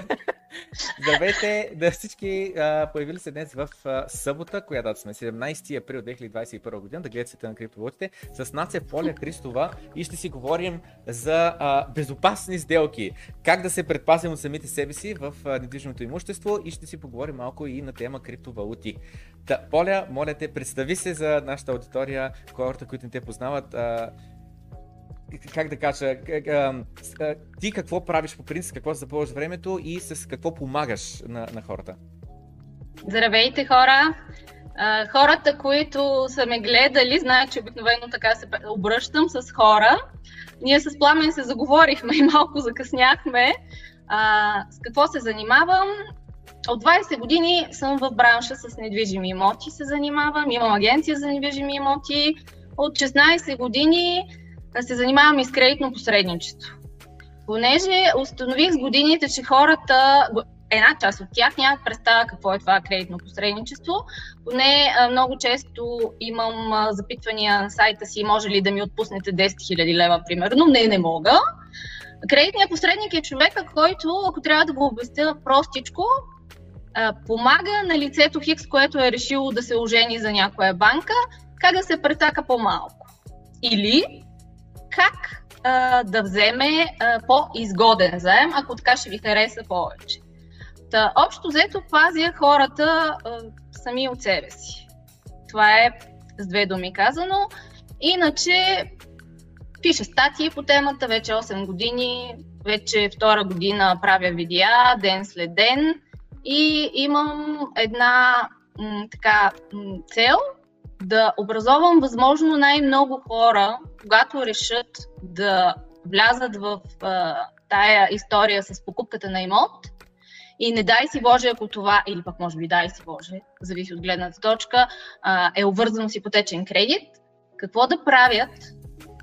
Здравейте да всички а, появили се днес в а, събота, коя дата сме, 17 април 2021 година, да гледате света на криптовалутите, с Наце Поля Христова и ще си говорим за а, безопасни сделки, как да се предпазим от самите себе си в а, недвижимото имущество и ще си поговорим малко и на тема криптовалути. Та, Поля, моля те, представи се за нашата аудитория, хората, които не те познават, а, как да кажа, ти какво правиш по принцип, какво запълваш времето и с какво помагаш на, на хората? Здравейте хора! Хората, които са ме гледали, знаят, че обикновено така се обръщам с хора. Ние с Пламен се заговорихме и малко закъсняхме. С какво се занимавам? От 20 години съм в бранша с недвижими имоти се занимавам. Имам агенция за недвижими имоти. От 16 години се занимавам и с кредитно посредничество. Понеже установих с годините, че хората, една част от тях нямат представа какво е това кредитно посредничество. Поне много често имам запитвания на сайта си, може ли да ми отпуснете 10 000 лева, примерно. Не, не мога. Кредитният посредник е човека, който, ако трябва да го обясня простичко, помага на лицето Хикс, което е решило да се ожени за някоя банка, как да се претака по-малко. Или как а, да вземе а, по-изгоден заем, ако така ще ви хареса повече. Та, общо взето пазя хората а, сами от себе си. Това е с две думи казано. Иначе пиша статии по темата вече 8 години, вече втора година правя видеа, ден след ден и имам една м, така м, цел да образовам възможно най-много хора, когато решат да влязат в а, тая история с покупката на имот. И не дай си Боже, ако това, или пък може би дай си Боже, зависи от гледната точка, а, е обвързано с ипотечен кредит, какво да правят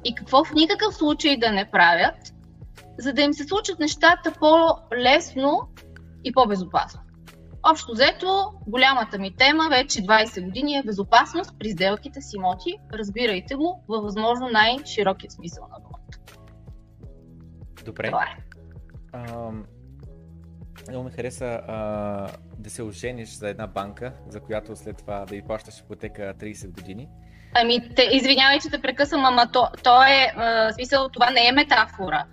и какво в никакъв случай да не правят, за да им се случат нещата по-лесно и по-безопасно. Общо взето, голямата ми тема вече 20 години е безопасност при сделките с имоти. Разбирайте го във възможно най-широкия смисъл на думата. Добре. Това е. А, много ми хареса а, да се ожениш за една банка, за която след това да ви плащаш ипотека 30 години. Ами, те, извинявай, че те прекъсвам, ама то, то е, а, смисъл, това не е метафора.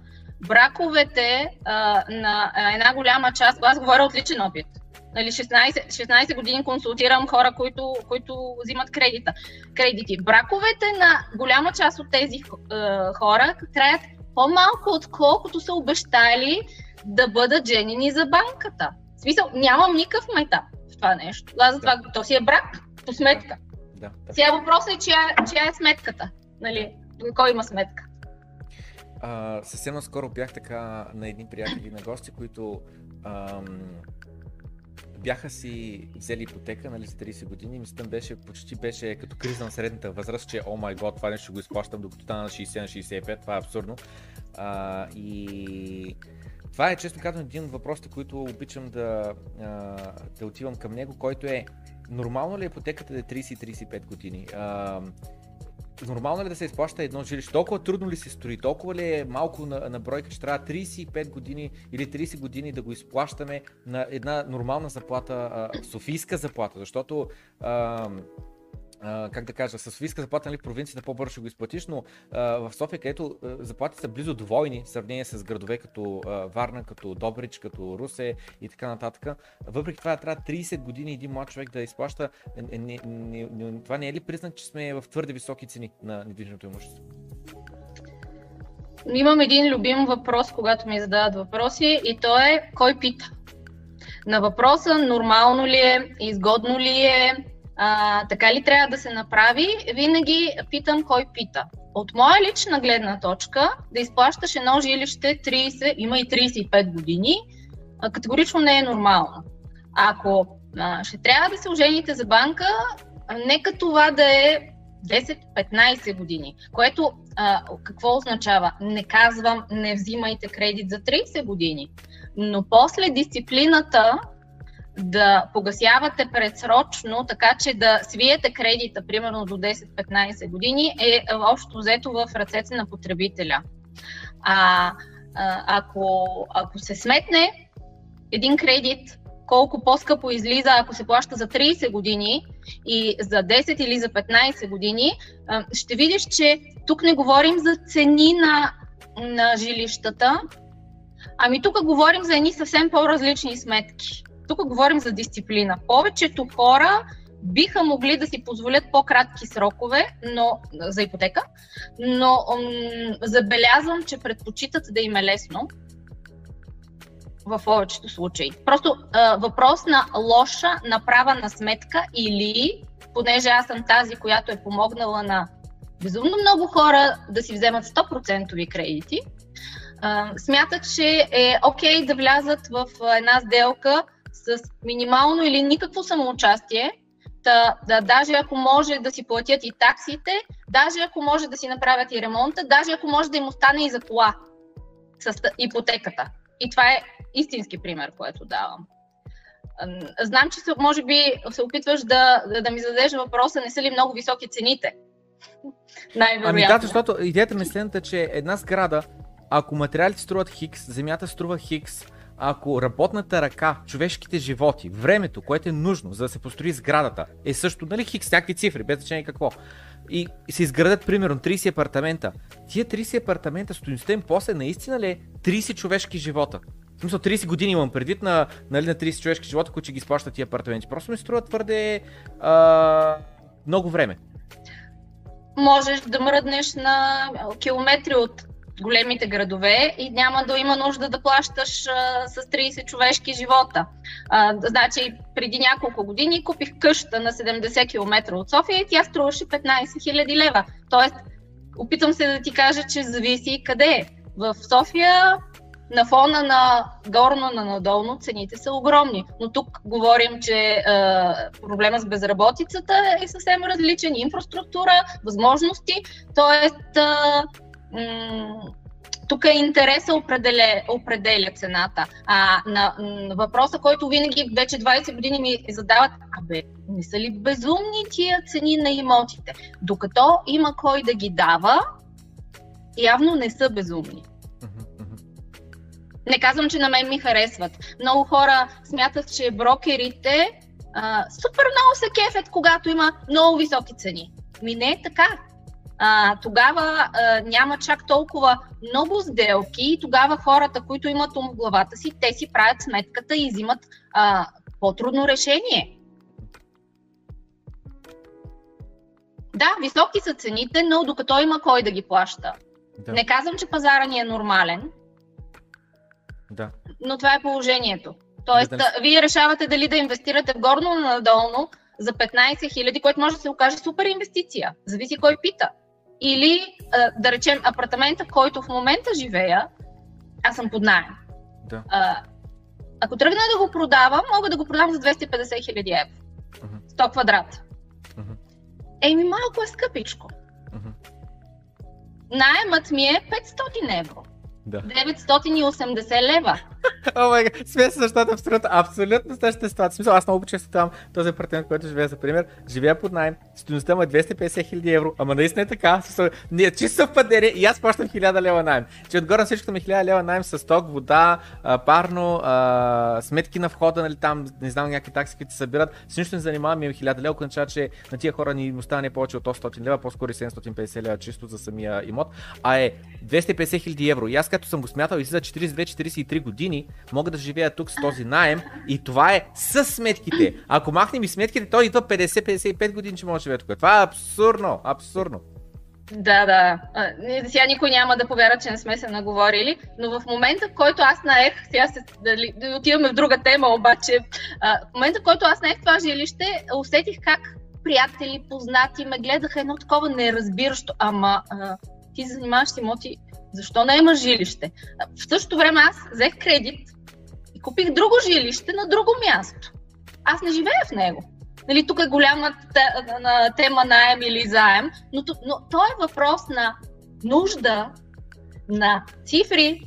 Браковете а, на една голяма част, аз говоря от личен опит, Нали, 16, 16 години консултирам хора, които, които взимат кредита, кредити. Браковете на голяма част от тези е, хора траят по-малко, отколкото са обещали да бъдат женени за банката. В смисъл, нямам никакъв мета в това нещо. Аз за това, да. то си е брак по сметка. Да, да. Сега въпросът е, чия, чия е сметката. Нали? Кой има сметка? А, съвсем наскоро бях така на едни приятели на гости, които ам, бяха си взели ипотека нали, за 30 години. Мисля, беше, почти беше като криза на средната възраст, че о май год, това нещо го изплащам докато стана на 60 на 65, това е абсурдно. А, и това е често казвам един от въпросите, които обичам да, да отивам към него, който е нормално ли е ипотеката да е 30-35 години? А, нормално ли е да се изплаща едно жилище? Толкова трудно ли се строи? Толкова ли е малко на, на бройка, че трябва 35 години или 30 години да го изплащаме на една нормална заплата, а, софийска заплата? Защото а, как да кажа, с Софийска заплата нали, в провинцията по-бързо ще го изплатиш, но а, в София, където а, заплатите са близо двойни в сравнение с градове като Варна, като Добрич, като Русе и така нататък, въпреки това трябва 30 години един млад човек да изплаща. Не, не, не, не, това не е ли признак, че сме в твърде високи цени на недвижимото имущество? Имам един любим въпрос, когато ми задават въпроси и то е кой пита? На въпроса нормално ли е, изгодно ли е, а, така ли трябва да се направи, винаги питам кой пита. От моя лична гледна точка, да изплащаш едно жилище 30, има и 35 години, а, категорично не е нормално. Ако а, ще трябва да се ожените за банка, нека това да е 10-15 години, което а, какво означава? Не казвам, не взимайте кредит за 30 години, но после дисциплината да погасявате предсрочно, така че да свиете кредита, примерно до 10-15 години, е общо взето в ръцете на потребителя. А, а ако, ако се сметне, един кредит колко по-скъпо излиза, ако се плаща за 30 години и за 10 или за 15 години, ще видиш, че тук не говорим за цени на, на жилищата, ами тук говорим за едни съвсем по-различни сметки. Тук говорим за дисциплина. Повечето хора биха могли да си позволят по-кратки срокове но, за ипотека, но м- забелязвам, че предпочитат да им е лесно в повечето случаи. Просто а, въпрос на лоша направена сметка или, понеже аз съм тази, която е помогнала на безумно много хора да си вземат 100% кредити, а, смятат, че е окей okay да влязат в една сделка с минимално или никакво самоучастие, да, да, даже ако може да си платят и таксите, даже ако може да си направят и ремонта, даже ако може да им остане и за кола с ипотеката. И това е истински пример, което давам. Знам, че може би се опитваш да, да ми зададеш въпроса, не са ли много високи цените? Най-вероятно. Ами да, защото идеята ми е следната, че една сграда, ако материалите струват хикс, земята струва хикс, ако работната ръка, човешките животи, времето, което е нужно за да се построи сградата, е също, нали, хикс, някакви цифри, без значение какво, и се изградят примерно 30 апартамента, тия 30 апартамента, стоимостта им после наистина ли е 30 човешки живота? В смисъл 30 години имам предвид на, нали, на 30 човешки живота, които ги изплащат тия апартаменти. Просто ми струва твърде а, много време. Можеш да мръднеш на километри от големите градове и няма да има нужда да плащаш а, с 30 човешки живота. А, значи, преди няколко години купих къща на 70 км от София и тя струваше 15 000 лева. Тоест, опитвам се да ти кажа, че зависи къде е. В София на фона на горно на надолно цените са огромни. Но тук говорим, че е, проблема с безработицата е съвсем различен. Инфраструктура, възможности. Тоест, е, тук интереса определя, определя цената. А на, на въпроса, който винаги вече 20 години ми задават, абе, не са ли безумни тия цени на имотите? Докато има кой да ги дава, явно не са безумни. Не казвам, че на мен ми харесват. Много хора смятат, че брокерите а, супер много се кефят, когато има много високи цени. Ми не е така. А, тогава а, няма чак толкова много сделки и тогава хората, които имат ум в главата си, те си правят сметката и взимат а, по-трудно решение. Да, високи са цените, но докато има кой да ги плаща. Да. Не казвам, че пазара ни е нормален, да. Но това е положението. Тоест, да, да. вие решавате дали да инвестирате в горно на надолно за 15 хиляди, което може да се окаже супер инвестиция. Зависи кой пита. Или, да речем, апартамента, в който в момента живея, аз съм под найем. Да. ако тръгна да го продавам, мога да го продам за 250 хиляди евро. Uh-huh. 100 квадрата. Uh-huh. Еми, малко е скъпичко. Uh-huh. Найемът ми е 500 евро. Да. 980 лева. О май смея защото абсолютно, абсолютно същата ситуация. Смисъл, аз много често там този апартамент, който живея, за пример, живея под найем, стоеността му е 250 хиляди евро, ама наистина е така, не е чисто съвпадение и аз плащам 1000 лева найем. Че отгоре на всичкото ми 1000 лева найем с ток, вода, парно, а, сметки на входа, нали там, не знам, някакви такси, които се събират. С нищо не занимавам, имам 1000 лева, означава, че на тия хора ни остане повече от 800 лева, по-скоро 750 лева чисто за самия имот, а е 250 хиляди евро. И аз като съм го смятал и за 42-43 години, мога да живея тук с този найем и това е с сметките. Ако махнем и сметките, той идва 50-55 години, че може да живее тук. Това е абсурдно, абсурдно. Да, да. сега никой няма да повярва, че не сме се наговорили, но в момента, в който аз наех, сега се, дали, да отиваме в друга тема, обаче, а, в момента, който аз наех това жилище, усетих как приятели, познати ме гледаха едно такова неразбиращо, ама а, ти занимаваш с имоти, защо не има жилище? В същото време аз взех кредит и купих друго жилище на друго място. Аз не живея в него. Нали, тук е голяма тема наем или заем, но, но то е въпрос на нужда, на цифри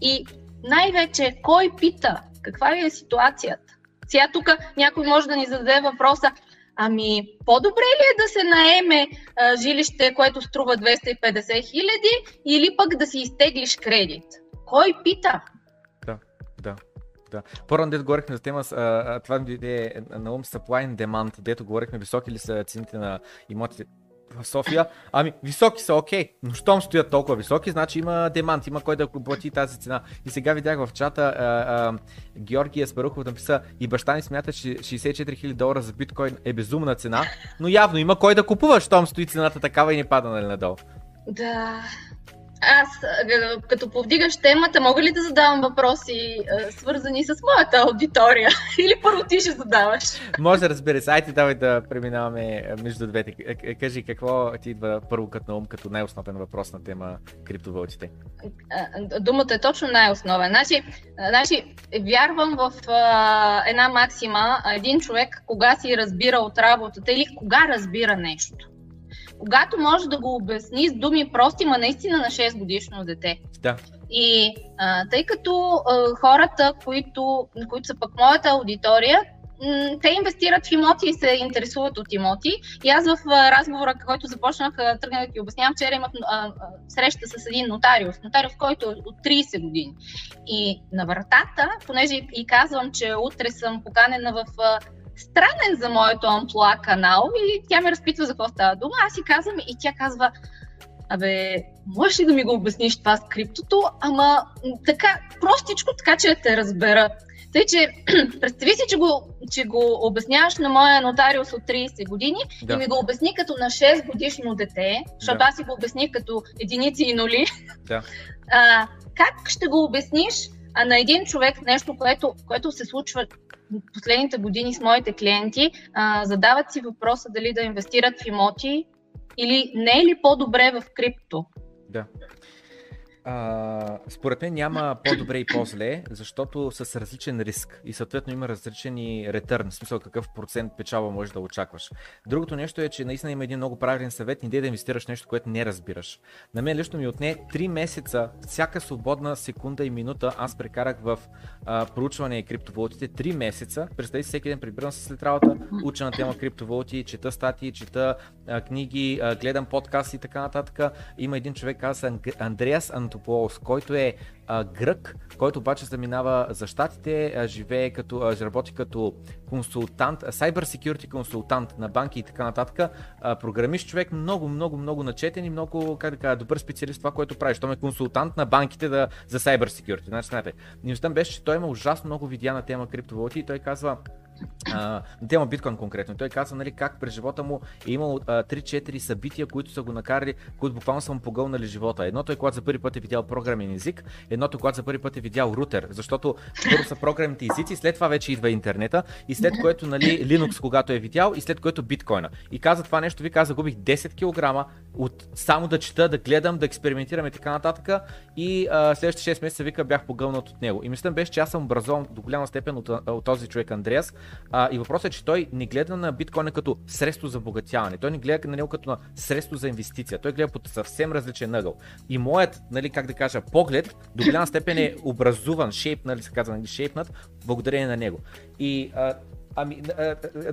и най-вече кой пита, каква е ситуацията. Сега тук някой може да ни зададе въпроса, Ами, по-добре ли е да се наеме а, жилище, което струва 250 хиляди, или пък да си изтеглиш кредит? Кой пита? Да, да. Да. Първо, дето говорихме за тема, а, това ми е на ум supply and demand, дето говорихме високи ли са цените на имотите в София. Ами, високи са, окей, но щом стоят толкова високи, значи има демант, има кой да плати тази цена. И сега видях в чата, а, а, Георги Аспарухов написа, и баща ми смята, че 64 000 долара за биткоин е безумна цена, но явно има кой да купува, щом стои цената такава и не пада нали, надолу. Да, аз, като повдигаш темата, мога ли да задавам въпроси, свързани с моята аудитория? Или първо ти ще задаваш? Може, разбира се. Айде, давай да преминаваме между двете. Кажи, какво ти идва първо като на ум, като най-основен въпрос на тема криптовалутите? Думата е точно най-основен. Значи, значи вярвам в една максима, един човек кога си разбира от работата или кога разбира нещо когато може да го обясни с думи прости, ма наистина на 6 годишно дете. Да. И а, тъй като а, хората, които, които са пък моята аудитория, те инвестират в имоти и се интересуват от имоти. И аз в разговора, който започнах, тръгнах да ти обяснявам, вчера имах а, среща с един нотариус, нотариус, който е от 30 години. И на вратата, понеже и казвам, че утре съм поканена в странен за моето амплуа канал и тя ме разпитва за какво става дума. Аз си казвам и тя казва, абе, можеш ли да ми го обясниш това с криптото, ама така, простичко, така че те разбера. Тъй, че представи си, че го, че го обясняваш на моя нотариус от 30 години да. и ми го обясни като на 6 годишно дете, защото да. аз си го обясних като единици и нули. Да. А, как ще го обясниш а на един човек нещо, което, което се случва последните години с моите клиенти, а, задават си въпроса дали да инвестират в имоти или не е ли по-добре в крипто. Да. А, според мен няма по-добре и по-зле, защото с различен риск и съответно има различни ретърн, в смисъл какъв процент печалба можеш да очакваш. Другото нещо е, че наистина има един много правилен съвет, не да инвестираш нещо, което не разбираш. На мен лично ми отне 3 месеца, всяка свободна секунда и минута аз прекарах в а, проучване и криптовалутите. 3 месеца, представи всеки ден прибирам се след работа, уча на тема криптовалути, чета статии, чета а, книги, а, гледам подкасти и така нататък. Има един човек, каза Андреас Антон Антополос, който е а, грък, който обаче заминава за щатите, а, живее като, а, работи като консултант, cyber security консултант на банки и така нататък, а, програмист човек, много, много, много начетен и много, как да кажа, добър специалист това, което прави. Щом е консултант на банките да, за cyber security. Значи, знаете, беше, че той има ужасно много видеа на тема криптовалути и той казва, на тема биткоин конкретно. Той каза, нали, как през живота му е имал 3-4 събития, които са го накарали, които буквално са му погълнали живота. Едното е, когато за първи път е видял програмен език, едното, когато за първи път е видял рутер, защото първо са програмните езици, след това вече идва интернета и след което, нали, Linux, когато е видял и след което биткоина. И каза това нещо, ви каза, загубих 10 кг от само да чета, да гледам, да експериментирам и така нататък. И а, следващите 6 месеца вика бях погълнат от него. И мислям беше, че аз съм образован до голяма степен от, от този човек Андреас. А, и въпросът е, че той не гледа на биткоина като средство за богатяване. Той не гледа на него като на средство за инвестиция. Той гледа под съвсем различен ъгъл. И моят, нали, как да кажа, поглед до голяма степен е образуван, шейп, нали се казва, нали, шейпнат, благодарение на него. И а, Ами,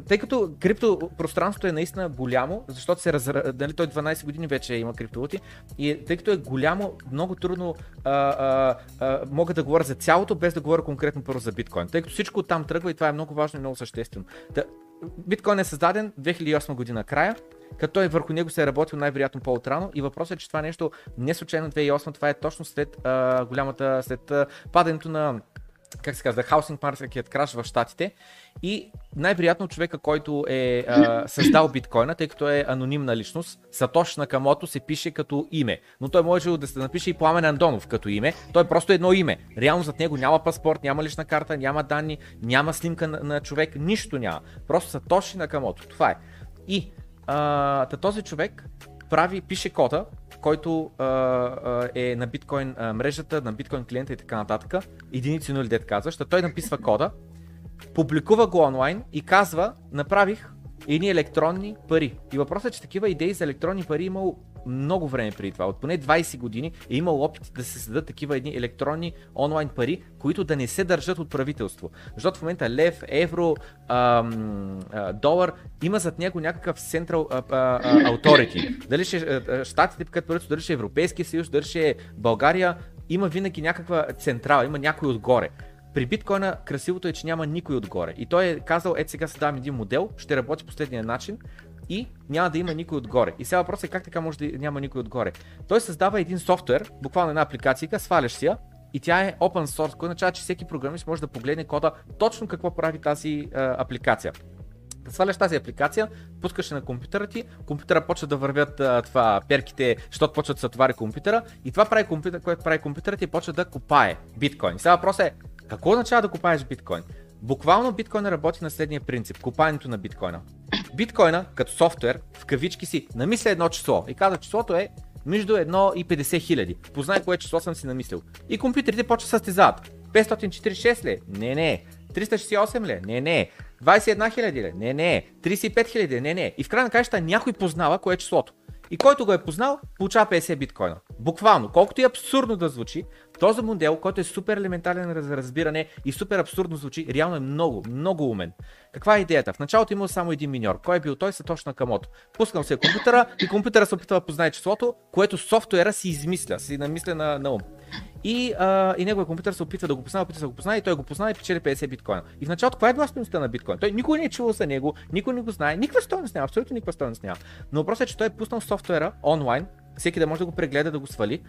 тъй като крипто пространството е наистина голямо, защото се разра... нали, той 12 години вече има криптовалути и тъй като е голямо, много трудно а, а, а, мога да говоря за цялото, без да говоря конкретно първо за биткоин. Тъй като всичко там тръгва и това е много важно и много съществено. Да, биткоин е създаден 2008 година края, като той върху него се е работил най-вероятно по-отрано и въпросът е, че това нещо не случайно 2008, това е точно след а, голямата, след а, падането на как се казва, хаусинг маркет краш в Штатите и най-вероятно човека, който е а, създал биткоина, тъй като е анонимна личност, Сатош Накамото се пише като име, но той може да се напише и Пламен Андонов като име, той е просто едно име. Реално зад него няма паспорт, няма лична карта, няма данни, няма снимка на, на човек, нищо няма. Просто Сатоши Накамото, това е. И а, този човек прави, пише кода, който а, а, е на биткоин а, мрежата, на биткоин клиента и така нататък, единици нули дет казваш, той написва кода, публикува го онлайн и казва, направих едни електронни пари. И въпросът е, че такива идеи за електронни пари имало много време преди това. От поне 20 години е имал опит да се създадат такива едни електронни онлайн пари, които да не се държат от правителство. Защото в момента лев, евро, ам, а, долар има зад него някакъв Central Authority. Дали ще щатите като правителство, дали ще Европейския съюз, дали ще България, има винаги някаква централа, има някой отгоре. При биткоина красивото е, че няма никой отгоре. И той е казал, ето сега създавам един модел, ще работи последния начин и няма да има никой отгоре. И сега въпросът е как така може да няма никой отгоре. Той създава един софтуер, буквално една апликация, сваляш си я и тя е open source, което означава, че всеки програмист може да погледне кода точно какво прави тази а, апликация. Сваляш тази апликация, пускаш на компютъра ти, компютъра почва да вървят а, това перките, защото почва да се отваря компютъра и това прави компютър, което прави компютърът ти почва да копае биткоин. Сега въпросът е, какво означава да копаеш биткоин? Буквално биткоин работи на следния принцип, копаенето на биткоина. Биткоина, като софтуер, в кавички си, намисля едно число и казва, числото е между 1 и 50 хиляди. Познай кое число съм си намислил. И компютрите почват състезават. 546 ли? Не, не. 368 ли? Не, не. 21 хиляди ли? Не, не. 35 хиляди? Не, не. И в край на краища някой познава кое е числото. И който го е познал, получава 50 биткоина. Буквално, колкото и абсурдно да звучи, този модел, който е супер елементарен за разбиране и супер абсурдно звучи, реално е много, много умен. Каква е идеята? В началото имал само един миньор. Кой е бил той? точно Камото. Пускам се компютъра и компютъра се опитва да познае числото, което софтуера си измисля, си намисля на, на ум. И, а, и неговия компютър се опитва да го познае, опитва да го познае и той го познае и печели 50 биткоина. И в началото каква е била стоеността на биткоин? Той никой не е чувал за него, никой не го знае, никаква стоеност няма, абсолютно никаква стоеност няма. Но въпросът е, че той е пуснал софтуера онлайн, всеки да може да го прегледа, да го свали.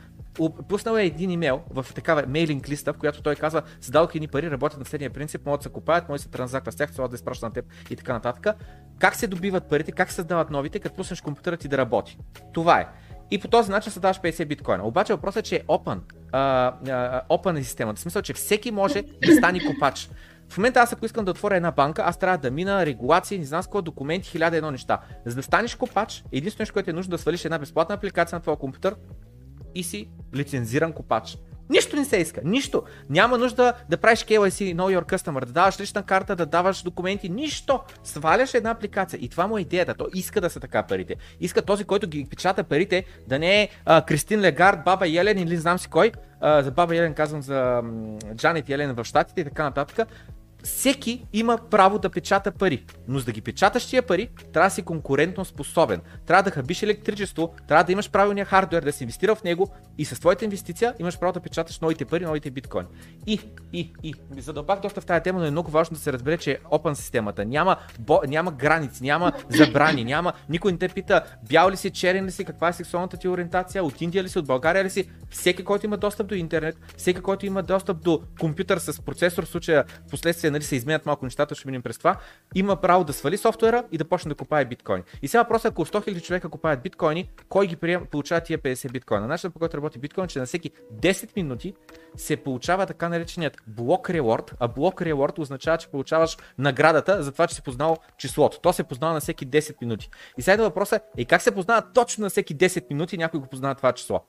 Пуснал е един имейл в такава мейлинг листа, в която той казва, създадох едни пари, работят на следния принцип, могат да се купаят, може да се транзаква с тях, това да изпраща на теб и така нататък. Как се добиват парите, как се създават новите, като пуснеш компютъра ти да работи. Това е. И по този начин създаваш 50 биткоина. Обаче въпросът е, че е open. Е системата. В смисъл, че всеки може да стане купач. В момента аз ако искам да отворя една банка, аз трябва да мина регулации, не знам с какво документи, хиляда едно неща. За да станеш копач, единственото което е нужно да свалиш една безплатна апликация на твоя компютър и си лицензиран копач. Нищо не се иска, нищо. Няма нужда да правиш KYC, Know Your Customer, да даваш лична карта, да даваш документи, нищо. Сваляш една апликация и това му е идеята. То иска да са така парите. Иска този, който ги печата парите, да не е а, Кристин Легард, Баба Елен или знам си кой. За Баба Елен казвам за Джанет Елен в Штатите и така нататък всеки има право да печата пари, но за да ги печаташ тия пари, трябва да си конкурентно способен. Трябва да хабиш електричество, трябва да имаш правилния хардвер, да си инвестира в него и с твоята инвестиция имаш право да печаташ новите пари, новите биткоини. И, и, и, задълбах доста в тази тема, но е много важно да се разбере, че е open системата. Няма, бо, няма граници, няма забрани, няма, никой не те пита бял ли си, черен ли си, каква е сексуалната ти ориентация, от Индия ли си, от България ли си. Всеки, който има достъп до интернет, всеки, който има достъп до компютър с процесор, в случая в последствие нали, се изменят малко нещата, ще минем през това, има право да свали софтуера и да почне да купае биткоини. И сега въпросът е, ако 100 000 човека купаят биткоини, кой ги приема, получава тия 50 биткоина? Начинът по който работи биткоин, че на всеки 10 минути се получава така нареченият блок реворд, а блок реворд означава, че получаваш наградата за това, че си познал числото. То се познава на всеки 10 минути. И сега въпросът е, и как се познава точно на всеки 10 минути някой го познава това число?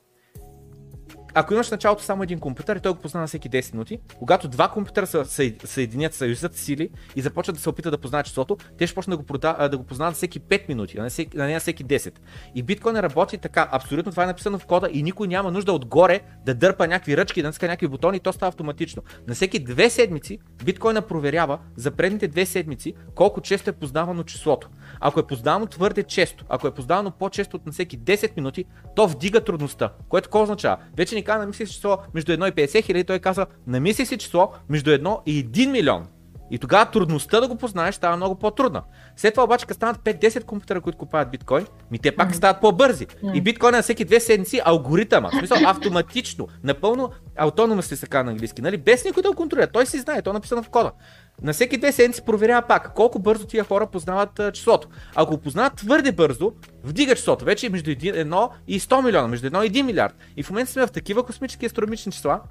Ако имаш в началото само един компютър и той го познава всеки 10 минути, когато два компютъра се съединят, съюзят сили и започват да се опитат да познаят числото, те ще почнат да го, прода, да го познават всеки 5 минути, а не, всеки, не всеки 10. И биткоин работи така, абсолютно това е написано в кода и никой няма нужда отгоре да дърпа някакви ръчки, да натиска някакви бутони, то става автоматично. На всеки две седмици биткоина проверява за предните две седмици колко често е познавано числото. Ако е познавано твърде често, ако е познавано по-често от на всеки 10 минути, то вдига трудността. Което какво означава? Вече ни каза, намисли число между 1 и 50 хиляди, той каза, намисли си число между 1 и 1 милион. И тогава трудността да го познаеш става много по-трудна. След това обаче, като станат 5-10 компютъра, които купуват биткоин, ми те пак стават по-бързи. И биткоин на всеки две седмици алгоритъма, в смисъл автоматично, напълно автономно се така на английски, нали? без никой да го контролира. Той си знае, то е написано в кода. На всеки две седмици проверява пак колко бързо тия хора познават числото. Ако познават твърде бързо, вдига числото. Вече е между 1 и 100 милиона, между 1 и 1 милиард. И в момента сме в такива космически астрономични числа,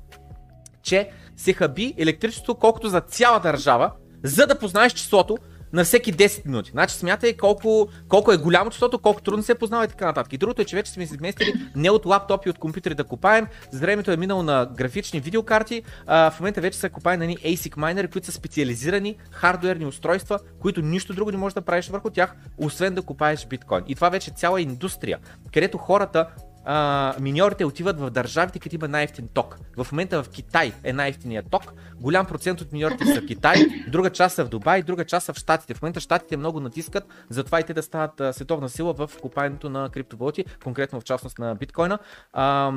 че се хаби електричество колкото за цяла държава, за да познаеш числото, на всеки 10 минути. Значи смятай колко, колко е голямо числото, колко трудно се познава и така нататък. И другото е, че вече сме се изместили не от лаптопи, от компютри да купаем. За времето е минало на графични видеокарти. А, в момента вече са купаем на ни ASIC майнери, които са специализирани хардуерни устройства, които нищо друго не можеш да правиш върху тях, освен да купаеш биткоин. И това вече е цяла индустрия, където хората а, миньорите отиват в държавите, където има най-ефтин ток. В момента в Китай е най-ефтиният ток. Голям процент от миньорите са в Китай, друга част са в Дубай, друга част са в Штатите. В момента Штатите много натискат, затова и те да стават а, световна сила в купаенето на криптовалути, конкретно в частност на биткоина. А,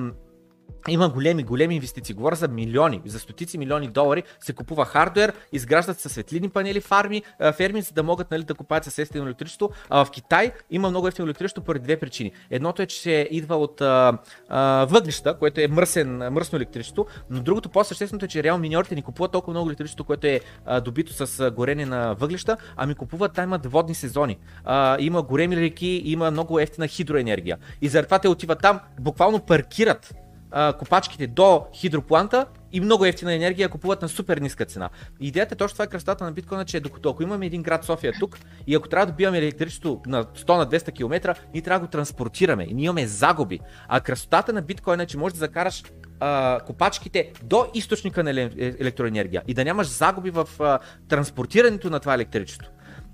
има големи, големи инвестиции. Говоря за милиони, за стотици милиони долари. Се купува хардвер, изграждат се светлини панели, фарми, ферми, за да могат нали, да купаят със естествено електричество. А в Китай има много ефтино електричество поради две причини. Едното е, че се идва от а, а, въглища, което е мръсен, мръсно електричество, но другото по-същественото е, че реално миньорите ни купуват толкова много електричество, което е а, добито с горене на въглища, ами купуват, там имат водни сезони. А, има големи реки, има много ефтина хидроенергия. И заради те отиват там, буквално паркират копачките до хидропланта и много ефтина енергия купуват на супер ниска цена. Идеята е точно това е красотата на биткоина, че докато ако имаме един град София тук и ако трябва да добиваме електричество на 100 на 200 км, ние трябва да го транспортираме и ние имаме загуби. А красотата на биткоина е, че можеш да закараш а, копачките до източника на електроенергия и да нямаш загуби в а, транспортирането на това електричество.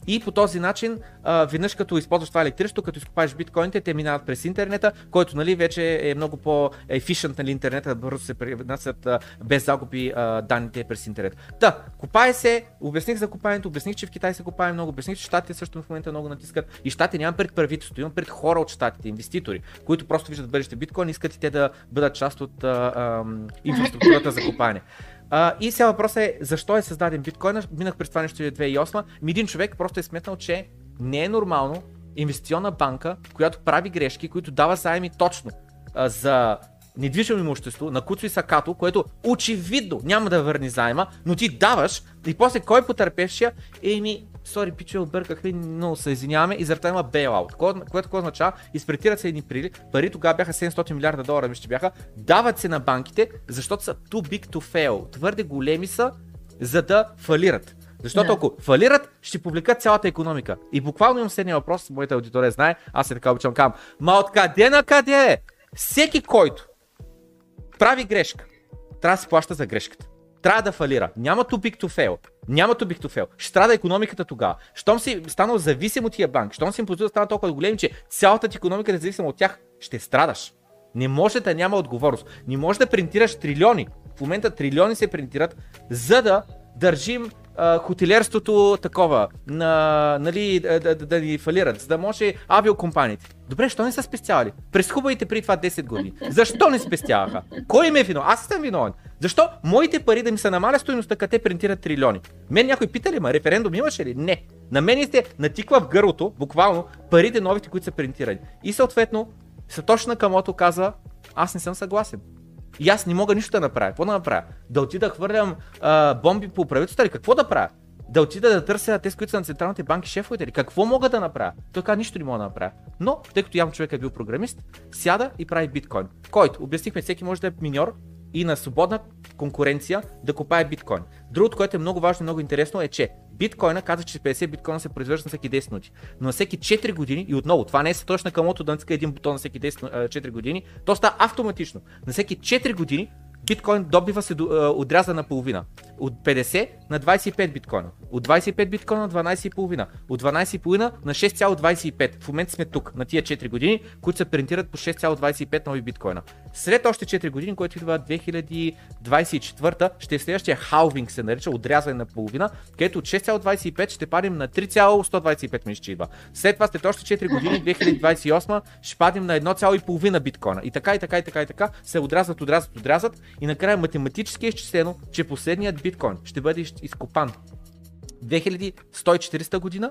И по този начин, а, веднъж като използваш това електричество, като изкупаеш биткоините, те минават през интернета, който нали, вече е много по-ефишент нали, интернета, бързо се пренасят без загуби а, данните през интернет. Та, купае се, обясних за купаенето, обясних, че в Китай се купае много, обясних, че щатите също в момента много натискат. И щатите нямам пред правителството, имам пред хора от щатите, инвеститори, които просто виждат бъдеще биткоин, искат и те да бъдат част от а, а, инфраструктурата за купане. А, и сега въпросът е защо е създаден биткоин. Минах през това нещо 2008. Ми един човек просто е сметнал, че не е нормално инвестиционна банка, която прави грешки, които дава заеми точно а, за недвижимо имущество на Куцо и Сакато, което очевидно няма да върне заема, но ти даваш и после кой е потърпевшия? Еми, сори, пичове, объркахме, но се извиняваме и заради това има bailout. Което какво означава? Изпретират се едни пари, пари тогава бяха 700 милиарда долара, вижте бяха, дават се на банките, защото са too big to fail. Твърде големи са, за да фалират. Защото yeah. ако фалират, ще повлекат цялата економика. И буквално имам следния въпрос, моята аудитория знае, аз се така обичам кам. Ма откъде на къде е? Всеки, който прави грешка, трябва да се плаща за грешката трябва да фалира. Няма too big to fail. Няма too big to fail. Ще страда економиката тогава. Щом си станал зависим от тия банк, щом си им да стана толкова големи, че цялата ти економика е зависима от тях, ще страдаш. Не може да няма отговорност. Не може да принтираш трилиони. В момента трилиони се принтират, за да държим а, хотелиерството такова, на, нали, да, да, да ни фалират, за да може авиокомпаниите. Добре, що не са спестявали? През хубавите преди това 10 години. Защо не спестяваха? Кой им е виновен? Аз съм виновен. Защо моите пари да ми се намаля стоеността, като те принтират трилиони? Мен някой пита ли ма, референдум имаше ли? Не. На мен сте натиква в гърлото, буквално, парите новите, които са принтирани. И съответно, Сатош Накамото казва, аз не съм съгласен. И аз не мога нищо да направя. Какво да направя? Да отида да хвърлям а, бомби по правителството или какво да правя? Да отида да търся тези, които са на централните банки шефовете или какво мога да направя? Той каза, нищо не мога да направя. Но, тъй като явно човек е бил програмист, сяда и прави биткоин. Който, обяснихме, всеки може да е миньор и на свободна конкуренция да купае биткоин. Другото, което е много важно и много интересно е, че биткоина казва, че 50 биткоина се произвежда на всеки 10 минути. Но на всеки 4 години, и отново, това не е точно камото да натиска един бутон на всеки 10, 4 години, то става автоматично. На всеки 4 години биткоин добива се отряза на половина. От 50 на 25 биткоина. От 25 биткоина на 12,5. От 12,5 на 6,25. В момента сме тук, на тия 4 години, които се принтират по 6,25 нови биткоина. След още 4 години, който идва 2024, ще е следващия халвинг се нарича, отрязване на половина, където от 6,25 ще падим на 3,125 мисля, че идва. След това след още 4 години, 2028, ще падим на 1,5 биткоина. И така, и така, и така, и така, се отрязват, отрязват, отрязват и накрая математически е изчислено, че последният биткоин ще бъде изкопан. 2140 година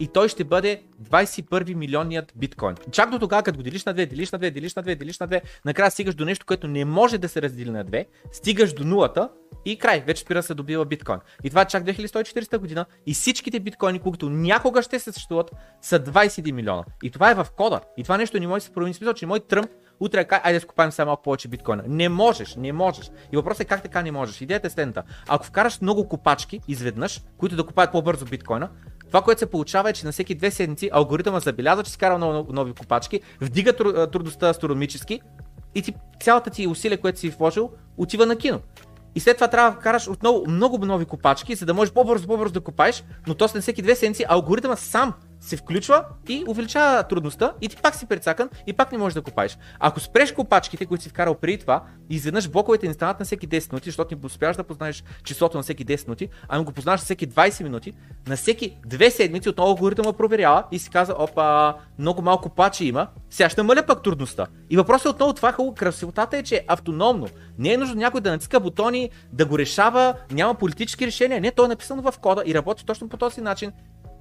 и той ще бъде 21 милионният биткоин. Чак до тогава, като го делиш на 2, делиш на 2, делиш на 2, делиш на 2, накрая стигаш до нещо, което не може да се раздели на 2, стигаш до нулата и край, вече спира се добива биткоин. И това е чак 2140 година и всичките биткоини, които някога ще се съществуват, са 21 милиона. И това е в кода. И това нещо не може да се промени. Смисъл, че мой тръмп утре кай, айде да скупаем сега малко повече биткоина. Не можеш, не можеш. И въпросът е как така не можеш. Идеята е следната. Ако вкараш много копачки изведнъж, които да купаят по-бързо биткоина, това, което се получава е, че на всеки две седмици алгоритъма забелязва, че си кара много нови копачки, вдига трудността астрономически и ти, цялата ти усилие, което си вложил, отива на кино. И след това трябва да караш отново много нови копачки, за да можеш по-бързо, по-бързо да копаеш, но то след всеки две седмици алгоритъма сам се включва и увеличава трудността и ти пак си прецакан и пак не можеш да копаеш. Ако спреш копачките, които си вкарал преди това, изведнъж блоковете не станат на всеки 10 минути, защото не успяваш да познаеш числото на всеки 10 минути, ами го познаваш на всеки 20 минути, на всеки 2 седмици отново алгоритъма проверява и си казва, опа, много малко пачи има, сега ще намаля пък трудността. И въпросът е отново това хубаво, красивотата е, че е автономно. Не е нужно някой да натиска бутони, да го решава, няма политически решения. Не, то е написано в кода и работи точно по този начин.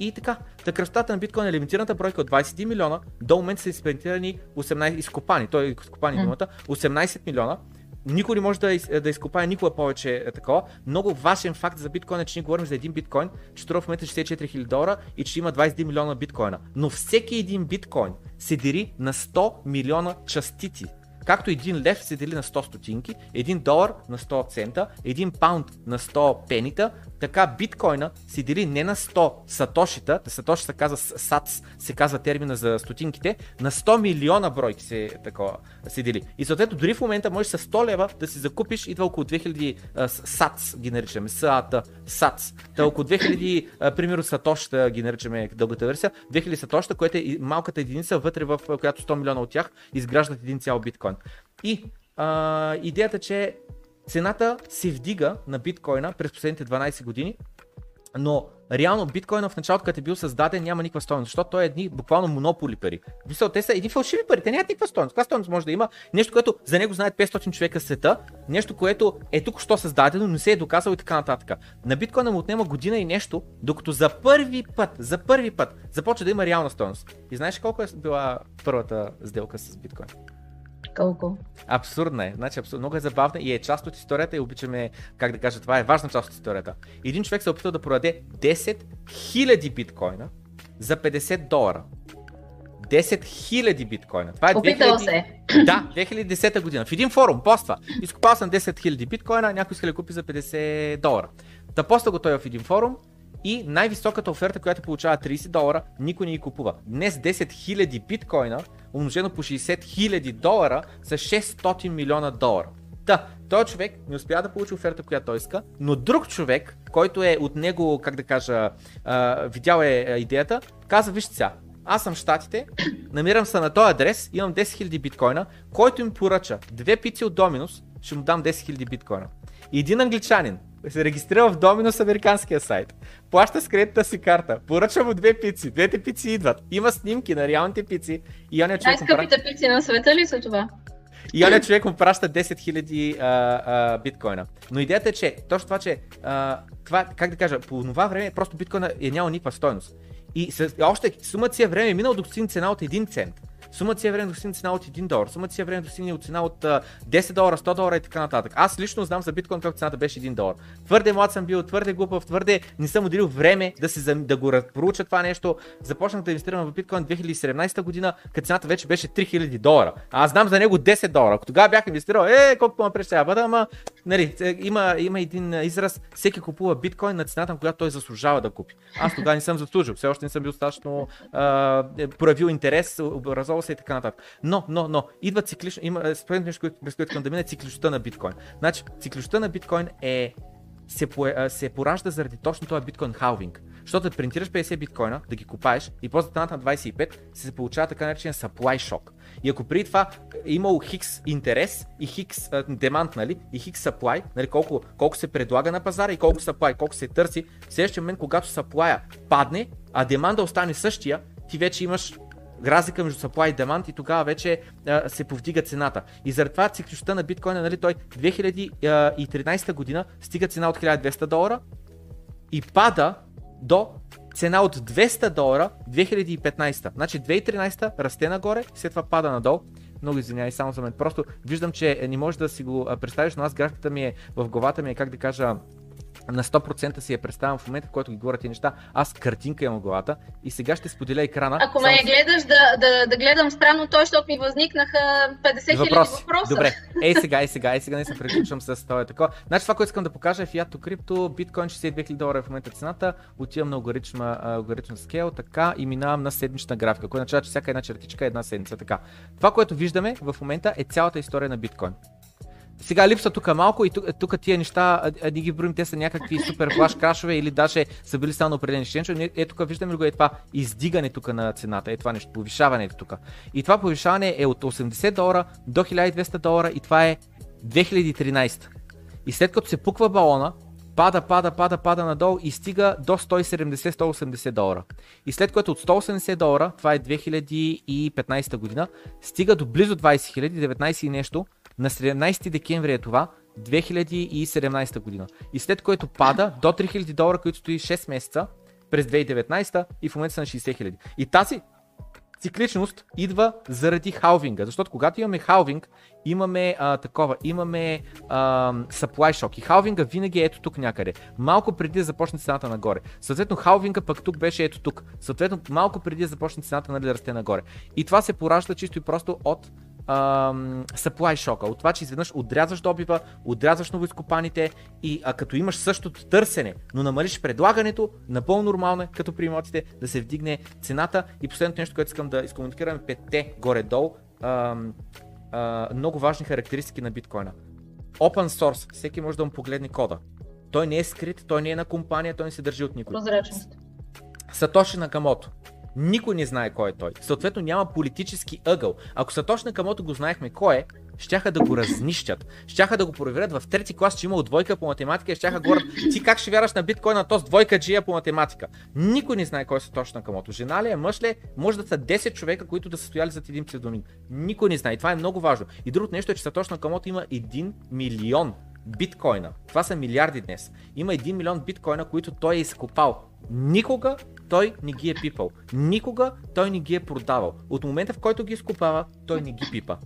И така, та на биткоин е лимитираната бройка от 21 милиона, до момента са изпентирани 18 изкопани, той е изкопани mm. думата, 18 милиона. Никой не може да, из, да изкопае никога повече е такова. Много важен факт за биткоин е, че ние говорим за един биткоин, че струва в момента 64 000 долара и че има 21 милиона биткоина. Но всеки един биткоин се дери на 100 милиона частици. Както един лев се дели на 100 стотинки, един долар на 100 цента, един паунд на 100 пенита, така биткоина се дели не на 100 сатошита, сатоши се казва сац, се казва термина за стотинките, на 100 милиона бройки се, такова, се дели. И съответно дори в момента можеш с 100 лева да си закупиш, идва около 2000 а, сац ги наричаме, САТ, сац. Та около 2000, а, примерно сатошта ги наричаме дългата версия, 2000 сатошта, което е малката единица вътре в която 100 милиона от тях изграждат един цял биткоин. И а, идеята, че цената се вдига на биткоина през последните 12 години, но реално биткоина в началото, като е бил създаден, няма никаква стоеност, защото той е едни буквално монополи пари. Мисъл, те са едни фалшиви пари, те нямат никаква стоеност. Каква стоеност може да има? Нещо, което за него знаят 500 човека в света, нещо, което е тук що създадено, но не се е доказало и така нататък. На биткоина му отнема година и нещо, докато за първи път, за първи път започва да има реална стоеност. И знаеш колко е била първата сделка с биткоин? Колко? Абсурдна е. Значи, абсурд... много е забавна и е част от историята и обичаме, как да кажа, това е важна част от историята. Един човек се е опитал да продаде 10 000 биткоина за 50 долара. 10 000 биткоина. Това е Опитал 2000... се. Да, 2010 година. В един форум поства. Изкупал съм 10 000 биткоина, някой иска да купи за 50 долара. Та поста го той в един форум и най-високата оферта, която получава 30 долара, никой не ги купува. Днес 10 000 биткоина умножено по 60 000 долара са 600 милиона долара. Та, този човек не успя да получи оферта, която той иска, но друг човек, който е от него, как да кажа, видял е идеята, каза, вижте сега, аз съм в Штатите, намирам се на този адрес, имам 10 000 биткоина, който им поръча две пици от Доминус, ще му дам 10 000 биткоина. И един англичанин се регистрира в Доминус американския сайт, плаща с кредитната си карта, поръчва му две пици, двете пици идват, има снимки на реалните пици и оня човек Най-скъпите му... пици на света ли са това? И оня човек му праща 10 000 биткоина. Но идеята е, че точно това, че а, това, как да кажа, по това време просто биткоина е нямал никаква стойност. И с, още сумата си е време е минал до цена от 1 цент. Сумата си е време достигне цена от 1 долар, сумата си е време достигне от цена от 10 долара, 100 долара и така нататък. Аз лично знам за биткоин как цената беше 1 долар. Твърде млад съм бил, твърде глупав, твърде не съм отделил време да, се, да го проуча това нещо. Започнах да инвестирам в биткоин 2017 година, като цената вече беше 3000 долара. А аз знам за него 10 долара. Ако тогава бях инвестирал, е, колко ме ще бъда, ама нали, е, има, има един израз, всеки купува биткоин на цената, на която той заслужава да купи. Аз тогава не съм заслужил, все още не съм бил достатъчно проявил интерес, образовал се и така нататък. Но, но, но, идва циклично, има според нещо, през което искам да мине цикличността на биткоин. Значи, цикличността на биткоин е се, се поражда заради точно този биткоин халвинг. Защото да принтираш 50 биткоина, да ги купаеш и после да на 25, се получава така наречен supply shock. И ако преди това е имало хикс интерес и хикс демант, нали, и хикс supply, нали, колко, колко се предлага на пазара и колко supply, колко се търси, в следващия момент, когато supply падне, а деманда остане същия, ти вече имаш разлика между supply и demand и тогава вече а, се повдига цената. И заради това цикличността на биткоина, нали, той 2013 година стига цена от 1200 долара и пада до цена от 200 долара 2015. Значи 2013 расте нагоре, след това пада надолу. Много извинявай само за мен. Просто виждам, че не можеш да си го представиш, но аз графиката ми е в главата ми е, как да кажа, на 100% си я представям в момента, в който ги говоря тези неща. Аз картинка имам в главата и сега ще споделя екрана. Ако ме само... гледаш да, да, да гледам странно, той, защото ми възникнаха 50 хиляди въпроса. Добре, ей сега, ей сега, ей сега не се приключвам с това. Такова. Значи това, което искам да покажа е Fiat Crypto, биткоин 62 000 долара е в момента цената, отивам на алгоритма, алгоритъм скел, така и минавам на седмична графика, което означава, че всяка една чертичка е една седмица. Така. Това, което виждаме в момента е цялата история на биткоин. Сега липса тук малко и тук, тук тия неща, а, а, ги броим, те са някакви супер флаш крашове или даже са били само определени ченчове. Е, тук виждаме го е това издигане тук на цената, е това нещо, повишаване тук. И това повишаване е от 80 долара до 1200 долара и това е 2013. И след като се пуква балона, пада, пада, пада, пада надолу и стига до 170-180 долара. И след което от 180 долара, това е 2015 година, стига до близо 20 000, 19 и нещо, на 17 декември е това, 2017 година. И след което пада до 3000 долара, които стои 6 месеца през 2019 и в момента са на 60 000. И тази цикличност идва заради халвинга, защото когато имаме халвинг, имаме а, такова, имаме а, supply shock и халвинга винаги е ето тук някъде, малко преди да започне цената нагоре. Съответно халвинга пък тук беше ето тук, съответно малко преди да започне цената нали, да расте нагоре. И това се поражда чисто и просто от ам, supply шока, от това, че изведнъж отрязваш добива, отрязваш новоизкопаните и а, като имаш същото търсене, но намалиш предлагането, напълно нормално е, като при имотите, да се вдигне цената. И последното нещо, което искам да изкомуникираме, петте горе-долу, ам, а, много важни характеристики на биткоина. Open source, всеки може да му погледне кода. Той не е скрит, той не е на компания, той не се държи от никой. Прозрачност. Сатоши Накамото. Никой не знае кой е той. Съответно няма политически ъгъл. Ако Сатош Накамото го знаехме кой е, щяха да го разнищят. Щяха да го проверят в трети клас, че имал двойка по математика и щяха да говорят, ти как ще вярваш на биткоин на този двойка джия по математика. Никой не знае кой е Сатош Накамото. Жена ли е, мъж ли е, може да са 10 човека, които да са стояли зад един псевдоним. Никой не знае. И това е много важно. И другото нещо е, че Сатош Накамото има 1 милион биткоина. Това са милиарди днес. Има 1 милион биткоина, които той е изкопал. Никога той не ги е пипал. Никога той не ги е продавал. От момента в който ги изкупава, той не ги пипа.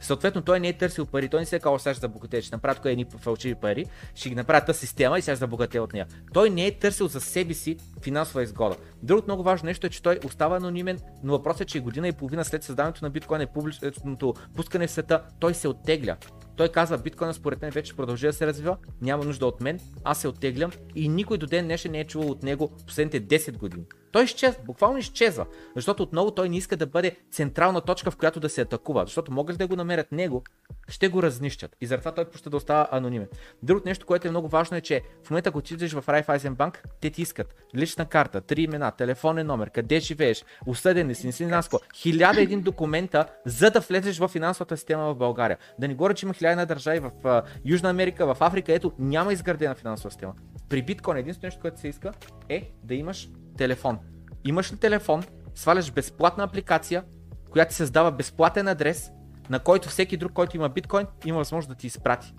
Съответно, той не е търсил пари, той не се е казал, сега ще забогатее, ще направя тук едни фалшиви пари, ще ги направя тази система и сега ще забогатее от нея. Той не е търсил за себе си финансова изгода. Другото много важно нещо е, че той остава анонимен, но въпросът е, че година и половина след създаването на биткоин и публичното пускане в света, той се оттегля. Той казва, биткоина според мен вече продължи да се развива, няма нужда от мен, аз се оттеглям и никой до ден днешен не е чувал от него последните 10 години. Той изчезва, буквално изчезва, защото отново той не иска да бъде централна точка, в която да се атакува, защото могат да го намерят него, ще го разнищат. И заради това той почта да остава анонимен. Другото нещо, което е много важно е, че в момента, ако отидеш в Raiffeisen Bank, те ти искат лична карта, три имена, телефонен номер, къде живееш, осъден ли си, не си не хиляда един документа, за да влезеш в финансовата система в България. Да не говоря, че има хиляда държави в uh, Южна Америка, в Африка, ето няма изградена финансова система. При биткоин единственото нещо, което се иска е да имаш телефон. Имаш ли телефон, сваляш безплатна апликация, която ти създава безплатен адрес, на който всеки друг, който има биткоин, има възможност да ти изпрати.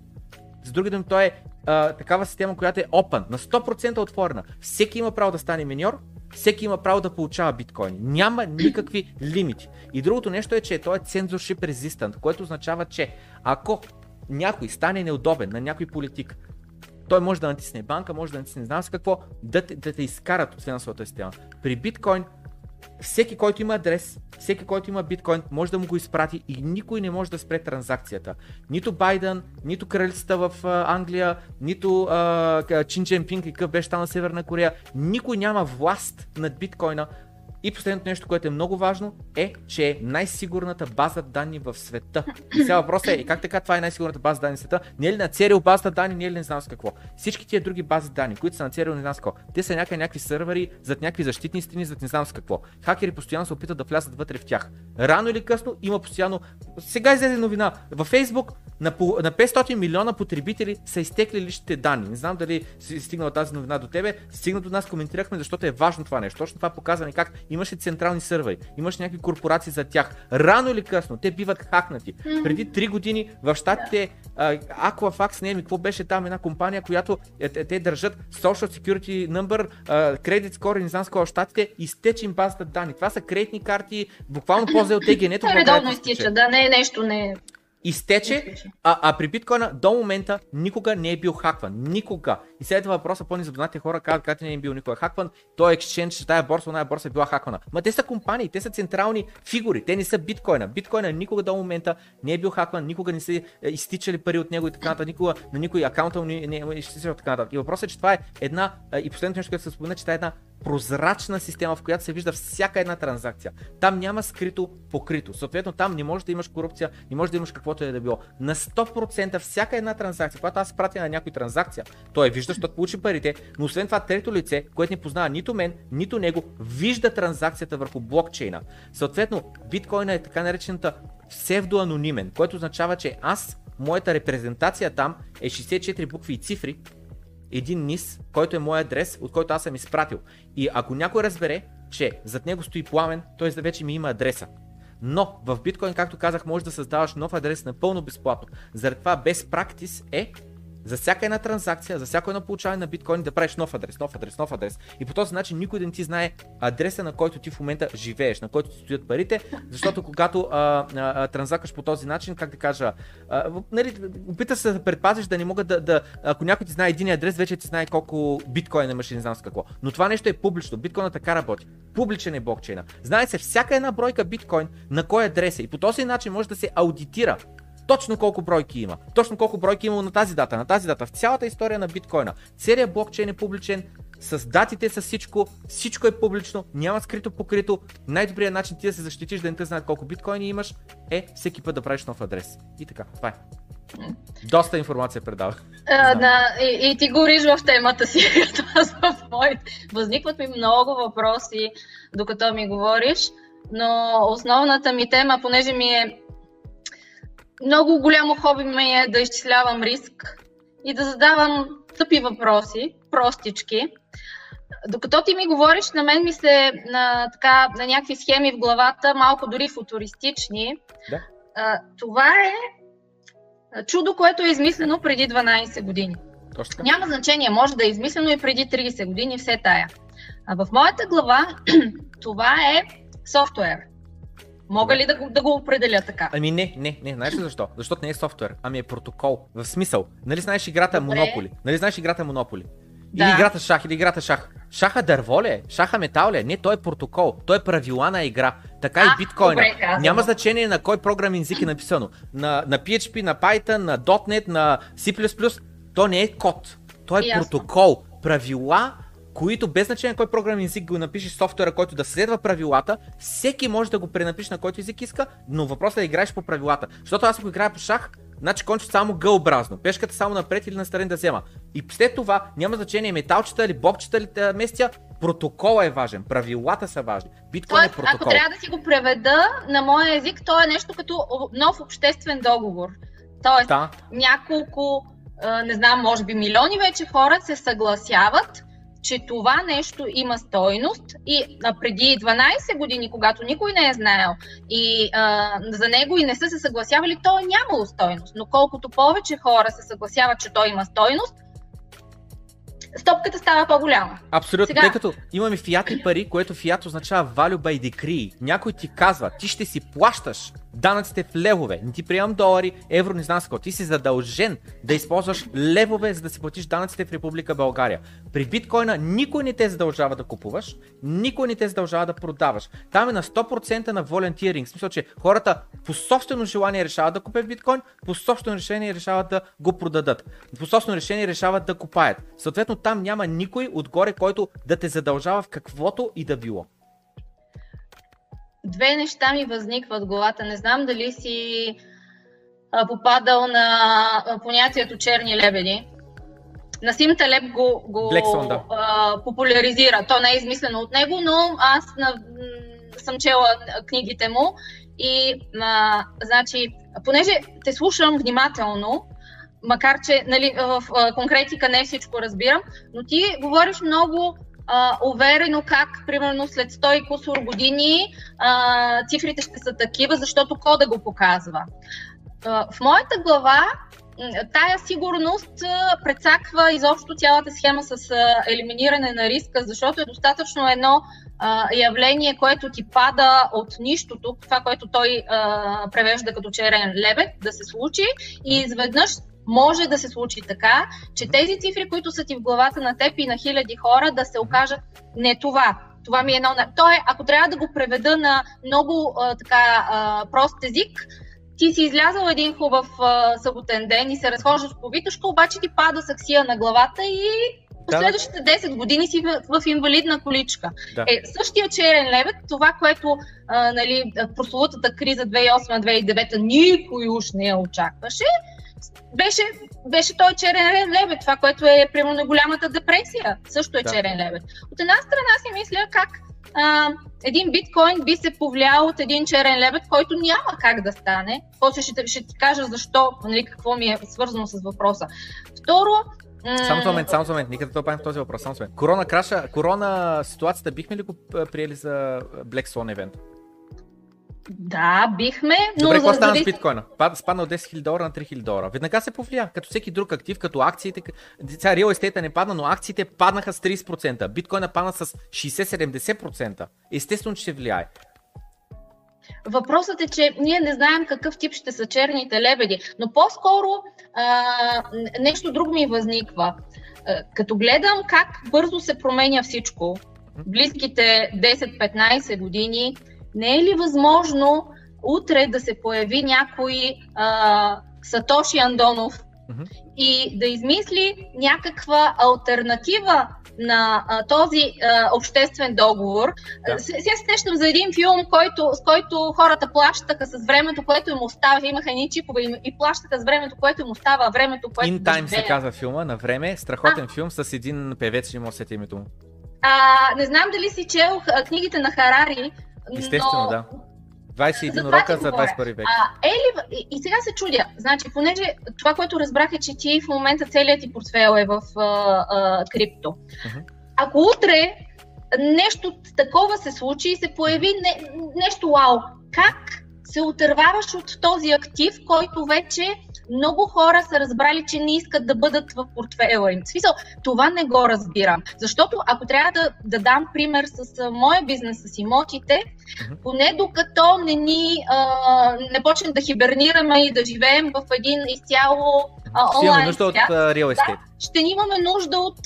С други думи, той е а, такава система, която е open, на 100% отворена. Всеки има право да стане миньор, всеки има право да получава биткоини. Няма никакви лимити. И другото нещо е, че той е censorship resistant, което означава, че ако някой стане неудобен на някой политик, той може да натисне банка, може да натисне знам с какво, да да те изкарат от финансовата система. При биткоин всеки, който има адрес, всеки, който има биткоин, може да му го изпрати и никой не може да спре транзакцията. Нито Байден, нито кралицата в Англия, нито Чин Дженпинг и какъв беше там на Северна Корея. Никой няма власт над биткоина, и последното нещо, което е много важно, е, че е най-сигурната база данни в света. И сега въпросът е, как така това е най-сигурната база данни в света? Не е ли на Церил база данни, не е ли не знам с какво? Всички тия други бази данни, които са на Церил, не знам с какво. Те са някакви, някакви сървъри, зад някакви защитни стени, зад не знам с какво. Хакери постоянно се опитат да влязат вътре в тях. Рано или късно има постоянно. Сега излезе новина. Във Facebook на, на 500 милиона потребители са изтекли личните данни. Не знам дали си стигнала тази новина до тебе. Стигна до нас, коментирахме, защото е важно това нещо. Точно това показва как имаше централни сървъри, имаш някакви корпорации за тях. Рано или късно те биват хакнати. Mm-hmm. Преди 3 години в щатите uh, Aquafax, не ми, какво беше там една компания, която е, те, те държат Social Security Number, uh, Credit Score, не знам с в щатите, изтече им базата данни. Това са кредитни карти, буквално по-зле от ЕГН-то. Редовно изтича, да, не е нещо, не изтече, а, а при биткоина до момента никога не е бил хакван. Никога. И след въпроса по-незапознати хора казват, как не е бил никога хакван, той екшенж, тая борса, тая борса е била хаквана. Ма те са компании, те са централни фигури, те не са биткоина. Биткоина никога до момента не е бил хакван, никога не са е, изтичали пари от него и така нататък, никога на никой акаунта не, не е изтичал така нататък. И въпросът е, че това е една, и последното нещо, което се спомена, че това е една прозрачна система, в която се вижда всяка една транзакция. Там няма скрито покрито. Съответно, там не може да имаш корупция, не може да имаш каквото е да било. На 100% всяка една транзакция, когато аз пратя на някой транзакция, той вижда, защото получи парите, но освен това трето лице, което не познава нито мен, нито него, вижда транзакцията върху блокчейна. Съответно, биткоина е така наречената псевдоанонимен, което означава, че аз, моята репрезентация там е 64 букви и цифри, един низ, който е мой адрес, от който аз съм изпратил. И ако някой разбере, че зад него стои пламен, той вече ми има адреса. Но в биткоин, както казах, можеш да създаваш нов адрес напълно безплатно. Заради това без практис е за всяка една транзакция, за всяко едно получаване на биткоини да правиш нов адрес, нов адрес, нов адрес. И по този начин никой да не ти знае адреса, на който ти в момента живееш, на който ти стоят парите, защото когато а, а, транзакваш по този начин, как да кажа, а, нали, опита се да предпазиш да не могат да, да, ако някой ти знае един адрес, вече ти знае колко биткоин имаш и не знам с какво. Но това нещо е публично, биткоина така работи. Публичен е блокчейна. Знае се всяка една бройка биткоин на кой адрес е и по този начин може да се аудитира точно колко бройки има, точно колко бройки има на тази дата, на тази дата, в цялата история на биткоина. Целият блокчейн е публичен, с датите, с всичко, всичко е публично, няма скрито покрито. Най-добрият начин ти да се защитиш, да не те знаят колко биткоини имаш, е всеки път да правиш нов адрес. И така, това е. Доста информация предавах. Да, и, и ти гориш в темата си, аз в моите. Възникват ми много въпроси, докато ми говориш, но основната ми тема, понеже ми е много голямо хоби ми е да изчислявам риск и да задавам тъпи въпроси, простички. Докато ти ми говориш, на мен ми се на, така, на някакви схеми в главата, малко дори футуристични. Да. А, това е чудо, което е измислено преди 12 години. Точно. Няма значение, може да е измислено и преди 30 години, все тая. А в моята глава това е софтуер. Мога ли да го, да го определя така? Ами не, не, не. Знаеш ли защо? Защото не е софтуер, ами е протокол. В смисъл. Нали знаеш играта Добре. Монополи? Нали знаеш играта Монополи? Да. Или играта шах, или играта шах. Шаха дърво ли е? Шаха метал ли е? Не, той е протокол. Той е правила на игра. Така а, и биткоина. Добре, Няма значение на кой програмен език е написано. На, на PHP, на Python, на .NET, на C++. То не е код. Той е Ясно. протокол. Правила, които без значение кой програмен език го напишеш софтуера, който да следва правилата, всеки може да го пренапише на който език иска, но въпросът е да играеш по правилата. Защото аз ако играя по шах, значи кончето само гълбразно, пешката само напред или настрани да взема. И след това няма значение металчета или бобчета или местя, протокола е важен, правилата са важни. Биткоин е протокол. Ако трябва да си го преведа на моя език, то е нещо като нов обществен договор. Тоест, да. няколко, не знам, може би милиони вече хора се съгласяват че това нещо има стойност и а, преди 12 години, когато никой не е знаел и а, за него и не са се съгласявали, то е нямало стойност. Но колкото повече хора се съгласяват, че той има стойност, стопката става по-голяма. Абсолютно, Сега... тъй като имаме фиат и пари, което фиат означава value by decree. Някой ти казва, ти ще си плащаш данъците в левове, не ти приемам долари, евро, не знам какво. Ти си задължен да използваш левове, за да си платиш данъците в Република България. При биткоина никой не те задължава да купуваш, никой не те задължава да продаваш. Там е на 100% на волонтиринг. В смисъл, че хората по собствено желание решават да купят биткоин, по собствено решение решават да го продадат. По собствено решение решават да купаят. Съответно, там няма никой отгоре, който да те задължава в каквото и да било две неща ми възникват в главата. Не знам дали си а, попадал на а, понятието черни лебеди. Насим Талеб го, го Blackstone, да. а, популяризира. То не е измислено от него, но аз на, съм чела книгите му и а, значи, понеже те слушам внимателно, макар че нали, в конкретика не всичко разбирам, но ти говориш много а, уверено как, примерно, след 100 и кусор години а, цифрите ще са такива, защото кода го показва. А, в моята глава тая сигурност прецаква изобщо цялата схема с елиминиране на риска, защото е достатъчно едно а, явление, което ти пада от нищото, това, което той а, превежда като черен лебед, да се случи и изведнъж може да се случи така, че тези цифри, които са ти в главата на теб и на хиляди хора, да се окажат не това. Това ми е едно. То е, ако трябва да го преведа на много а, така а, прост език, ти си излязал един хубав а, съботен ден и се разхождаш по Витушка, обаче ти пада саксия на главата и да. следващите 10 години си в, в инвалидна количка. Да. Е, същия черен лебед, това, което а, нали, прословутата криза 2008-2009 никой уж не я очакваше, беше, беше той черен лебед, това, което е примерно голямата депресия, също е да. черен лебед. От една страна си мисля как а, един биткоин би се повлиял от един черен лебед, който няма как да стане. После ще, ще ти кажа защо, нали, какво ми е свързано с въпроса. Второ, само за момент, само за момент, никъде да в този въпрос, само момент. Корона краша, корона ситуацията бихме ли го приели за Black Swan евент? Да, бихме, но Добре, какво стана с биткоина? Спадна от 10 000 долара на 3 000 долара. Веднага се повлия, като всеки друг актив, като акциите. Сега реал естета не падна, но акциите паднаха с 30%. Биткоина падна с 60-70%. Естествено, че ще влияе. Въпросът е, че ние не знаем какъв тип ще са черните лебеди, но по-скоро а, нещо друго ми възниква. А, като гледам как бързо се променя всичко, близките 10-15 години, не е ли възможно утре да се появи някой а, Сатоши Андонов mm-hmm. и да измисли някаква альтернатива на а, този а, обществен договор. Да. Сега се сещам за един филм, който, с който хората плащаха с времето, което им остава. Имаха едни чипове и, и плащаха с времето, което им остава, времето, което. In Time се казва филма, на време. Страхотен а. филм с един певец, има усети името му. А, не знам дали си чел книгите на Харари, Естествено, но... да. 21 за урока за 21 век. А, е ли, и, и сега се чудя, значи, понеже това, което разбрах е, че ти в момента целият ти портфел е в а, а, крипто. Uh-huh. Ако утре нещо такова се случи и се появи не, нещо вау, как се отърваваш от този актив, който вече много хора са разбрали, че не искат да бъдат в портфела им. В смисъл, това не го разбирам. Защото ако трябва да, да дам пример с моя бизнес, с имотите, поне докато не ни а, не почнем да хибернираме и да живеем в един изцяло а, онлайн нужда свят, от real estate. Да, ще имаме нужда от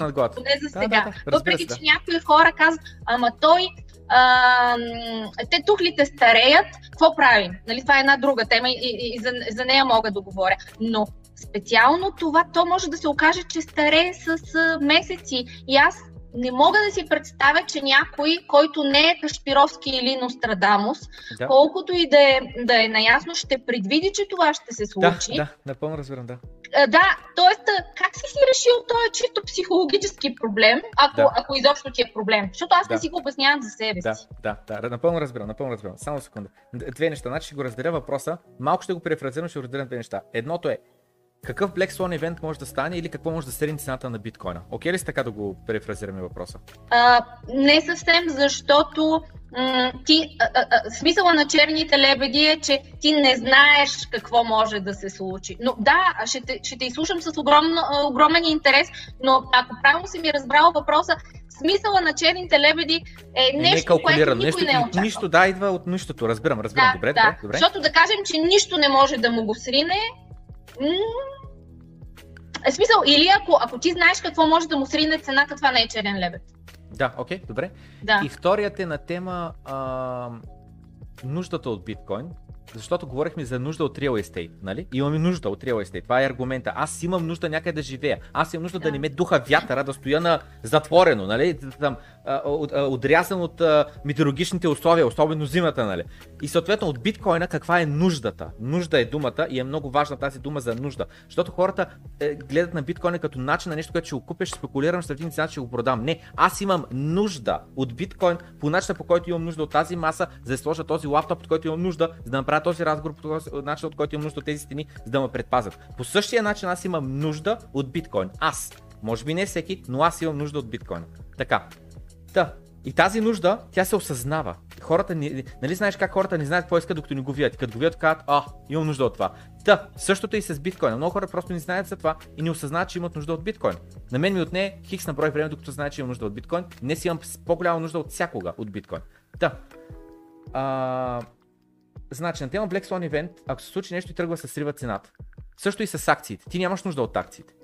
над главата. Поне за сега. Да, да, да. Въпреки, че някои хора казват, ама той а, те тухлите стареят, какво правим? Нали, това е една друга тема и, и, и за, за нея мога да говоря. Но специално това, то може да се окаже, че старее с а, месеци. И аз не мога да си представя, че някой, който не е Кашпировски или Нострадамус, да. колкото и да е, да е наясно, ще предвиди, че това ще се случи. Да, да напълно разбирам, да. Да, т.е. как си си решил този чисто психологически проблем, ако, да. ако изобщо ти е проблем? Защото аз да. не си го обяснявам за себе да, си. Да, да, напълно разбирам, напълно разбирам. Само секунда. Две неща. Значи ще го разделя въпроса. Малко ще го префразирам, ще го разделя две неща. Едното е какъв Black Swan event може да стане или какво може да средни цената на биткоина? Окей ли сте така да го префразираме въпроса? А, не съвсем, защото м- ти, а, а, смисъла на черните лебеди е, че ти не знаеш какво може да се случи. Но да, ще те, ще те изслушам с огромно, огромен интерес, но ако правилно си ми разбрал въпроса, смисъла на черните лебеди е нещо, не е което никой нещо, не е очаквал. Нищо, да, идва от нищото, разбирам, разбирам. Да, добре, да. добре, добре. Защото да кажем, че нищо не може да му го срине, е смисъл, или ако, ако ти знаеш какво може да му срине цената, това не е черен лебед. Да, окей, okay, добре. Да. И вторият е на тема а, нуждата от биткоин. Защото говорихме за нужда от real estate, нали? Имаме нужда от real estate. Това е аргумента. Аз имам нужда някъде да живея. Аз имам нужда да, да не ме духа вятъра, да стоя на затворено, нали? Там, отрязан от метеорологичните условия, особено зимата, нали? И съответно от биткоина каква е нуждата? Нужда е думата и е много важна тази дума за нужда. Защото хората е, гледат на биткоина като начин на нещо, което ще го купиш, спекулирам, ще един цена, ще го продам. Не, аз имам нужда от биткоин по начина по който имам нужда от тази маса, за да сложа този лаптоп, от който имам нужда, за да направя този разговор по този начин, от който имам нужда от тези стени, за да ме предпазят. По същия начин аз имам нужда от биткоин. Аз. Може би не всеки, но аз имам нужда от биткоин. Така. Та. И тази нужда, тя се осъзнава. Хората, не, нали знаеш как хората не знаят какво искат, докато ни го видят. Като го видят, казват, а, имам нужда от това. Та, същото и с биткоина. Много хора просто не знаят за това и не осъзнават, че имат нужда от биткоин. На мен ми отне хикс на брой време, докато знаят, че имам нужда от биткоин. Днес имам по-голяма нужда от всякога от биткоин. Та. А, Значи на тема Black Swan Event, ако се случи нещо и тръгва се срива цената. Също и с акциите. Ти нямаш нужда от акциите.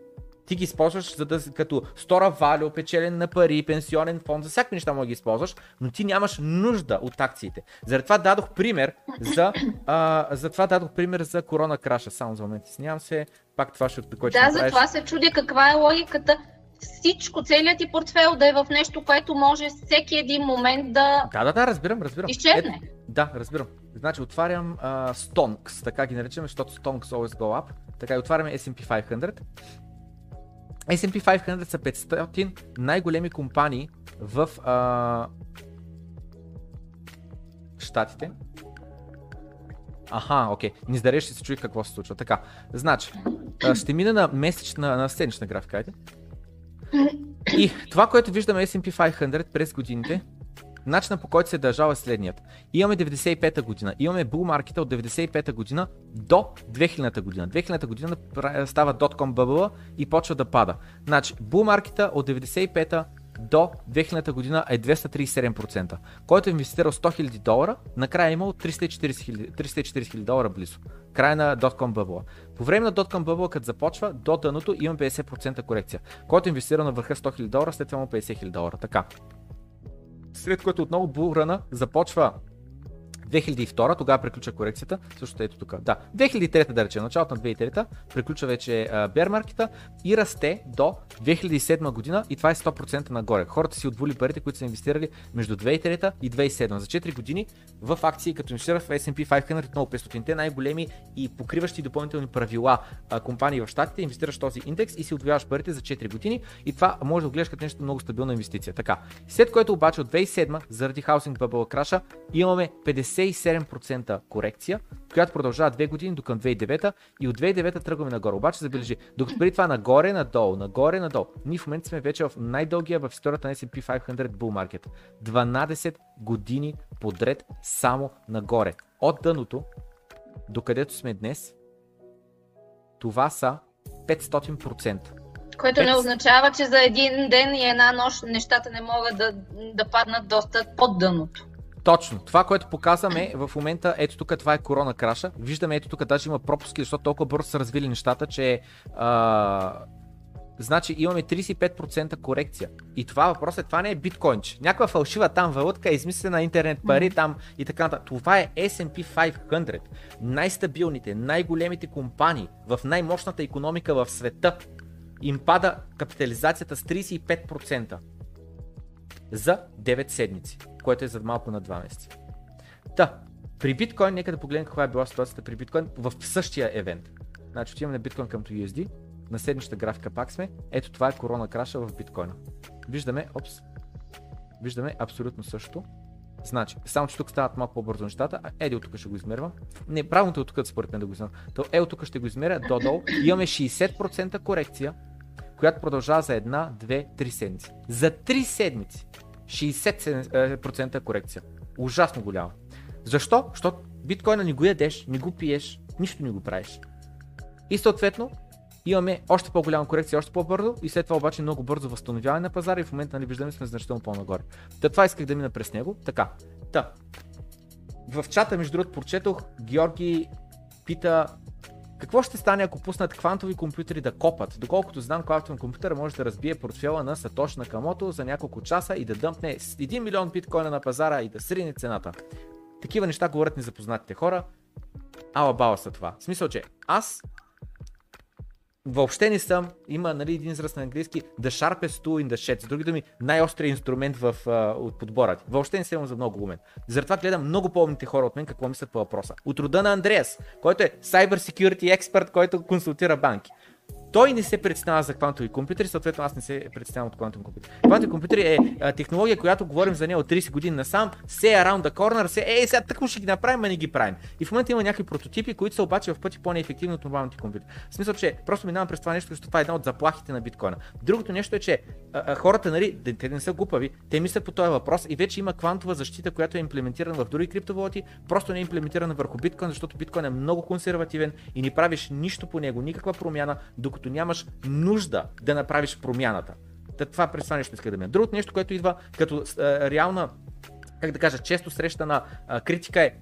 Ти ги използваш за да, като стора валю, печелен на пари, пенсионен фонд, за всякакви неща може да ги използваш, но ти нямаш нужда от акциите. Заради това дадох пример за, а, за това дадох пример за корона краша. Само за момент, снявам се, пак това ще, което Да, за това се чудя каква е логиката всичко, целият ти портфел да е в нещо, което може всеки един момент да. Да, да, да, разбирам, разбирам. Изчезне. Ето, да, разбирам. Значи отварям uh, Stonks, така ги наричаме, защото Stonks always go up. Така и отваряме S&P 500. S&P 500 са 500 най-големи компании в uh, Штатите. Аха, окей. Не издареш ще се чуи какво се случва. Така, значи, ще мина на месечна, на седмична графика. И това, което виждаме S&P 500 през годините, начинът по който се е държава е следният. Имаме 95-та година, имаме бул маркета от 95-та година до 2000-та година. 2000-та година става .com bubble и почва да пада. Значи, бул маркета от 95-та до 2000 година е 237%. Който е инвестирал 100 000 долара, накрая е имал 340 000, долара близо. Край на Dotcom Bubble. По време на Dotcom Bubble, като започва, до дъното има 50% корекция. Който е инвестирал на върха 100 000 долара, след това има 50 000 долара. Така. След което отново булрана започва 2002, тогава приключва корекцията, също ето тук. Да, 2003 да речем, началото на 2003 приключва вече бер маркета и расте до 2007 година и това е 100% нагоре. Хората си отволи парите, които са инвестирали между 2003 и 2007. За 4 години в акции, като инвестира в S&P 500, отново 500-те най-големи и покриващи допълнителни правила компании в щатите, инвестираш този индекс и си отвояваш парите за 4 години и това може да гледаш като нещо много стабилна инвестиция. Така. След което обаче от 2007, заради хаусинг бъбъл краша, имаме 50 67% корекция, която продължава 2 години до към 2009 и от 2009 тръгваме нагоре. Обаче забележи, докато преди това нагоре, надолу, нагоре, надолу. Ние в момента сме вече в най-дългия в историята на S&P 500 Bull Market. 12 години подред само нагоре. От дъното до където сме днес, това са 500%. Което не означава, че за един ден и една нощ нещата не могат да, да паднат доста под дъното. Точно. Това, което показваме в момента, ето тук, това е корона краша. Виждаме, ето тук даже има пропуски, защото толкова бързо са развили нещата, че а, Значи имаме 35% корекция. И това въпрос е, това не е биткоинче. Някаква фалшива там валутка, измислена интернет пари там и така нататък. Това е S&P 500. Най-стабилните, най-големите компании в най-мощната економика в света им пада капитализацията с 35% за 9 седмици което е за малко на 2 месеца. Та, при биткоин, нека да погледнем каква е била ситуацията при биткоин в същия евент. Значи отиваме на биткоин към USD, на седмичната графика пак сме, ето това е корона краша в биткоина. Виждаме, опс, виждаме абсолютно също. Значи, само че тук стават малко по-бързо нещата, а еди от тук ще го измервам. Не, правилното е от тук според мен да го измервам. То е от тук ще го измеря до-долу. Имаме 60% корекция, която продължава за една, две, три седмици. За три седмици 60% корекция. Ужасно голяма. Защо? Защото биткоина не го ядеш, не го пиеш, нищо не го правиш. И съответно имаме още по-голяма корекция, още по-бързо и след това обаче много бързо възстановяване на пазара и в момента нали, виждаме сме значително по-нагоре. Та това исках да мина през него. Така. Та. В чата, между другото, прочетох, Георги пита какво ще стане, ако пуснат квантови компютри да копат? Доколкото знам, квантовен компютър може да разбие портфела на Сатош Накамото за няколко часа и да дъмпне 1 милион биткоина на пазара и да срине цената. Такива неща говорят незапознатите хора. Ала бала са това. В смисъл, че аз въобще не съм, има нали, един израз на английски, the sharpest tool in the shed. С други думи, най-острият инструмент в, uh, от подбора ти. Въобще не съм за много умен. Затова гледам много по-умните хора от мен какво мислят по въпроса. От рода на Андреас, който е cyber security експерт, който консултира банки. Той не се представя за квантови компютри, съответно аз не се представям от квантови компютри. Квантови компютри е а, технология, която говорим за нея от 30 години насам, се around the corner, се е, сега тъкмо ще ги направим, а не ги правим. И в момента има някакви прототипи, които са обаче в пъти по-неефективни от нормалните компютри. В смисъл, че просто минавам през това нещо, защото това е една от заплахите на биткоина. Другото нещо е, че а, а, хората, нали, те не са глупави, те мислят по този въпрос и вече има квантова защита, която е имплементирана в други криптовалути, просто не е имплементирана върху биткоин, защото биткоин е много консервативен и не правиш нищо по него, никаква промяна, докато нямаш нужда да направиш промяната. Та това през това нещо иска да ме. Другото нещо, което идва като а, реална, как да кажа, често срещана а, критика е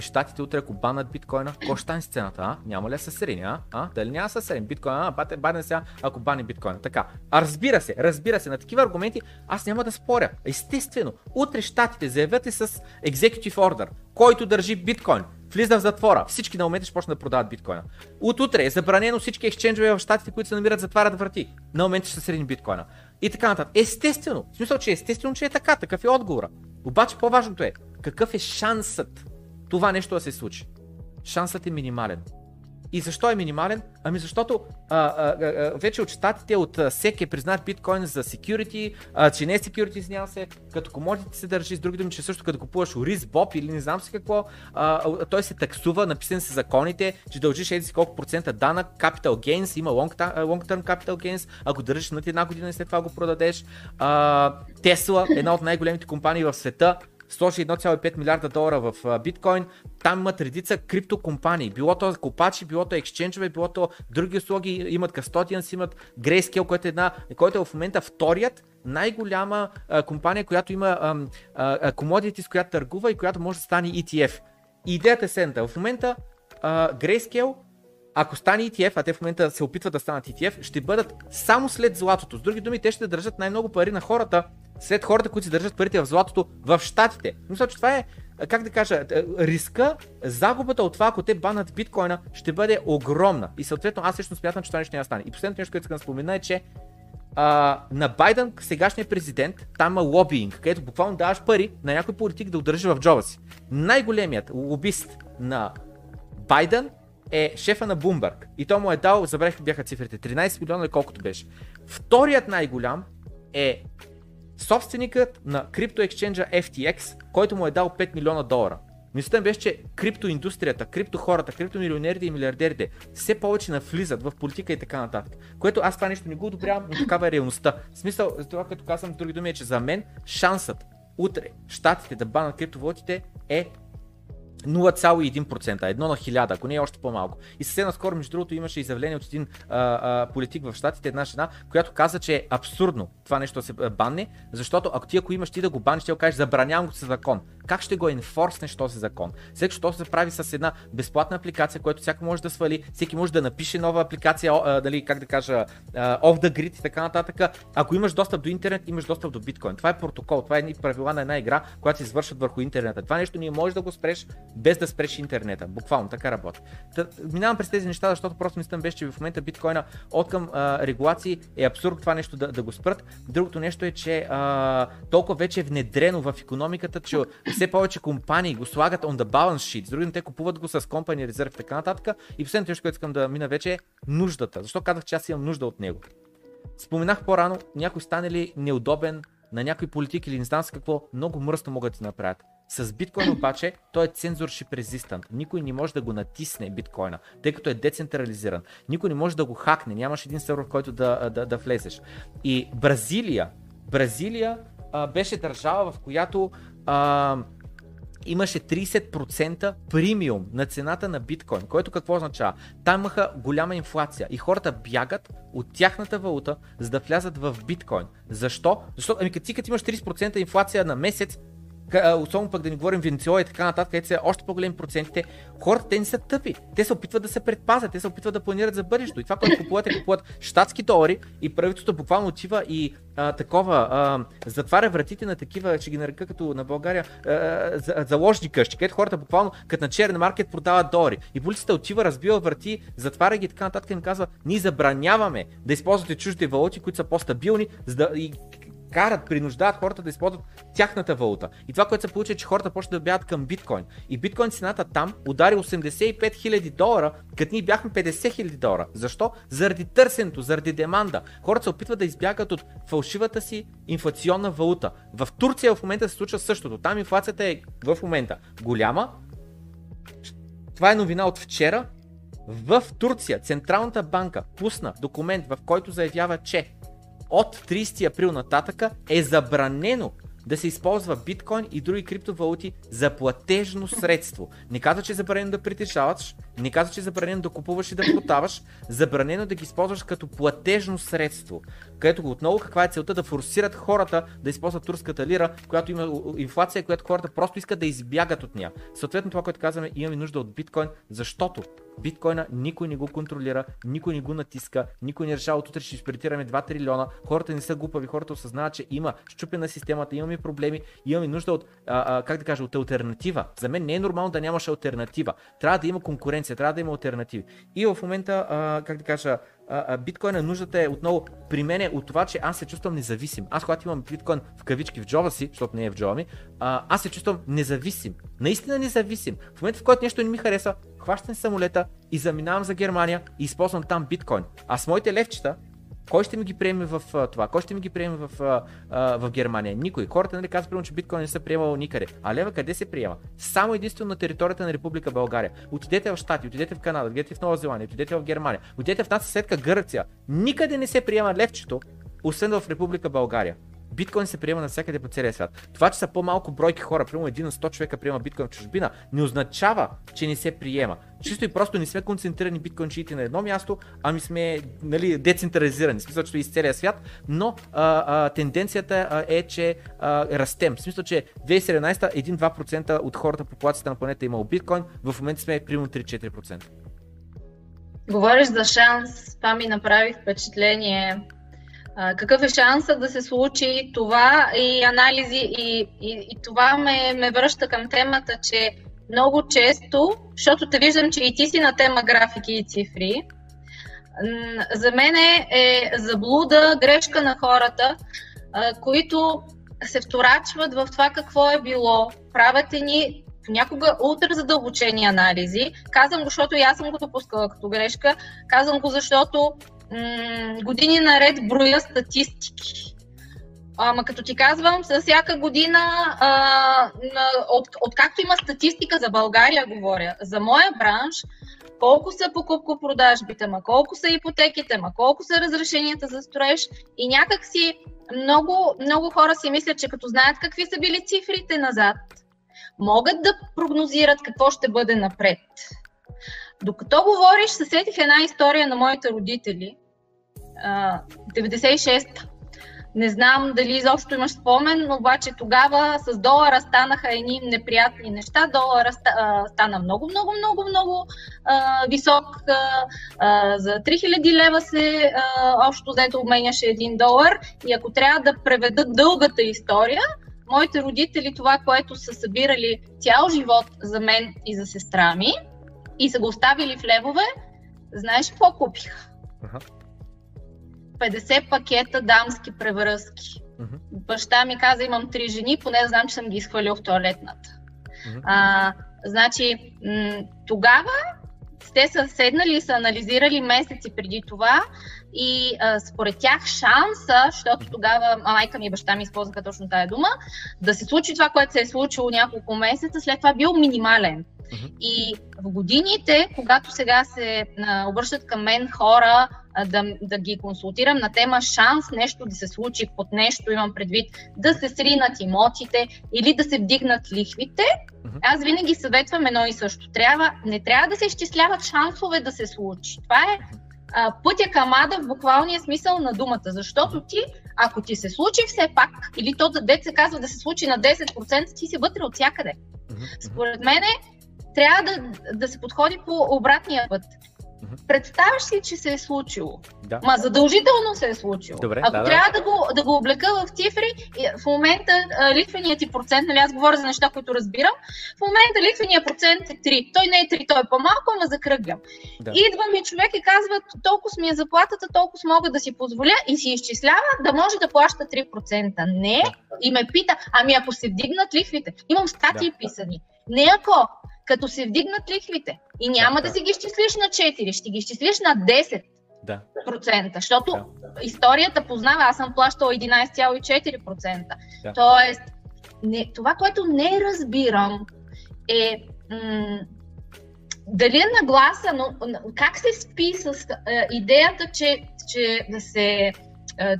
Щатите утре, ако банат биткоина, какво ще стане с цената? А? Няма ли са а? а? Дали няма са срени? Биткоина, а, бате, бане сега, ако бани биткоина. Така. А разбира се, разбира се, на такива аргументи аз няма да споря. Естествено, утре щатите заявят с executive order, който държи биткоин влиза в затвора. Всички на момента ще почнат да продават биткоина. От утре е забранено всички ексченджове в щатите, които се намират затварят врати. На момента ще са средни биткоина. И така нататък. Естествено. В смисъл, че естествено, че е така. Такъв е отговора. Обаче по-важното е, какъв е шансът това нещо да се случи. Шансът е минимален. И защо е минимален? Ами защото а, а, а, вече от щатите от SEC е признат биткоин за security, а, че не е security, извинявам се, като комодите се държи, с други думи, че също като купуваш ориз, боб или не знам си какво, а, а, той се таксува, написан се законите, че дължиш еди колко процента данък, capital gains, има long, long term capital gains, ако държиш над една година и след това го продадеш. Тесла, една от най-големите компании в света, сложи 1,5 милиарда долара в биткоин, там имат редица криптокомпании, било то копачи, било то екшенджове, било то други услуги, имат Custodians, имат Grayscale, който е, една, който е в момента вторият най-голяма а, компания, която има комодити, с която търгува и която може да стане ETF. Идеята е следната. В момента а, Grayscale ако стане ETF, а те в момента се опитват да станат ETF, ще бъдат само след златото. С други думи, те ще държат най-много пари на хората, след хората, които си държат парите в златото в Штатите. Мисля, че това е, как да кажа, риска, загубата от това, ако те банат биткоина, ще бъде огромна. И съответно, аз също смятам, че това нещо няма стане. И последното нещо, което искам да спомена е, че а, на Байден, сегашният президент, там има лобиинг, където буквално даваш пари на някой политик да удържи в джоба си. Най-големият лобист на Байден е шефа на Bloomberg. И то му е дал, забравих бяха цифрите, 13 милиона или колкото беше. Вторият най-голям е собственикът на криптоексченджа FTX, който му е дал 5 милиона долара. Мисълта беше, че криптоиндустрията, криптохората, криптомилионерите и милиардерите все повече навлизат в политика и така нататък. Което аз това нещо не го одобрявам, но такава е реалността. В смисъл, това, като казвам други думи, е, че за мен шансът утре щатите да банат криптовалутите е 0,1%, едно на хиляда, ако не е още по-малко. И съвсем наскоро, между другото, имаше изявление от един а, а, политик в Штатите, една жена, която каза, че е абсурдно това нещо да се банне, защото ако ти ако имаш ти да го баниш, ти го кажеш забранявам го със закон. Как ще го енфорснеш този закон? Всеки, що се прави с една безплатна апликация, която всяко може да свали, всеки може да напише нова апликация, дали, как да кажа, off the grid и така нататък. Ако имаш достъп до интернет, имаш достъп до биткоин. Това е протокол, това е едни правила на една игра, която се извършват върху интернета. Това нещо ние може да го спреш без да спреш интернета. Буквално така работи. Та, минавам през тези неща, защото просто мислям беше, че в момента биткоина от към регулации е абсурд това нещо да, да го спрат. Другото нещо е, че а, толкова вече е внедрено в економиката, че все повече компании го слагат on the balance sheet. С други те купуват го с company reserve така нататък. И последното нещо, което искам да мина вече е нуждата. Защо казах, че аз имам нужда от него? Споменах по-рано, някой стане ли неудобен на някой политик или не знам с какво, много мръсно могат да направят. С биткоин обаче той е censorship resistant. Никой не може да го натисне биткоина, тъй като е децентрализиран. Никой не може да го хакне, нямаш един сервер, в който да, да, да влезеш. И Бразилия, Бразилия а, беше държава, в която а, имаше 30% премиум на цената на биткоин, което какво означава? Там имаха голяма инфлация и хората бягат от тяхната валута, за да влязат в биткоин. Защо? Защото, ами като ти като имаш 30% инфлация на месец, особено пък да не говорим Венецуела и така нататък, където са още по-големи процентите, хората те не са тъпи. Те се опитват да се предпазят, те се опитват да планират за бъдещето. И това, което купуват, е купуват щатски долари и правителството буквално отива и а, такова, а, затваря вратите на такива, ще ги нарека като на България, а, заложни къщи, където хората буквално като на черен маркет продават долари. И полицията отива, разбива врати, затваря ги и така нататък и им казва, ние забраняваме да използвате чужди валути, които са по-стабилни, за да, и карат, принуждават хората да използват тяхната валута. И това, което се получи е, че хората почват да бягат към биткоин. И биткоин цената там удари 85 000 долара, като ние бяхме 50 000 долара. Защо? Заради търсенето, заради деманда. Хората се опитват да избягат от фалшивата си инфлационна валута. В Турция в момента се случва същото. Там инфлацията е в момента голяма. Това е новина от вчера. В Турция Централната банка пусна документ, в който заявява, че от 30 април нататъка е забранено да се използва биткоин и други криптовалути за платежно средство. Не казва, че е забранено да притежаваш, Не казва, че е забранено да купуваш и да продаваш, забранено да ги използваш като платежно средство. Където отново каква е целта да форсират хората да използват турската лира, която има инфлация, която хората просто искат да избягат от нея. Съответно това, което казваме, имаме нужда от биткоин, защото биткоина никой не го контролира, никой не го натиска, никой не решава от утре ще спиритираме 2 трилиона, хората не са глупави, хората осъзнават, че има щупена системата, имаме проблеми, имаме нужда от, а, а, как да кажа, от альтернатива. За мен не е нормално да нямаш альтернатива. Трябва да има конкуренция, трябва да има альтернативи. И в момента, а, как да кажа, биткоина нуждата е отново при мен е от това, че аз се чувствам независим. Аз когато имам биткоин в кавички в джоба си, защото не е в джоба ми, а, аз се чувствам независим. Наистина независим. В момента, в който нещо не ми харесва, хващам самолета и заминавам за Германия и използвам там биткоин. А с моите левчета кой ще ми ги приеме в това? Кой ще ми ги приеме в, в Германия? Никой. Хората нали казват, примерно, че биткоин не се приемал никъде. А лева къде се приема? Само единствено на територията на Република България. Отидете в Штати, отидете в Канада, отидете в Нова Зеландия, отидете в Германия, отидете в нас съседка Гърция. Никъде не се приема левчето, освен в Република България. Биткоин се приема навсякъде по целия свят. Това, че са по-малко бройки хора, примерно един на 100 човека приема биткоин в чужбина, не означава, че не се приема. Чисто и просто не сме концентрирани биткоинчиите на едно място, ами сме нали, децентрализирани, в смисъл, че из целия свят, но а, а, тенденцията е, че а, растем. В смисъл, че 2017 1-2% от хората, популацията на планета е имало биткоин, в момента сме примерно 3-4%. Говориш за шанс, това ми направи впечатление какъв е шансът да се случи това и анализи и, и, и това ме, ме връща към темата, че много често, защото те виждам, че и ти си на тема графики и цифри, за мен е заблуда, грешка на хората, които се вторачват в това какво е било. Правят ни понякога ултра задълбочени анализи. Казвам го, защото и аз съм го допускала като грешка. Казвам го, защото години наред броя статистики. Ама като ти казвам, с всяка година, а, от, откакто има статистика за България, говоря, за моя бранш, колко са покупко-продажбите, ма колко са ипотеките, ма колко са разрешенията за строеж и някак си много, много хора си мислят, че като знаят какви са били цифрите назад, могат да прогнозират какво ще бъде напред. Докато говориш, се сетих една история на моите родители. 96-та. Не знам дали изобщо имаш спомен, но обаче тогава с долара станаха едни неприятни неща. Долара стана много, много, много, много висок. За 3000 лева се общо взето обменяше един долар. И ако трябва да преведат дългата история, моите родители това, което са събирали цял живот за мен и за сестра ми, и са го оставили в левове, знаеш какво купиха? 50 пакета дамски превръзки. Uh-huh. Баща ми каза, имам три жени, поне знам, че съм ги изхвалил в туалетната. Uh-huh. А, значи, м- тогава те са седнали и са анализирали месеци преди това и а, според тях шанса, защото тогава майка ми и баща ми използваха точно тая дума, да се случи това, което се е случило няколко месеца, след това бил минимален. И в годините, когато сега се а, обръщат към мен хора а, да, да ги консултирам на тема шанс нещо да се случи под нещо, имам предвид да се сринат имотите или да се вдигнат лихвите, аз винаги съветвам едно и също. Трябва, не трябва да се изчисляват шансове да се случи. Това е а, пътя към ада в буквалния смисъл на думата, защото ти, ако ти се случи все пак, или то да се казва да се случи на 10%, ти си вътре от всякъде. Според мен трябва да, да се подходи по обратния път. Представяш си, че се е случило. Да. Ма задължително се е случило. Добре, Ако да, трябва да. да го, да го облека в цифри, в момента лихвеният ти процент, нали аз говоря за неща, които разбирам, в момента лихвеният процент е 3. Той не е 3, той е по-малко, ама закръглям. Да. Идва ми човек и казва, толкова ми е заплатата, толкова мога да си позволя и си изчислява да може да плаща 3%. Не, да. и ме пита, ами ако се вдигнат лихвите, имам статии да. писани. Не ако, като се вдигнат лихвите и няма да, да си ги изчислиш на 4, ще ги изчислиш на 10. Да. Процента, защото да. историята познава, аз съм плащала 11,4%. Да. Тоест, не, това, което не разбирам е м- дали е нагласа, но как се спи с е, идеята, че, че да се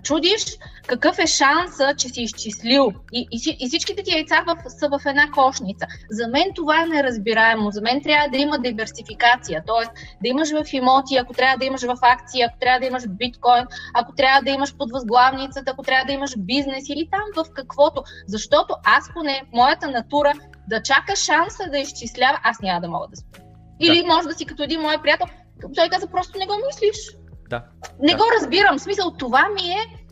чудиш какъв е шанса, че си изчислил. И, и, и всичките ти яйца в, са в една кошница. За мен това е неразбираемо. За мен трябва да има диверсификация. Тоест да имаш в имоти, ако трябва да имаш в акции, ако трябва да имаш биткоин, ако трябва да имаш под възглавницата, ако трябва да имаш бизнес или там в каквото. Защото аз поне, моята натура, да чака шанса да изчислява, аз няма да мога да спя. Или да. може да си като един мой приятел, той каза, просто не го мислиш. Да. Не да. го разбирам. В смисъл, това ми е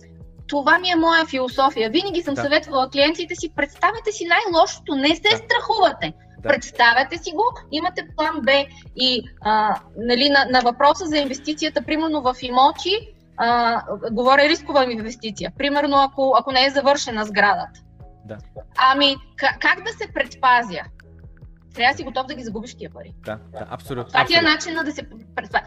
това ми е моя философия. Винаги съм да. съветвала клиентите си, представете си най-лошото, не се да. страхувате. Да. Представете си го, имате план Б и а, нали, на, на въпроса за инвестицията, примерно в имоти, а, говоря рискова инвестиция. Примерно, ако, ако не е завършена сградата. Да. Ами, как, как да се предпазя? Трябва да си готов да ги загубиш тия пари. Да, да, абсолютно. Това ти е начинът да се.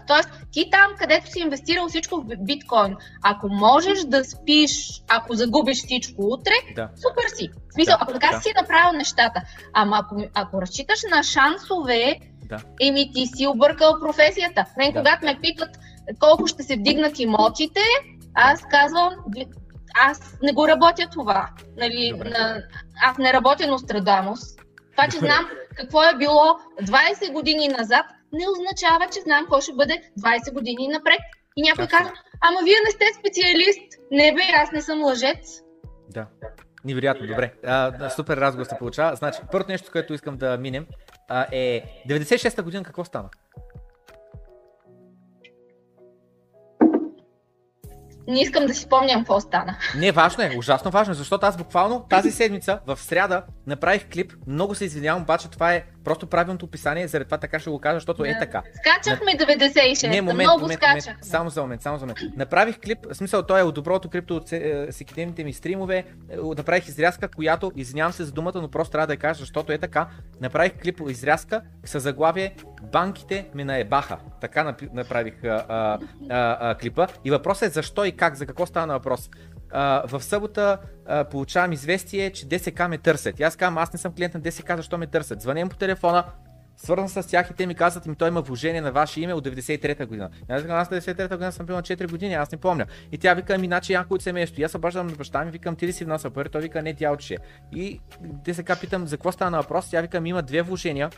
Тоест, ти там, където си инвестирал всичко в биткоин, ако можеш да спиш, ако загубиш всичко утре, да. супер си. В смисъл, Да, ако така да. си направил нещата. Ама ако, ако разчиташ на шансове, Да. еми ти си объркал професията. Мен, Да. когато ме питат колко ще се вдигнат имотите, аз казвам, аз не го работя това. Нали, Добре. на, аз не работя Нострадамус. Това, че знам какво е било 20 години назад, не означава, че знам какво ще бъде 20 години напред. И някой казва, ама вие не сте специалист. Не бе, аз не съм лъжец. Да. Невероятно, добре. А, супер разговор се получава. Значи, първото нещо, което искам да минем а, е 96-та година какво стана? Не искам да си спомням какво стана. Не, важно е, ужасно важно, е, защото аз буквално тази седмица, в сряда, направих клип. Много се извинявам, обаче това е просто правилното описание, заради това така ще го кажа, защото е Да. така. Скачахме 96-та, Не, момент, много момент, скачахме. момент, само за момент, само за момент. Направих клип, в смисъл той е от доброто крипто от е, всекидневните ми стримове, е, направих изрязка, която, извинявам се за думата, но просто трябва да я кажа, защото е така. Направих клип изрязка с заглавие Банките ме наебаха. Така направих а, а, а, а, клипа. И въпросът е защо и как, за какво стана въпрос. В събота получавам известие, че ДСК ме търсят. И аз казвам, аз не съм клиент на ДСК, защо ме търсят? Звънем по телефона, Свързан с тях и те ми казват, ми той има вложение на ваше име от 93-та година. И Аз казвам, аз 93-та година съм бил на 4 години, аз не помня. И тя вика, ми иначе някой от семейството. И аз обаждам на баща ми, викам, ти ли си внася пари? Той вика, не, тя отше. И сега питам, за какво стана въпрос? Тя вика, ми има две вложения.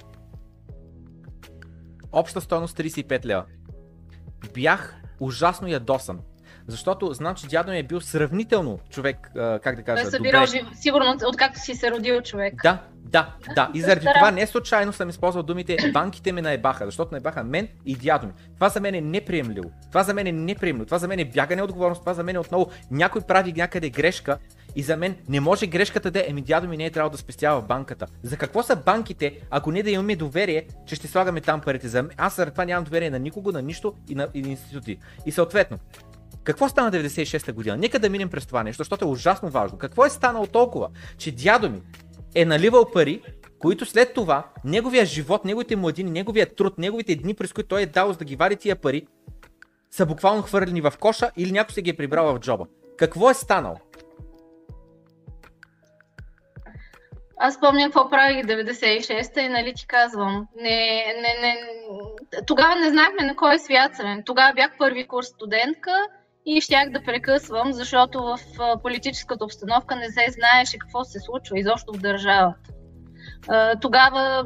Обща стойност 35 лева. Бях ужасно ядосан. Защото знам, че дядо ми е бил сравнително човек, как да Той кажа, е събирал жив... сигурно, откакто си се родил човек. да, да, да. И заради това не случайно съм използвал думите банките ме наебаха, защото наебаха мен и дядо ми. Това за мен е неприемливо. Това за мен е неприемливо. Това за мен е бягане от отговорност. Това за мен е отново някой прави някъде грешка и за мен не може грешката да е, еми дядо ми не е трябвало да спестява банката. За какво са банките, ако не да имаме доверие, че ще слагаме там парите? За мен, аз заради това нямам доверие на никого, на нищо и на, и на институти. И съответно, какво стана 96-та година? Нека да минем през това нещо, защото е ужасно важно. Какво е станало толкова, че дядо ми е наливал пари, които след това неговия живот, неговите младини, неговия труд, неговите дни, през които той е дал за да ги вади тия пари, са буквално хвърлени в коша или някой се ги е прибрал в джоба. Какво е станало? Аз спомням какво правих 96-та и нали ти казвам. Не, не, не, тогава не знахме на кой свят съм. Тогава бях първи курс студентка и щях да прекъсвам, защото в политическата обстановка не се знаеше какво се случва изобщо в държавата. Тогава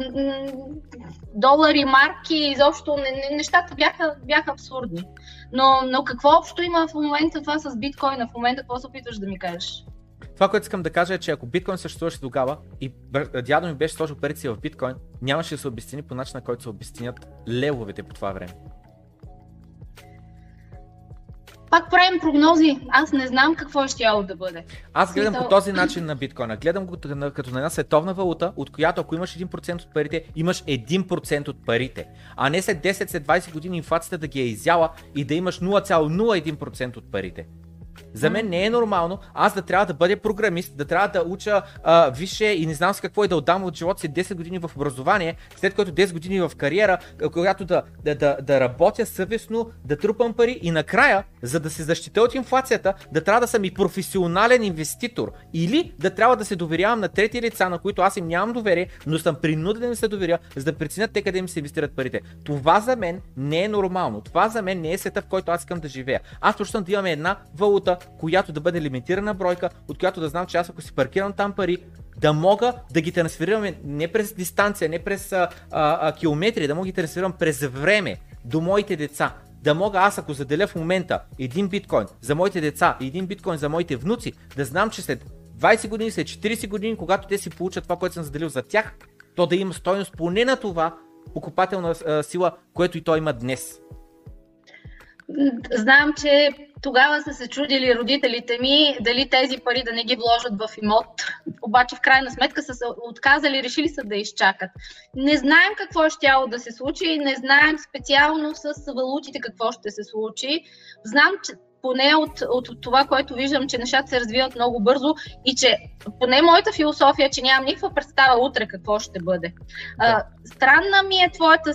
долари, марки, изобщо не, не, нещата бяха, бяха абсурдни. Но, но какво общо има в момента това с биткоина? В момента какво се опитваш да ми кажеш? Това, което искам да кажа е, че ако биткоин съществуваше тогава и дядо ми беше сложил парите си в биткоин, нямаше да се обесцени по начина, който се обесценят левовете по това време. Пак правим прогнози. Аз не знам какво ще яло да бъде. Аз гледам Смисъл- по този начин на биткоина. Гледам го като на, една световна валута, от която ако имаш 1% от парите, имаш 1% от парите. А не след 10, след 20 години инфлацията да ги е изяла и да имаш 0,01% от парите. За мен не е нормално аз да трябва да бъда програмист, да трябва да уча а, висше и не знам с какво и да отдам от живота си 10 години в образование, след което 10 години в кариера, когато да, да, да, да работя съвестно, да трупам пари и накрая, за да се защитя от инфлацията, да трябва да съм и професионален инвеститор. Или да трябва да се доверявам на трети лица, на които аз им нямам доверие, но съм принуден да се доверя, за да преценят те къде им се инвестират парите. Това за мен не е нормално. Това за мен не е света, в който аз искам да живея. Аз почвам да имаме една валута, която да бъде лимитирана бройка, от която да знам, че аз ако си паркирам там пари, да мога да ги трансферираме не през дистанция, не през а, а, километри, да мога ги трансферирам през време до моите деца. Да мога аз, ако заделя в момента един биткоин за моите деца и един биткоин за моите внуци, да знам, че след 20 години, след 40 години, когато те си получат това, което съм заделил за тях, то да има стойност поне на това покупателна сила, което и той има днес. Знам, че тогава са се чудили родителите ми дали тези пари да не ги вложат в имот. Обаче в крайна сметка са се отказали, решили са да изчакат. Не знаем какво е щяло да се случи, не знаем специално с валутите какво ще се случи. Знам, че поне от, от, от това, което виждам, че нещата се развиват много бързо и че поне моята философия, че нямам никаква представа утре какво ще бъде. Да. А, странна ми е твоята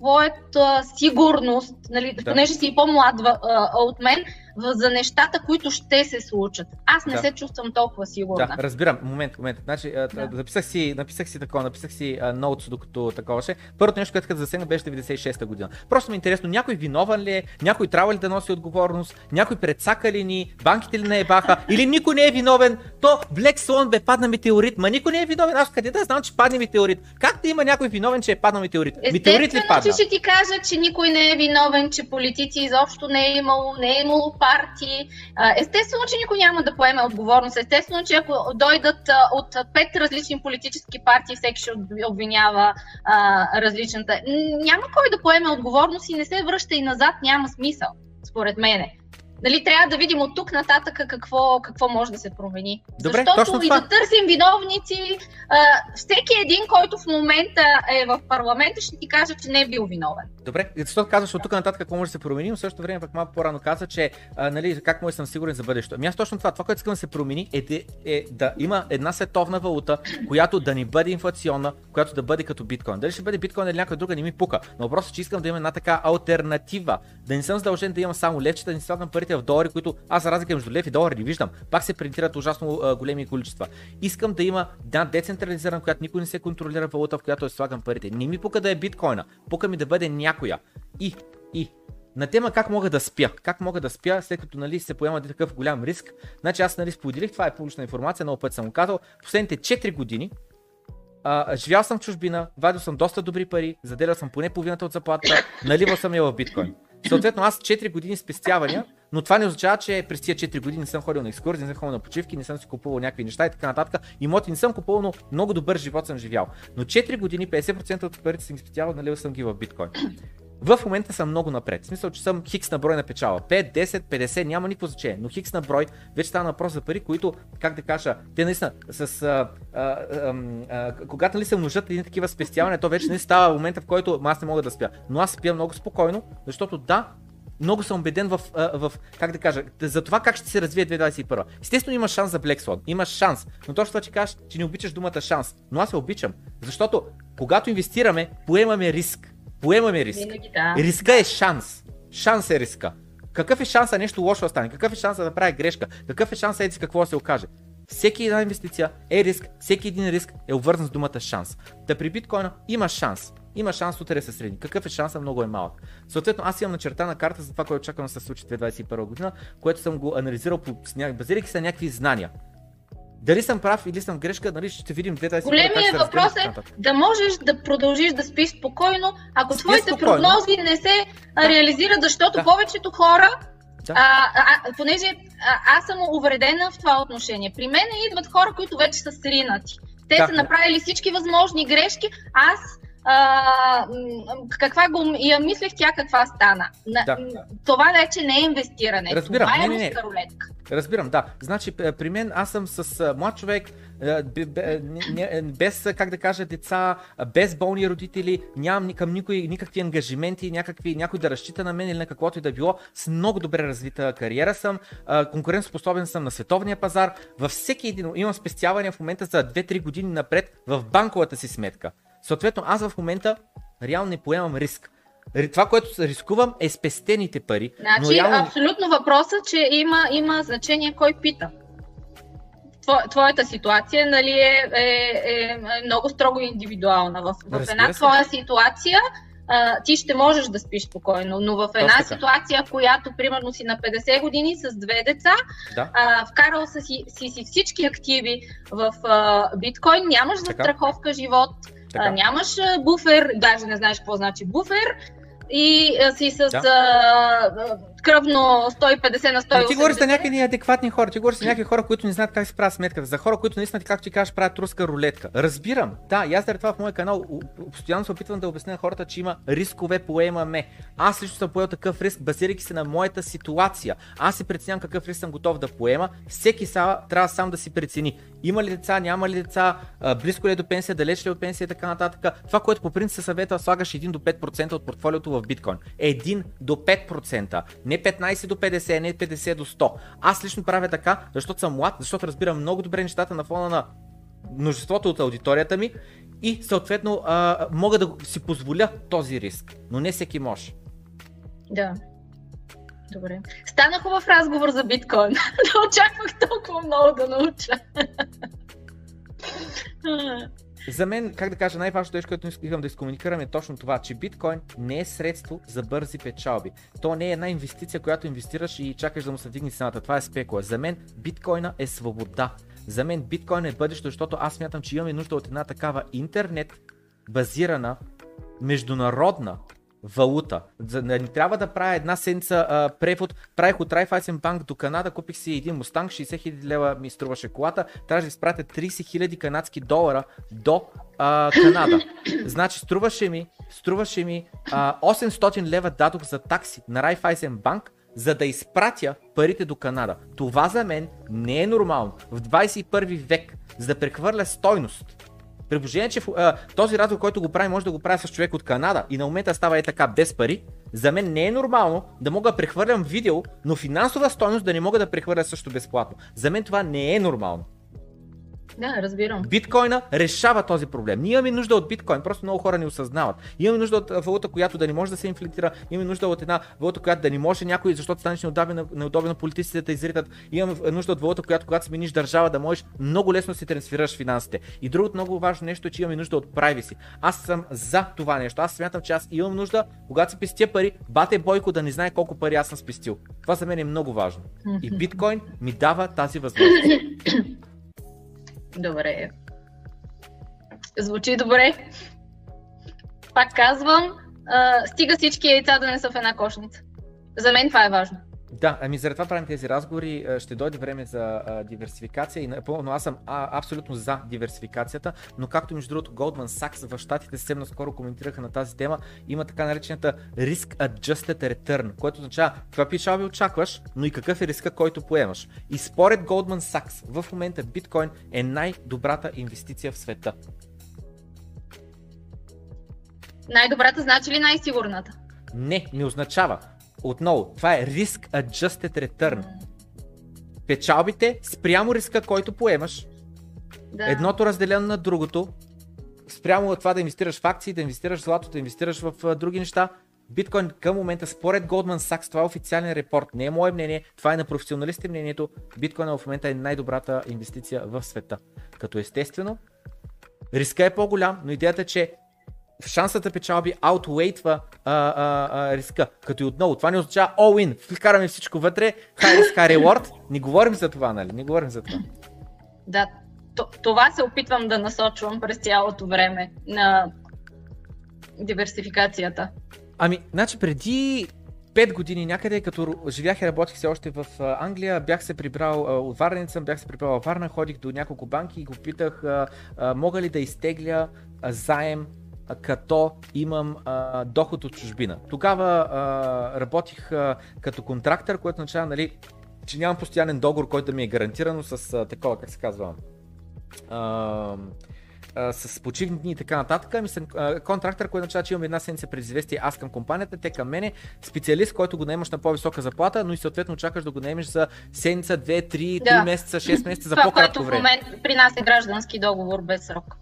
твоята сигурност, нали, да. понеже си по-млад а, от мен, за нещата, които ще се случат. Аз не да. се чувствам толкова сигурна. Да, разбирам. Момент, момент. Значи, да. записах си, написах си такова, написах си ноутс, докато такова ще. Първото нещо, което да засегна, беше 96-та година. Просто ми е интересно, някой виновен ли е, някой трябва ли да носи отговорност, някой предсака ли ни, банките ли не е баха, или никой не е виновен. То Black Swan бе падна метеорит, ма никой не е виновен. Аз къде да знам, че падне метеорит? Как да има някой виновен, че е паднал метеорит? Метеорит ли падна? че ще ти кажа, че никой не е виновен, че политици изобщо не е имало, не е имало партии. Естествено, че никой няма да поеме отговорност. Естествено, че ако дойдат от пет различни политически партии, всеки ще обвинява а, различната. Няма кой да поеме отговорност и не се връща и назад, няма смисъл, според мене нали, трябва да видим от тук нататък какво, какво може да се промени. Добре, Защото точно и това. да търсим виновници, а, всеки един, който в момента е в парламента, ще ти каже, че не е бил виновен. Добре, защото казваш от тук нататък какво може да се промени, но в същото време пък малко по-рано каза, че а, нали, как може да съм сигурен за бъдещето. Ами аз точно това, това, което искам да се промени е, е, е да има една световна валута, която да ни бъде инфлационна, която да бъде като биткоин. Дали ще бъде биткоин или някоя друга, не ми пука. Но въпросът е, че искам да има една така альтернатива. Да не съм задължен да имам само левчета, да не слагам парите в долари, които аз за разлика между лев и долари не виждам. Пак се принтират ужасно а, големи количества. Искам да има една децентрализирана, която никой не се контролира валута, в която е слагам парите. Не ми пука да е биткоина, пука ми да бъде някоя. И, и, на тема как мога да спя. Как мога да спя, след като нали, се поема такъв голям риск. Значи аз нали, споделих, това е публична информация, много път съм казал. Последните 4 години а, живял съм в чужбина, вадил съм доста добри пари, заделял съм поне половината от заплата, наливал съм я в биткоин. Съответно, аз 4 години спестявания, но това не означава, че през тези 4 години не съм ходил на екскурзии, не съм ходил на почивки, не съм си купувал някакви неща и така нататък. Имоти не съм купувал, но много добър живот съм живял. Но 4 години, 50% от парите съм спестявал, наливал съм ги в биткоин. В момента съм много напред. В смисъл, че съм хикс на брой на печала. 5, 10, 50, няма никакво значение. Но хикс на брой вече става въпрос за пари, които, как да кажа, те наистина с. А, а, а, а, когато нали се множат едни такива спестявания, то вече не става момента, в който аз не мога да спя. Но аз спя много спокойно, защото да, много съм убеден в, в, как да кажа, за това как ще се развие 2021. Естествено има шанс за Black Swan, има шанс, но точно това, че кажеш, че не обичаш думата шанс, но аз я обичам, защото когато инвестираме, поемаме риск. Поемаме риск. Винаги, да. Риска е шанс. Шанс е риска. Какъв е шанса нещо лошо да стане? Какъв е шанса да прави грешка? Какъв е шанса еди какво да се окаже? Всеки една инвестиция е риск, всеки един риск е обвързан с думата шанс. Да при биткоина има шанс. Има шанс утре се средни. Какъв е шанса? Много е малък. Съответно, аз имам начертана карта за това, което очаквам да се случи 2021 година, което съм го анализирал по, базирайки се на някакви знания. Дали съм прав или съм грешка, нали ще видим две тази Големият въпрос е да можеш да продължиш да спиш спокойно, ако Спи твоите спокойно. прогнози не се да. реализират, защото да. повечето хора да. А, а, понеже а, аз съм увредена в това отношение. При мен идват хора, които вече са сринати. Те да. са направили всички възможни грешки. Аз а, каква го я мислех тя каква стана. Да. Това вече не е инвестиране. Разбирам. Това е не, не, не. Разбирам, да. Значи при мен аз съм с млад човек, без, как да кажа, деца, без болни родители, нямам към никой никакви ангажименти, някакви, някой да разчита на мен или на каквото и да било. С много добре развита кариера съм, конкурентоспособен съм на световния пазар. Във всеки един имам спестявания в момента за 2-3 години напред в банковата си сметка. Съответно, аз в момента реално не поемам риск. Това, което рискувам е спестените пари. Значи, но реално... абсолютно въпросът, че има, има значение кой пита. Твоята ситуация нали, е, е, е много строго индивидуална. В, в една своя ситуация а, ти ще можеш да спиш спокойно. Но в една ситуация, в която примерно си на 50 години с две деца, да. а, вкарал си, си, си всички активи в а, биткоин, нямаш застраховка живот, а, нямаш буфер, даже не знаеш какво значи буфер, и а, си с да. а, кръвно 150 на 180. ти говориш за някакви неадекватни хора, ти говориш за някакви хора, които не знаят как се правят сметката, за хора, които наистина, както ти кажеш, правят руска рулетка. Разбирам, да, и аз заради това в моя канал постоянно се опитвам да обясня на хората, че има рискове поемаме. Аз лично съм поел такъв риск, базирайки се на моята ситуация. Аз си преценявам какъв риск съм готов да поема. Всеки са, трябва сам да си прецени. Има ли деца, няма ли деца, близко ли е до пенсия, далеч ли е от пенсия и така нататък. Това, което по принцип се съвета, слагаш 1 до 5% от портфолиото в биткоин. 1 до 5%. Не 15 до 50, не 50 до 100. Аз лично правя така, защото съм млад, защото разбирам много добре нещата на фона на множеството от аудиторията ми и съответно а, мога да си позволя този риск, но не всеки може. Да. Добре. Стана хубав разговор за биткоин. Не очаквах толкова много да науча. За мен, как да кажа, най-важното нещо, което искам да изкомуникирам е точно това, че биткоин не е средство за бързи печалби. То не е една инвестиция, която инвестираш и чакаш да му се вдигне цената. Това е спекула. За мен биткоина е свобода. За мен биткоин е бъдеще, защото аз смятам, че имаме нужда от една такава интернет базирана международна валута. Не трябва да правя една седмица а, превод. Правих от Raiffeisen Bank до Канада, купих си един Мустанг, 60 000 лева ми струваше колата. Трябва да изпратя 30 000 канадски долара до а, Канада. Значи струваше ми, струваше ми а, 800 лева дадох за такси на Raiffeisen Bank, за да изпратя парите до Канада. Това за мен не е нормално. В 21 век, за да прехвърля стойност при положение, че а, този разговор, който го прави, може да го прави с човек от Канада и на момента става е така без пари, за мен не е нормално да мога да прехвърлям видео, но финансова стойност да не мога да прехвърля също безплатно. За мен това не е нормално. Да, разбирам. Биткоина решава този проблем. Ние имаме нужда от биткоин, просто много хора не осъзнават. Имаме нужда от валута, която да не може да се инфлектира, имаме нужда от една валута, която да не може някой, защото станеш неудобен, неудобен политиците да изритат. Имаме нужда от валута, която когато смениш държава, да можеш много лесно да си трансферираш финансите. И другото много важно нещо е, че имаме нужда от privacy. Аз съм за това нещо. Аз смятам, че аз имам нужда, когато си пестя пари, бате Бойко да не знае колко пари аз съм спестил. Това за мен е много важно. И биткоин ми дава тази възможност. Добре. Звучи добре. Пак казвам, а, стига всички яйца да не са в една кошница. За мен това е важно. Да, ами заради това правим тези разговори. Ще дойде време за а, диверсификация, и, но аз съм а, абсолютно за диверсификацията, но както между другото Goldman Sachs в Штатите съвсем наскоро коментираха на тази тема, има така наречената Risk Adjusted Return, което означава каква печалби очакваш, но и какъв е риска, който поемаш. И според Goldman Sachs в момента биткоин е най-добрата инвестиция в света. Най-добрата значи ли най-сигурната? Не, не означава. Отново, това е Risk Adjusted Return. Печалбите спрямо риска, който поемаш, да. едното разделено на другото, спрямо това да инвестираш в акции, да инвестираш в злато, да инвестираш в други неща, биткоин към момента, според Goldman Sachs, това е официален репорт, не е мое мнение, това е на професионалистите мнението, биткоин в момента е най-добрата инвестиция в света. Като естествено, риска е по-голям, но идеята е, че шансата печалби outweightва а, а, а, риска. Като и отново, това не означава all in, вкараме всичко вътре, high risk, high reward. Не говорим за това, нали? Не говорим за това. Да, това се опитвам да насочвам през цялото време на диверсификацията. Ами, значи преди 5 години някъде, като живях и работих се още в Англия, бях се прибрал от Варница, бях се прибрал във Варна, ходих до няколко банки и го питах, мога ли да изтегля заем като имам а, доход от чужбина. Тогава а, работих а, като контрактор, което означава, нали, че нямам постоянен договор, който да ми е гарантирано с а, такова, как се казва, а, а, с почивни дни и така нататък. Ами съм контрактор, който означава, че имам една седмица предизвестие аз към компанията, те към мене, специалист, който го наемаш на по-висока заплата, но и съответно чакаш да го наемеш за седмица, 2, 3, 3 да. месеца, 6 месеца за по-кратко време. В момент при нас е граждански договор без срок.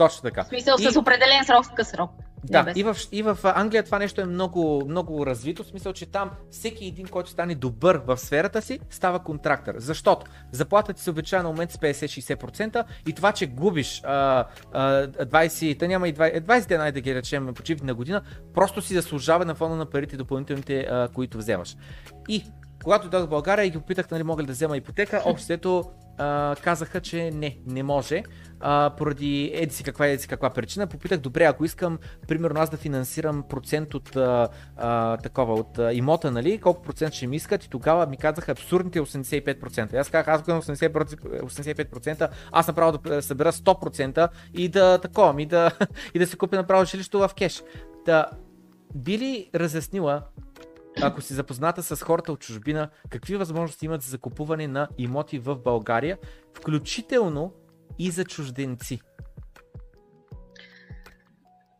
Точно така. В смисъл и... с определен срок, къс срок. Да, и в, и в Англия това нещо е много, много развито, в смисъл, че там всеки един, който стане добър в сферата си, става контрактор. Защото заплата ти се увеличава на момент с 50-60% и това, че губиш а, а, 20, та няма и 20, 20 дена, да ги речем, почивки на година, просто си заслужава на фона на парите допълнителните, а, които вземаш. И когато дойдох в България и ги попитах нали мога ли да взема ипотека, общото казаха, че не, не може а, поради еди си каква, еди си каква причина. Попитах, добре, ако искам, примерно аз да финансирам процент от а, а, такова, от а, имота, нали, колко процент ще ми искат и тогава ми казаха абсурдните 85%. Аз казах, аз ако 85%, 85%, аз направо да събера 100% и да такова, и да, и да се купя направо жилището в кеш. Да, би ли разяснила ако си запозната с хората от чужбина, какви възможности имат за закупуване на имоти в България, включително и за чужденци?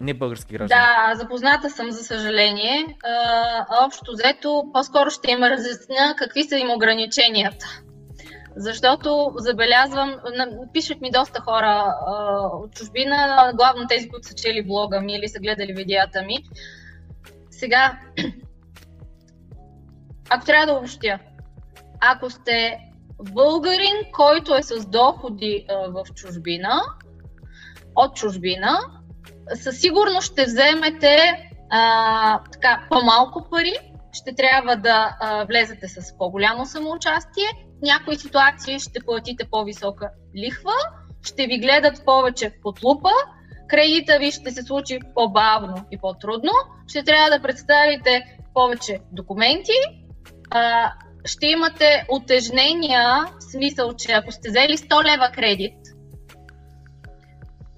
Не български граждани. Да, запозната съм, за съжаление. А, общо взето, по-скоро ще им разясня какви са им ограниченията. Защото забелязвам, пишат ми доста хора а, от чужбина, главно тези, които са чели блога ми или са гледали видеята ми. Сега, ако трябва да обобщя, ако сте българин, който е с доходи в чужбина, от чужбина, със сигурност ще вземете а, така, по-малко пари, ще трябва да а, влезете с по-голямо самоучастие, в някои ситуации ще платите по-висока лихва, ще ви гледат повече под лупа, кредита ви ще се случи по-бавно и по-трудно, ще трябва да представите повече документи, а, ще имате отежнения, в смисъл, че ако сте взели 100 лева кредит,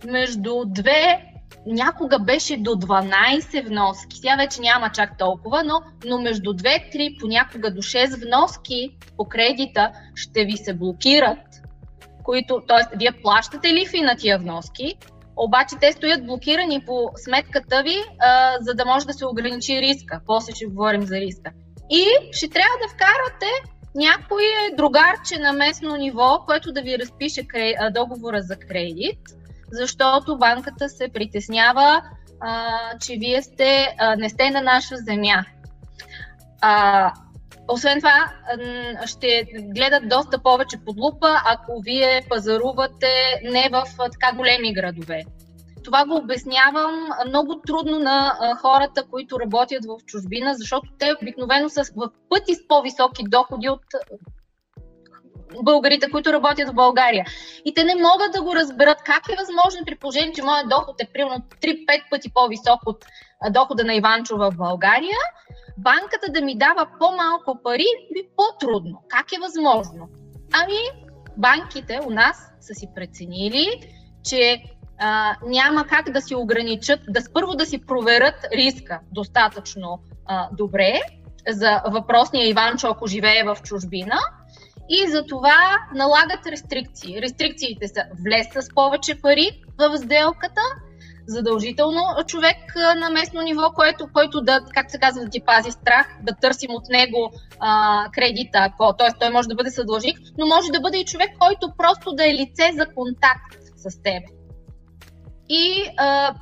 между две, някога беше до 12 вноски, сега вече няма чак толкова, но, но между 2-3, понякога до 6 вноски по кредита ще ви се блокират, които, т.е. вие плащате лихви на тия вноски, обаче те стоят блокирани по сметката ви, а, за да може да се ограничи риска. После ще говорим за риска и ще трябва да вкарате някой другарче на местно ниво, което да ви разпише договора за кредит, защото банката се притеснява, а, че вие сте, а, не сте на наша земя. А, освен това, ще гледат доста повече под лупа, ако вие пазарувате не в така големи градове. Това го обяснявам много трудно на хората, които работят в чужбина, защото те обикновено са в пъти с по-високи доходи от българите, които работят в България. И те не могат да го разберат как е възможно при положение, че моят доход е примерно 3-5 пъти по-висок от дохода на Иванчо в България, банката да ми дава по-малко пари би по-трудно. Как е възможно? Ами, банките у нас са си преценили, че а, няма как да си ограничат, да първо да си проверят риска достатъчно а, добре за въпросния Иванчо, ако живее в чужбина. И за това налагат рестрикции. Рестрикциите са влез с повече пари в сделката, задължително човек на местно ниво, който, който да, как се казва, да ти пази страх, да търсим от него а, кредита, ако, т.е. той може да бъде съдлъжник, но може да бъде и човек, който просто да е лице за контакт с теб и, а,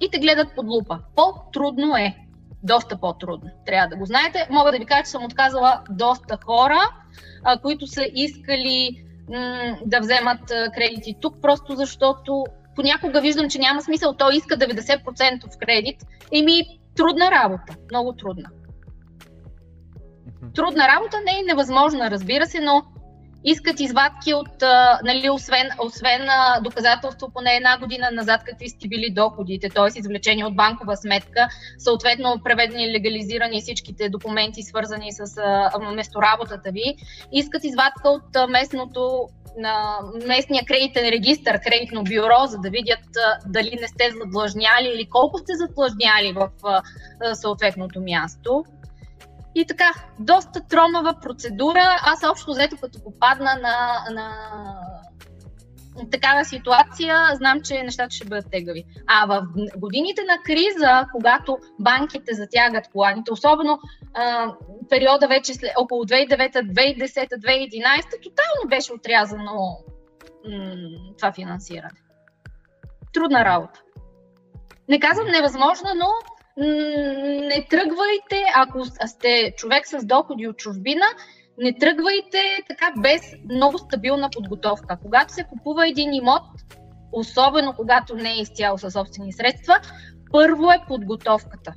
и те гледат под лупа. По-трудно е. Доста по-трудно. Трябва да го знаете. Мога да ви кажа, че съм отказала доста хора, а, които са искали м- да вземат кредити тук, просто защото понякога виждам, че няма смисъл. Той иска 90% в кредит. Еми, трудна работа. Много трудна. Трудна работа не е невъзможна, разбира се, но искат извадки от, нали, освен, освен доказателство поне една година назад какви сте били доходите, т.е. извлечени от банкова сметка, съответно преведени и легализирани всичките документи, свързани с а, местоработата ви, искат извадка от местното на местния кредитен регистр, кредитно бюро, за да видят дали не сте задлъжняли или колко сте задлъжняли в съответното място. И така, доста тромава процедура. Аз общо взето, като попадна на, на такава ситуация, знам, че нещата ще бъдат тегави. А в годините на криза, когато банките затягат коланите, особено а, периода вече след, около 2009, 2010, 2011, тотално беше отрязано м- това финансиране. Трудна работа. Не казвам невъзможно, но не тръгвайте, ако сте човек с доходи от чужбина, не тръгвайте така без много стабилна подготовка. Когато се купува един имот, особено когато не е изцяло със собствени средства, първо е подготовката.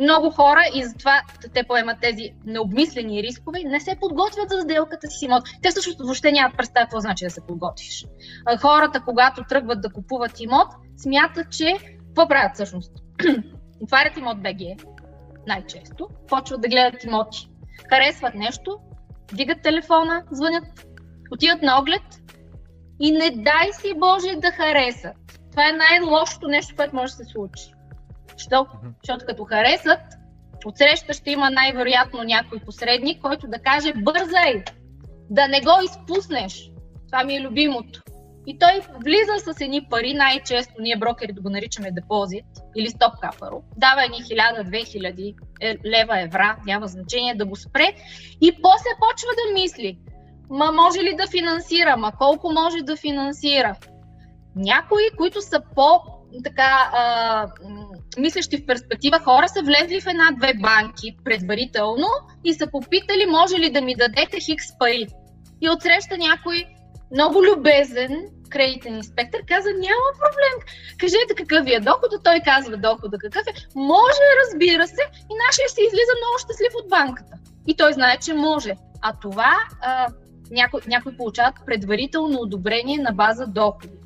Много хора и затова те поемат тези необмислени рискове, не се подготвят за сделката си с имот. Те също въобще нямат представа какво значи да се подготвиш. Хората, когато тръгват да купуват имот, смятат, че какво правят всъщност? Отварят имот БГ най-често, почват да гледат имоти. Харесват нещо, дигат телефона, звънят, отиват на оглед и не дай си Боже да харесат. Това е най-лошото нещо, което може да се случи. Защо? Защото като харесат, отсреща ще има най-вероятно някой посредник, който да каже бързай, да не го изпуснеш. Това ми е любимото. И той влиза с едни пари, най-често ние брокери да го наричаме депозит или стоп капаро, дава едни 1000-2000 е, лева, евра, няма значение да го спре и после почва да мисли, ма може ли да финансира, ма колко може да финансира. Някои, които са по така а, мислещи в перспектива хора са влезли в една-две банки предварително и са попитали може ли да ми дадете хикс пари. И отсреща някой много любезен кредитен инспектор каза, няма проблем. Кажете какъв ви е дохода, той казва дохода какъв е. Може, разбира се, и нашия ще излиза много щастлив от банката. И той знае, че може. А това а, някои, някои получават предварително одобрение на база доходи.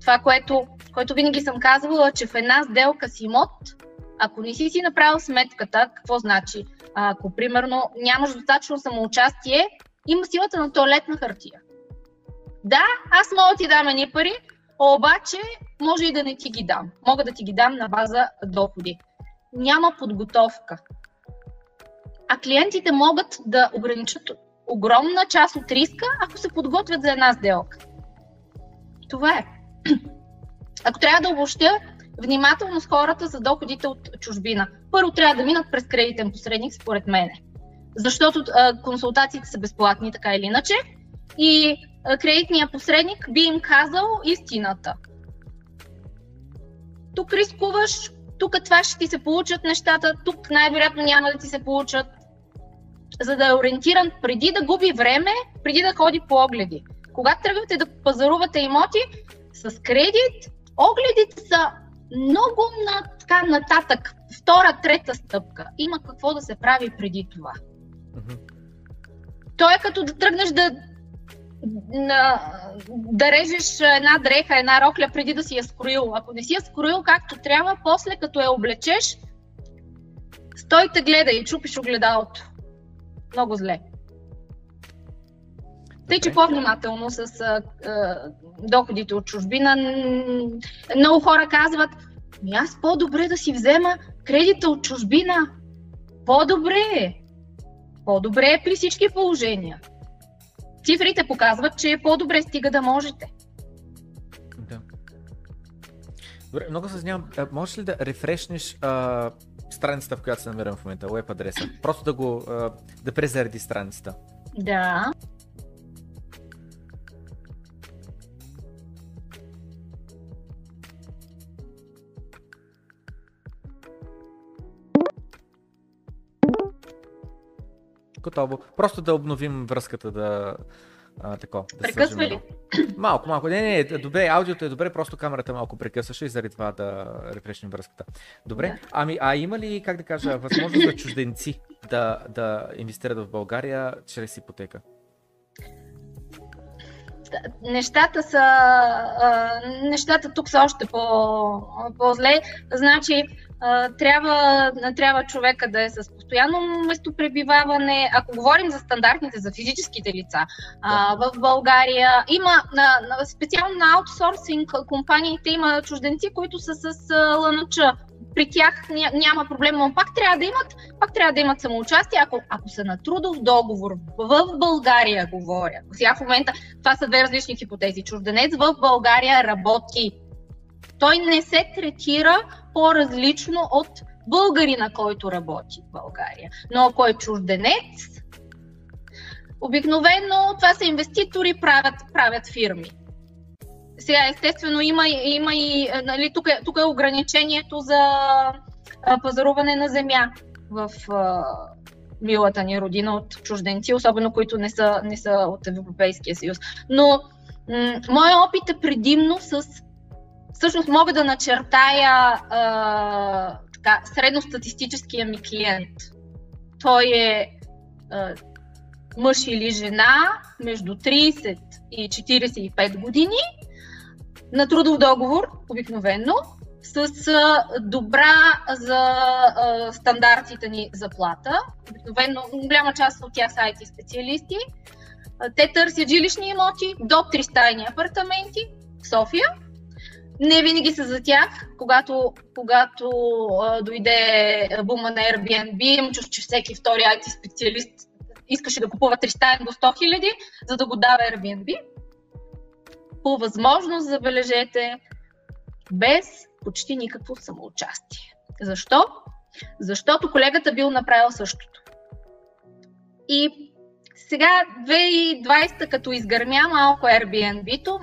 Това, което, което винаги съм казвала, че в една сделка с имот, ако не си си направил сметката, какво значи? Ако, примерно, нямаш достатъчно самоучастие, има силата на туалетна хартия. Да, аз мога да ти дам едни пари, обаче може и да не ти ги дам. Мога да ти ги дам на база доходи. Няма подготовка. А клиентите могат да ограничат огромна част от риска, ако се подготвят за една сделка. Това е. Ако трябва да обобщя, внимателно с хората за доходите от чужбина. Първо трябва да минат през кредитен посредник, според мен. Защото а, консултациите са безплатни, така или иначе. И кредитният посредник би им казал истината. Тук рискуваш, тук това ще ти се получат нещата, тук най-вероятно няма да ти се получат. За да е ориентиран преди да губи време, преди да ходи по огледи. Когато тръгвате да пазарувате имоти с кредит, огледите са много на, така, нататък. Втора, трета стъпка. Има какво да се прави преди това. Uh-huh. То е като да тръгнеш да да режеш една дреха, една рокля преди да си я скроил. Ако не си я скроил както трябва, после като я облечеш, стой те гледай и чупиш огледалото. Много зле. Тъй, че по-внимателно с а, а, доходите от чужбина. Много хора казват, ми аз по-добре да си взема кредита от чужбина. По-добре е. По-добре е при всички положения цифрите показват, че е по-добре стига да можете. Да. Добре, много се знам. Можеш ли да рефрешнеш а, страницата, в която се намирам в момента, веб адреса? Просто да го, а, да презареди страницата. Да. Готово. Просто да обновим връзката да, а, тако, да Прекъсва ли? Малко, малко. Не, не, не, добре, аудиото е добре, просто камерата малко прекъсваше и заради това да рефрешнем връзката. Добре, да. ами а има ли, как да кажа, възможност за чужденци да, да инвестират в България чрез ипотека? нещата са. А, нещата тук са още по, по-зле. Значи, трябва, трябва човека да е с постоянно местопребиваване. Ако говорим за стандартните, за физическите лица а, в България, има на, на, специално на аутсорсинг компаниите има чужденци, които са с ЛНЧ при тях няма проблем, но пак трябва да имат, пак трябва да имат самоучастие, ако, ако са на трудов договор в България, говоря. Сега в момента това са две различни хипотези. Чужденец в България работи. Той не се третира по-различно от българина, който работи в България. Но ако е чужденец, обикновено това са инвеститори, правят, правят фирми. сега, естествено, има, има и, нали, тук, е, тук е ограничението за а, пазаруване на земя в а, милата ни родина от чужденци, особено които не са, не са от Европейския съюз. Но м- моят опит е предимно с. Всъщност мога да начертая а, така, средностатистическия ми клиент. Той е а, мъж или жена между 30 и 45 години на трудов договор, обикновено, с добра за а, стандартите ни заплата. Обикновено голяма част от тях са IT специалисти. Те търсят жилищни имоти до 3 стайни апартаменти в София. Не винаги са за тях. Когато, когато а, дойде бума на Airbnb, им чуш, че всеки втори IT специалист искаше да купува 3 стайни до 100 хиляди, за да го дава Airbnb. По възможност, забележете, без почти никакво самоучастие. Защо? Защото колегата бил направил същото. И сега 2020, като изгърмя малко Airbnb-то,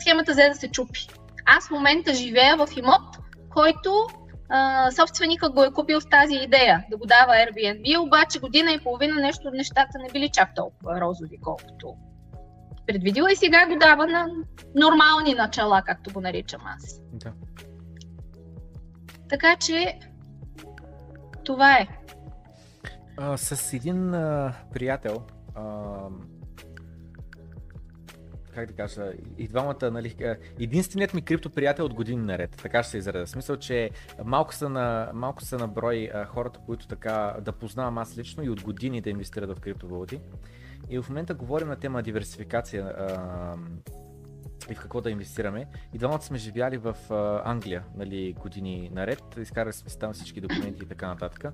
схемата взе да се чупи. Аз в момента живея в имот, който а, собственика го е купил с тази идея да го дава Airbnb, обаче година и половина нещо нещата не били чак толкова розови, колкото предвидила и сега го дава на нормални начала, както го наричам аз. Да. Така че това е. А, с един а, приятел, а, как да кажа, и двамата, нали, единственият ми крипто приятел от години наред, така ще се изразя. Смисъл, че малко са на, малко са на брой а, хората, които така да познавам аз лично и от години да инвестират в криптовалути. И в момента говорим на тема диверсификация а, и в какво да инвестираме. И двамата сме живяли в а, Англия нали, години наред, изкарали сме там всички документи и така нататък.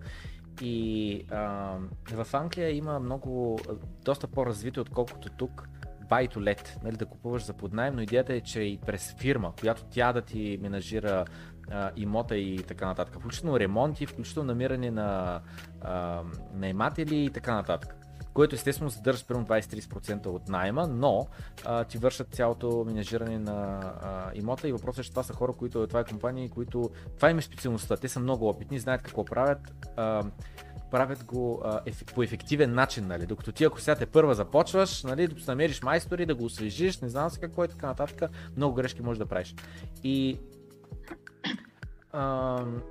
И а, в Англия има много, доста по-развито, отколкото тук buy to let, нали, да купуваш за поднайм, но идеята е, че и през фирма, която тя да ти менажира а, имота и така нататък. Включително ремонти, включително намиране на а, наематели и така нататък което естествено задържа примерно 20-30% от найема, но а, ти вършат цялото менежиране на а, имота и въпросът е, че това са хора, които, това е компании, които, това им е специалността, те са много опитни, знаят какво правят, а, правят го а, еф, по ефективен начин, нали? Докато ти ако сега те първа започваш, нали, да намериш майстори, да го освежиш, не знам се какво е така нататък, много грешки можеш да правиш. И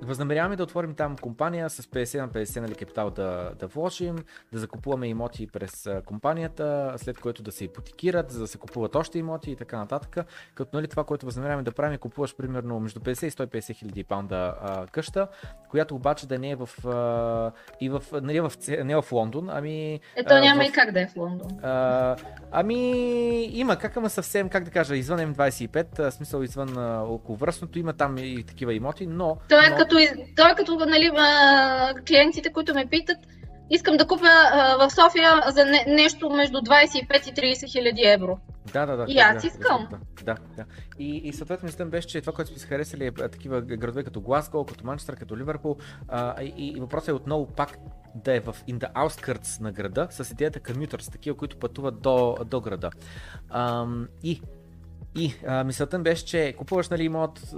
възнамеряваме да отворим там компания с 50 на 50 нали, капитал да, да вложим, да закупуваме имоти през компанията, след което да се ипотекират, за да се купуват още имоти и така нататък. Като нали, това, което възнамеряваме да правим е купуваш примерно между 50 и 150 хиляди паунда а, къща, която обаче да не е в, а, и в, нали, в, не в Лондон, ами... Ето няма в, и как да е в Лондон. А, ами има, как ама съвсем, как да кажа, извън М25, смисъл извън околовръстното, има там и такива имоти, но... Той е но... като, той е като нали, клиентите, които ме питат, искам да купя а, в София за не, нещо между 25 и 30 хиляди евро. Да, да, да. И аз да, искам. Да, да, да. И, и съответно мислям беше, че това, което сме харесали е такива градове като Глазго, като Манчестър, като Ливърпул. А, и, и въпросът е отново пак да е в in the outskirts на града, с идеята commuters, такива, които пътуват до, до града. А, и и а, мисълта беше, че купуваш нали, имот а,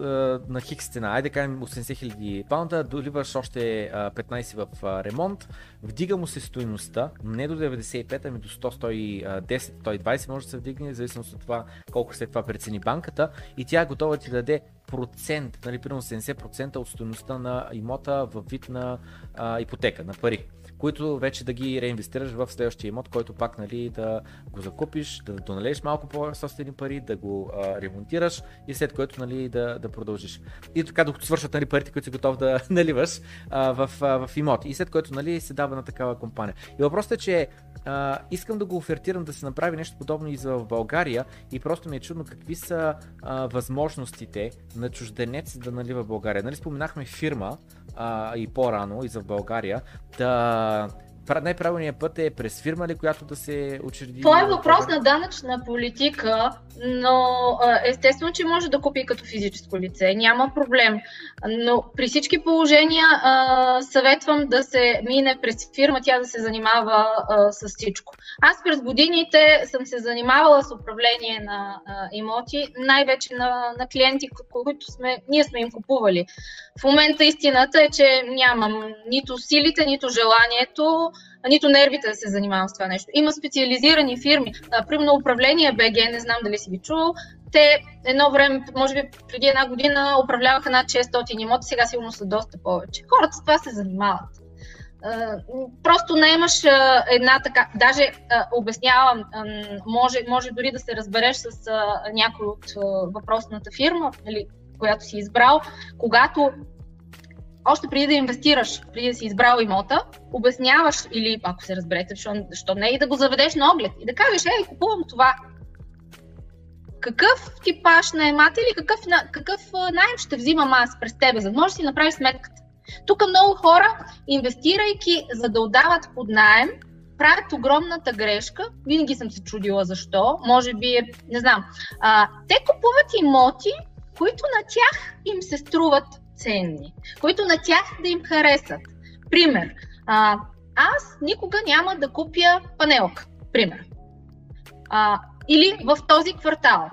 на хикс цена, айде кажем 80 хиляди паунда, доливаш още а, 15 в а, ремонт, вдига му се стоеността, не до 95, ами до 100, 110, 120 може да се вдигне, в зависимост от това колко след това прецени банката. И тя е готова да ти даде процент, нали, примерно 70% от стоеността на имота в вид на а, ипотека, на пари които вече да ги реинвестираш в следващия имот, който пак нали, да го закупиш, да доналееш малко по-собствени пари, да го а, ремонтираш и след което нали, да, да продължиш. И така, докато свършат нали, парите, които си готов да наливаш а, в, а, в имот. И след което нали, се дава на такава компания. И въпросът е, че а, искам да го офертирам да се направи нещо подобно и за България и просто ми е чудно какви са а, възможностите на чужденец да налива България. Нали, споменахме фирма, а, и по-рано, и за България, да най-правилният път е през фирма ли, която да се учреди? Това е въпрос на данъчна политика, но естествено, че може да купи като физическо лице, няма проблем. Но при всички положения съветвам да се мине през фирма, тя да се занимава с всичко. Аз през годините съм се занимавала с управление на имоти, най-вече на, на клиенти, които сме, ние сме им купували. В момента истината е, че нямам нито силите, нито желанието нито нервите да се занимавам с това нещо. Има специализирани фирми, примерно управление БГ, не знам дали си ви чул, те едно време, може би преди една година, управляваха над 600 имота, сега сигурно са доста повече. Хората с това се занимават. Просто не имаш една така, даже обяснявам, може, може дори да се разбереш с някой от въпросната фирма, или, която си избрал, когато още преди да инвестираш, преди да си избрал имота, обясняваш или ако се разберете, защо, защо не и да го заведеш на оглед и да кажеш, ей, купувам това. Какъв типаш наемател или какъв, какъв найем ще взимам аз през тебе, за да можеш да си направиш сметката. Тук много хора, инвестирайки за да отдават под найем, правят огромната грешка. Винаги съм се чудила защо. Може би е, не знам. А, те купуват имоти, които на тях им се струват ценни, които на тях да им харесат. Пример, а, аз никога няма да купя панелка, пример. А, или в този квартал.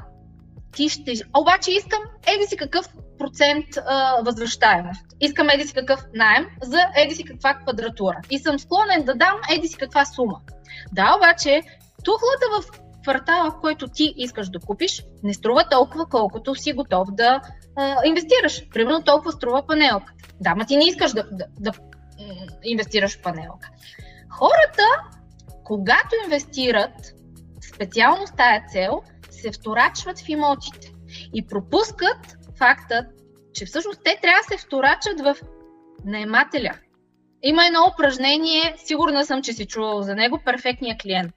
Ти ще... Обаче искам еди си какъв процент а, възвръщаемост. Искам еди си какъв найем за еди си каква квадратура. И съм склонен да дам еди си каква сума. Да, обаче тухлата в квартала, в който ти искаш да купиш, не струва толкова, колкото си готов да а, инвестираш. Примерно толкова струва панелка. Да, ма ти не искаш да, да, да инвестираш в панелка. Хората, когато инвестират специално с тая цел, се вторачват в имотите и пропускат факта, че всъщност те трябва да се вторачат в наемателя. Има едно упражнение, сигурна съм, че си чувал за него, перфектния клиент.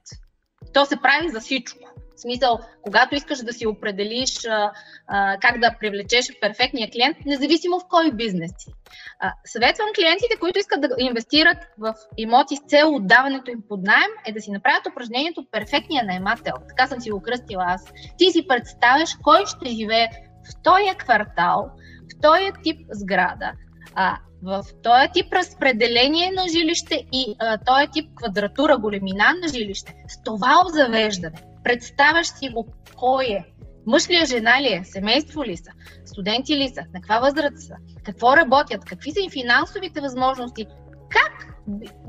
То се прави за всичко. В смисъл, когато искаш да си определиш а, а, как да привлечеш перфектния клиент, независимо в кой бизнес си. А, съветвам клиентите, които искат да инвестират в имоти с цел отдаването им под найем, е да си направят упражнението перфектния наемател. Така съм си го кръстила аз. Ти си представяш кой ще живее в този квартал, в този тип сграда, а, в този тип разпределение на жилище и а, този тип квадратура, големина на жилище, с това обзавеждане, представяш си го кой е, мъж ли е, жена ли е, семейство ли са, студенти ли са, на каква възраст са, какво работят, какви са им финансовите възможности, как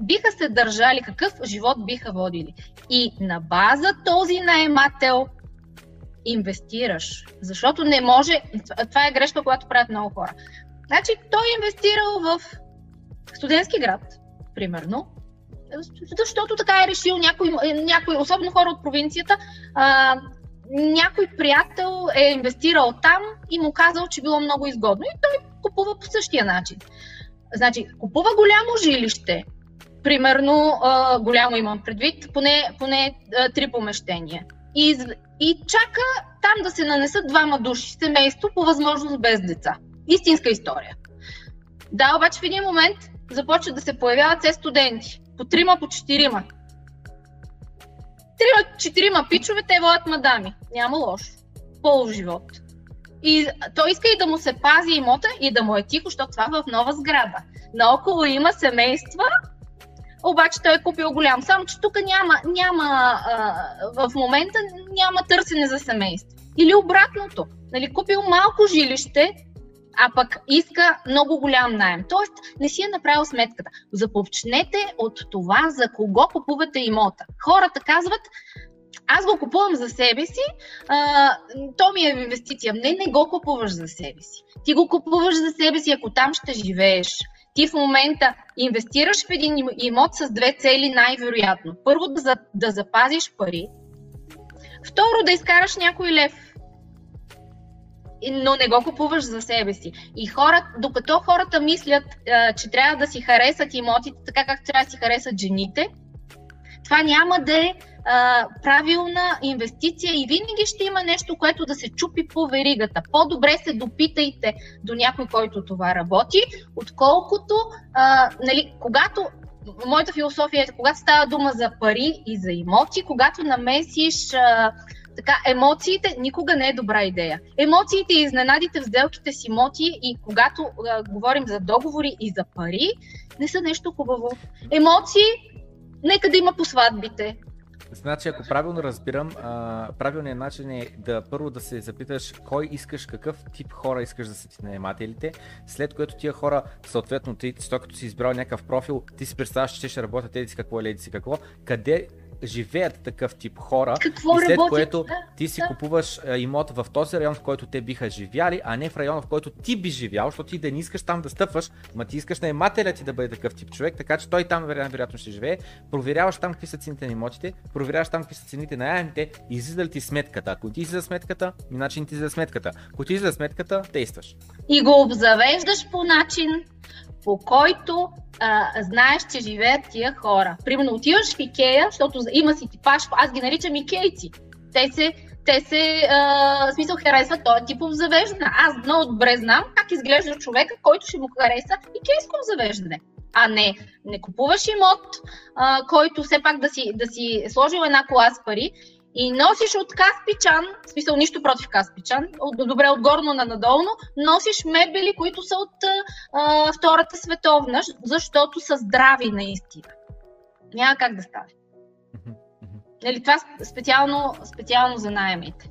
биха се държали, какъв живот биха водили. И на база този наемател инвестираш. Защото не може. Това е грешка, която правят много хора. Значи той е инвестирал в студентски град, примерно, защото така е решил някой, някой особено хора от провинцията, а, някой приятел е инвестирал там и му казал, че било много изгодно. И той купува по същия начин. Значи, купува голямо жилище, примерно, а, голямо имам предвид, поне, поне а, три помещения. И, и чака там да се нанесат двама души, семейство, по възможност без деца. Истинска история. Да, обаче в един момент започват да се появяват все студенти. По трима, по четирима. Трима, четирима пичове, те водят мадами. Няма лошо. Полуживот. И той иска и да му се пази имота и да му е тихо, защото това е в нова сграда. Наоколо има семейства, обаче той е купил голям. Само, че тук няма, няма а, в момента няма търсене за семейство. Или обратното. Нали, купил малко жилище, а пък иска много голям найем. Тоест, не си е направил сметката. Започнете от това, за кого купувате имота. Хората казват, аз го купувам за себе си, а, то ми е инвестиция. Не, не го купуваш за себе си. Ти го купуваш за себе си, ако там ще живееш. Ти в момента инвестираш в един имот с две цели най-вероятно. Първо да, да запазиш пари, второ да изкараш някой лев но не го купуваш за себе си. И хора, докато хората мислят, че трябва да си харесат имотите, така както трябва да си харесат жените, това няма да е а, правилна инвестиция и винаги ще има нещо, което да се чупи по веригата. По-добре се допитайте до някой, който това работи, отколкото, а, нали, когато моята философия е, когато става дума за пари и за имоти, когато намесиш а, така, емоциите никога не е добра идея. Емоциите и изненадите в сделките с имоти и когато а, говорим за договори и за пари, не са нещо хубаво. Емоции, нека да има по сватбите. Значи, ако правилно разбирам, а, правилният начин е да първо да се запиташ кой искаш, какъв тип хора искаш да са ти наемателите, след което тия хора, съответно, ти, като си избрал някакъв профил, ти си представяш, че ще работят еди си какво, еди си какво, къде живеят такъв тип хора Какво и след работят? което Да, ти си да. купуваш имот в този район, в който те биха живяли, а не в района, в който ти би живял, защото ти да не искаш там да стъпваш, ма ти искаш наемателя ти да бъде такъв тип човек, така че той там вероятно, вероятно ще живее. Проверяваш там какви са цените на имотите, проверяваш там какви са цените на наемите, излиза ли ти сметката. Ако ти излиза сметката, ми начин ти за сметката. Ако ти излиза сметката, действаш. И го обзавеждаш по начин, по който а, знаеш, че живеят тия хора. Примерно отиваш в Икея, защото има си типаж, аз ги наричам икейци. Те се, те се а, смисъл харесват този тип обзавеждане. Аз много добре знам как изглежда човека, който ще му хареса икейско обзавеждане. А не, не купуваш имот, а, който все пак да си, да си сложил една кола с пари и носиш от Каспичан, в смисъл нищо против Каспичан, от, добре отгорно на надолно, носиш мебели, които са от а, Втората световна, защото са здрави наистина. Няма как да стане. Нали, това специално, специално за найемите.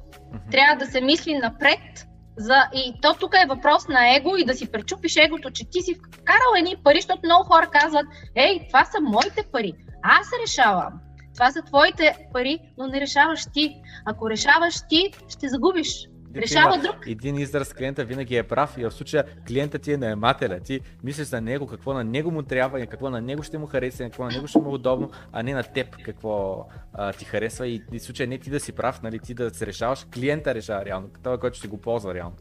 Трябва да се мисли напред за... и то тук е въпрос на его и да си пречупиш егото, че ти си вкарал едни пари, защото много хора казват, ей, това са моите пари, аз решавам. Това са твоите пари, но не решаваш ти. Ако решаваш ти, ще загубиш. Решава друг. Един израз клиента винаги е прав и в случая клиента ти е наемателя. Ти мислиш за него, какво на него му трябва и какво на него ще му хареса, и какво на него ще му е удобно, а не на теб какво а, ти харесва и в случая не ти да си прав, нали, ти да се решаваш, клиента решава реално, това, който ще го ползва реално.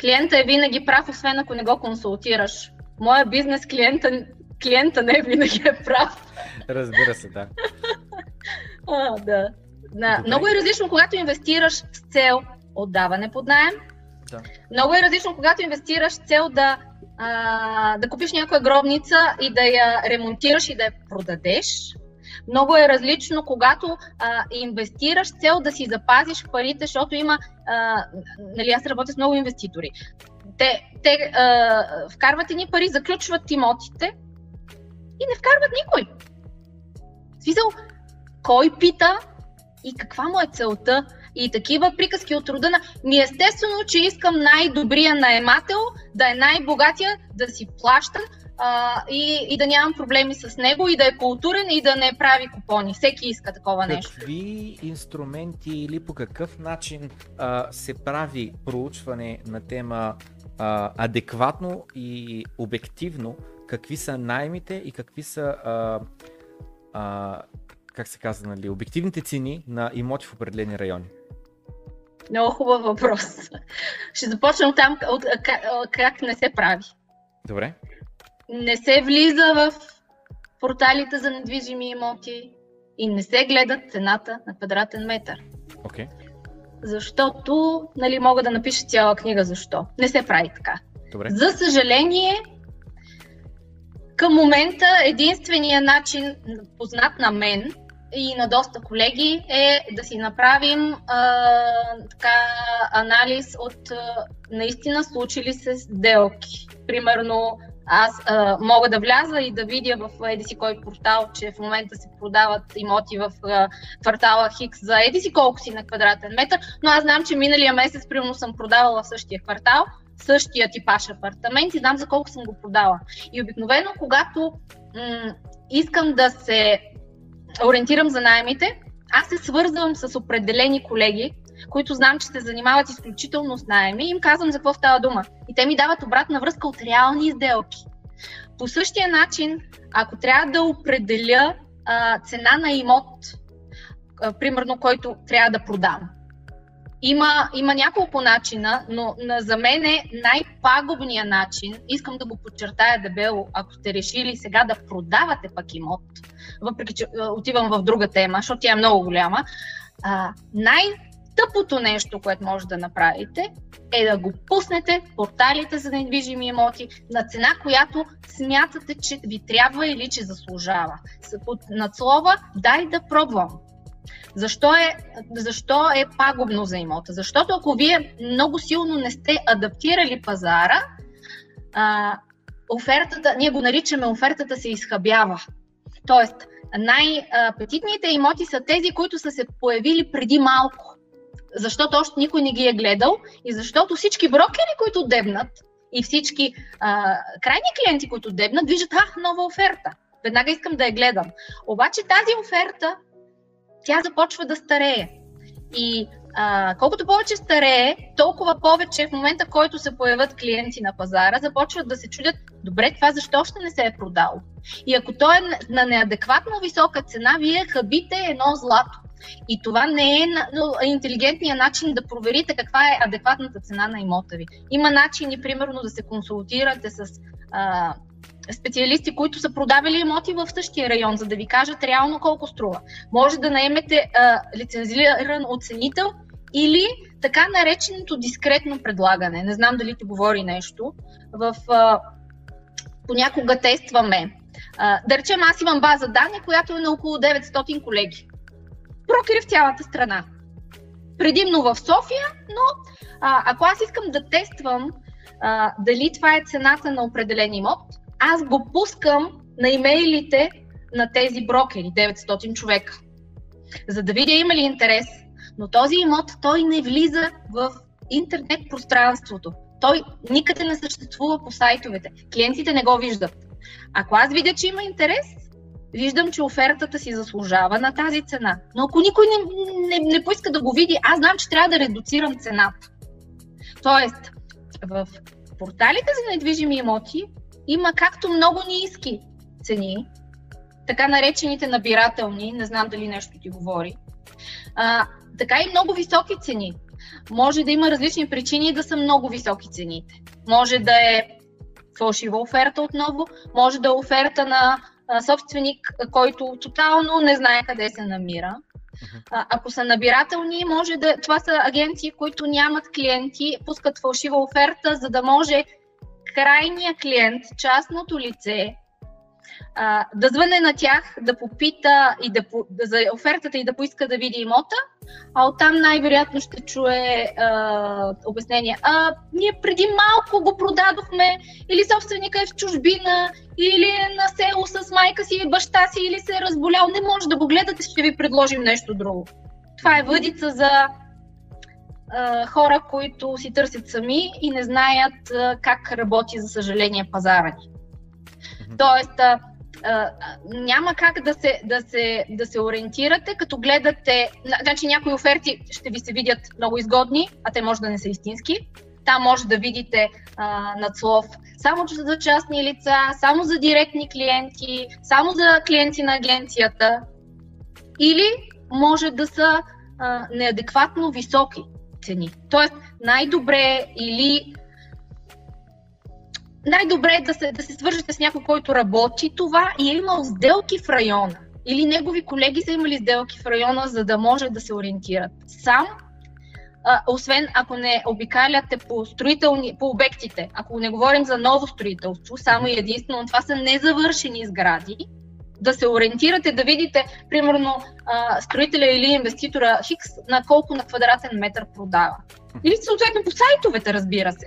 Клиента е винаги прав, освен ако не го консултираш. Моя бизнес клиента, клиента не винаги е прав. Разбира се, да. А, да. Добре. Много е различно, когато инвестираш с цел отдаване под найем. Да. Много е различно, когато инвестираш с цел да, а, да купиш някоя гробница и да я ремонтираш и да я продадеш. Много е различно, когато а, инвестираш цел да си запазиш парите, защото има, а, нали, аз работя с много инвеститори. Те, те а, вкарват едни пари, заключват имотите и не вкарват никой. Смисъл, кой пита и каква му е целта? И такива приказки от рода на ми естествено, че искам най-добрия наемател, да е най-богатия, да си плащам а, и, и да нямам проблеми с него и да е културен и да не прави купони. Всеки иска такова нещо. Какви инструменти или по какъв начин а, се прави проучване на тема а, адекватно и обективно, какви са наймите и какви са а, а, как се казва, нали, обективните цени на имоти в определени райони? Много хубав въпрос. Ще започнем там от, как, как не се прави. Добре. Не се влиза в порталите за недвижими имоти и не се гледа цената на квадратен метър. Окей. Okay. Защото, нали, мога да напиша цяла книга защо. Не се прави така. Добре. За съжаление, към момента единствения начин, познат на мен и на доста колеги, е да си направим а, така, анализ от а, наистина случили се сделки. Примерно, аз а, мога да вляза и да видя в еди си кой портал, че в момента се продават имоти в а, квартала Хикс за еди си колко си на квадратен метър, но аз знам, че миналия месец примерно съм продавала в същия квартал, същия типаш апартамент и знам за колко съм го продала. И обикновено, когато м- искам да се ориентирам за найемите, аз се свързвам с определени колеги, които знам, че се занимават изключително с найеми и им казвам за какво става дума. И те ми дават обратна връзка от реални сделки. По същия начин, ако трябва да определя а, цена на имот, а, примерно, който трябва да продам, има, има няколко начина, но на, за мен е най-пагубният начин, искам да го подчертая дебело, ако сте решили сега да продавате пак имот, въпреки че отивам в друга тема, защото тя е много голяма, а, най- най-тъпото нещо, което може да направите, е да го пуснете в порталите за недвижими имоти на цена, която смятате, че ви трябва или че заслужава. Под надслова дай да пробвам. Защо е, защо е пагубно за имота? Защото ако вие много силно не сте адаптирали пазара, а, офертата, ние го наричаме офертата се изхабява. Тоест, най-апетитните имоти са тези, които са се появили преди малко. Защото още никой не ги е гледал и защото всички брокери, които дебнат и всички а, крайни клиенти, които дебнат, виждат, а, нова оферта. Веднага искам да я гледам. Обаче тази оферта, тя започва да старее. И а, колкото повече старее, толкова повече в момента, в който се появят клиенти на пазара, започват да се чудят, добре, това защо още не се е продало? И ако то е на неадекватно висока цена, вие хабите едно злато. И това не е интелигентният начин да проверите каква е адекватната цена на имота ви. Има начини, примерно, да се консултирате с а, специалисти, които са продавали имоти в същия район, за да ви кажат реално колко струва. Може да наемете а, лицензиран оценител или така нареченото дискретно предлагане. Не знам дали ти говори нещо. В, а, понякога тестваме. А, да речем, аз имам база данни, която е на около 900 колеги. Брокери в цялата страна. Предимно в София, но а, ако аз искам да тествам а, дали това е цената на определен имот, аз го пускам на имейлите на тези брокери, 900 човека, за да видя има ли интерес. Но този имот, той не влиза в интернет пространството. Той никъде не съществува по сайтовете. Клиентите не го виждат. Ако аз видя, че има интерес, виждам, че офертата си заслужава на тази цена. Но ако никой не, не, не поиска да го види, аз знам, че трябва да редуцирам цената. Тоест, в порталите за недвижими имоти има както много ниски цени, така наречените набирателни, не знам дали нещо ти говори, а, така и много високи цени. Може да има различни причини да са много високи цените. Може да е фалшива оферта отново, може да е оферта на а, собственик, който тотално не знае къде се намира. А, ако са набирателни, може да. Това са агенции, които нямат клиенти, пускат фалшива оферта, за да може крайния клиент, частното лице, а, да звъне на тях, да попита и да, да, за офертата и да поиска да види имота, а оттам най-вероятно ще чуе а, обяснение. А, ние преди малко го продадохме, или собственика е в чужбина, или е на село с майка си и баща си, или се е разболял. Не може да го гледате, ще ви предложим нещо друго. Това е въдица за а, хора, които си търсят сами и не знаят а, как работи, за съжаление, пазара ни. Тоест, а, а, няма как да се, да, се, да се ориентирате, като гледате. Значи някои оферти ще ви се видят много изгодни, а те може да не са истински. Там може да видите а, надслов само за частни лица, само за директни клиенти, само за клиенти на агенцията. Или може да са а, неадекватно високи цени. Тоест, най-добре или най-добре е да се, да се свържете с някой, който работи това и е имал сделки в района. Или негови колеги са имали сделки в района, за да може да се ориентират. Сам, а, освен ако не обикаляте по, строителни, по обектите, ако не говорим за ново строителство, само и единствено това са незавършени сгради, да се ориентирате, да видите, примерно, а, строителя или инвеститора Хикс на колко на квадратен метър продава. Или съответно по сайтовете, разбира се.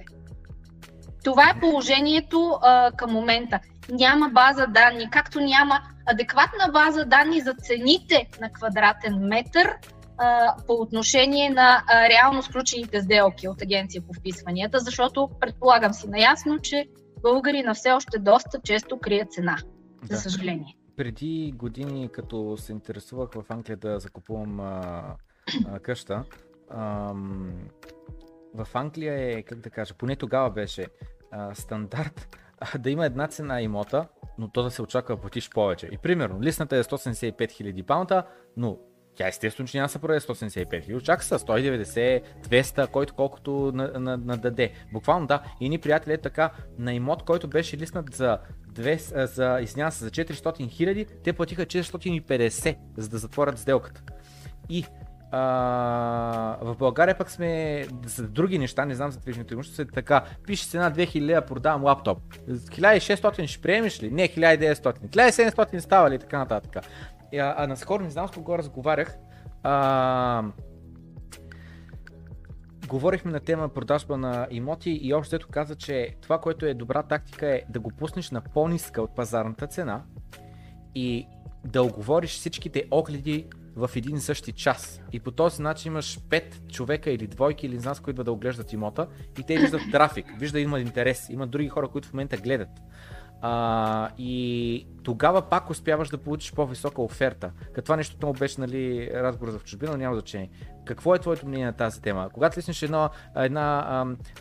Това е положението а, към момента. Няма база данни, както няма адекватна база данни за цените на квадратен метър а, по отношение на а, реално сключените сделки от агенция по вписванията, защото предполагам си наясно, че българина все още доста често крие цена, за да. съжаление преди години, като се интересувах в Англия да закупувам а, а, къща, а, в Англия е, как да кажа, поне тогава беше а, стандарт а, да има една цена имота, но то да се очаква да платиш повече. И примерно, листната е 175 000 паунта, но тя естествено, че няма да се продаде 175 хиляди. Очаква се 190, 200, който колкото нададе. На, на Буквално да. И ни приятели е така на имот, който беше лиснат за, 2, за, извиня се, за 400 хиляди, те платиха 450, за да затворят сделката. И а, в България пък сме за други неща, не знам за движимото имущество, е така, пише цена 2000, продавам лаптоп. 1600 ще приемеш ли? Не, 1900. 1700 става ли? Така нататък. А, а наскоро, не знам с кого разговарях, а, говорихме на тема продажба на имоти и общо ето каза, че това, което е добра тактика е да го пуснеш на по-ниска от пазарната цена и да оговориш всичките огледи в един и същи час. И по този начин имаш 5 човека или двойки или не знам с които да оглеждат имота и те виждат трафик, вижда има интерес, има други хора, които в момента гледат. А, и тогава пак успяваш да получиш по-висока оферта. Като това нещо много беше нали, разговор за в чужбина, няма значение. Какво е твоето мнение на тази тема? Когато лиснеш една, една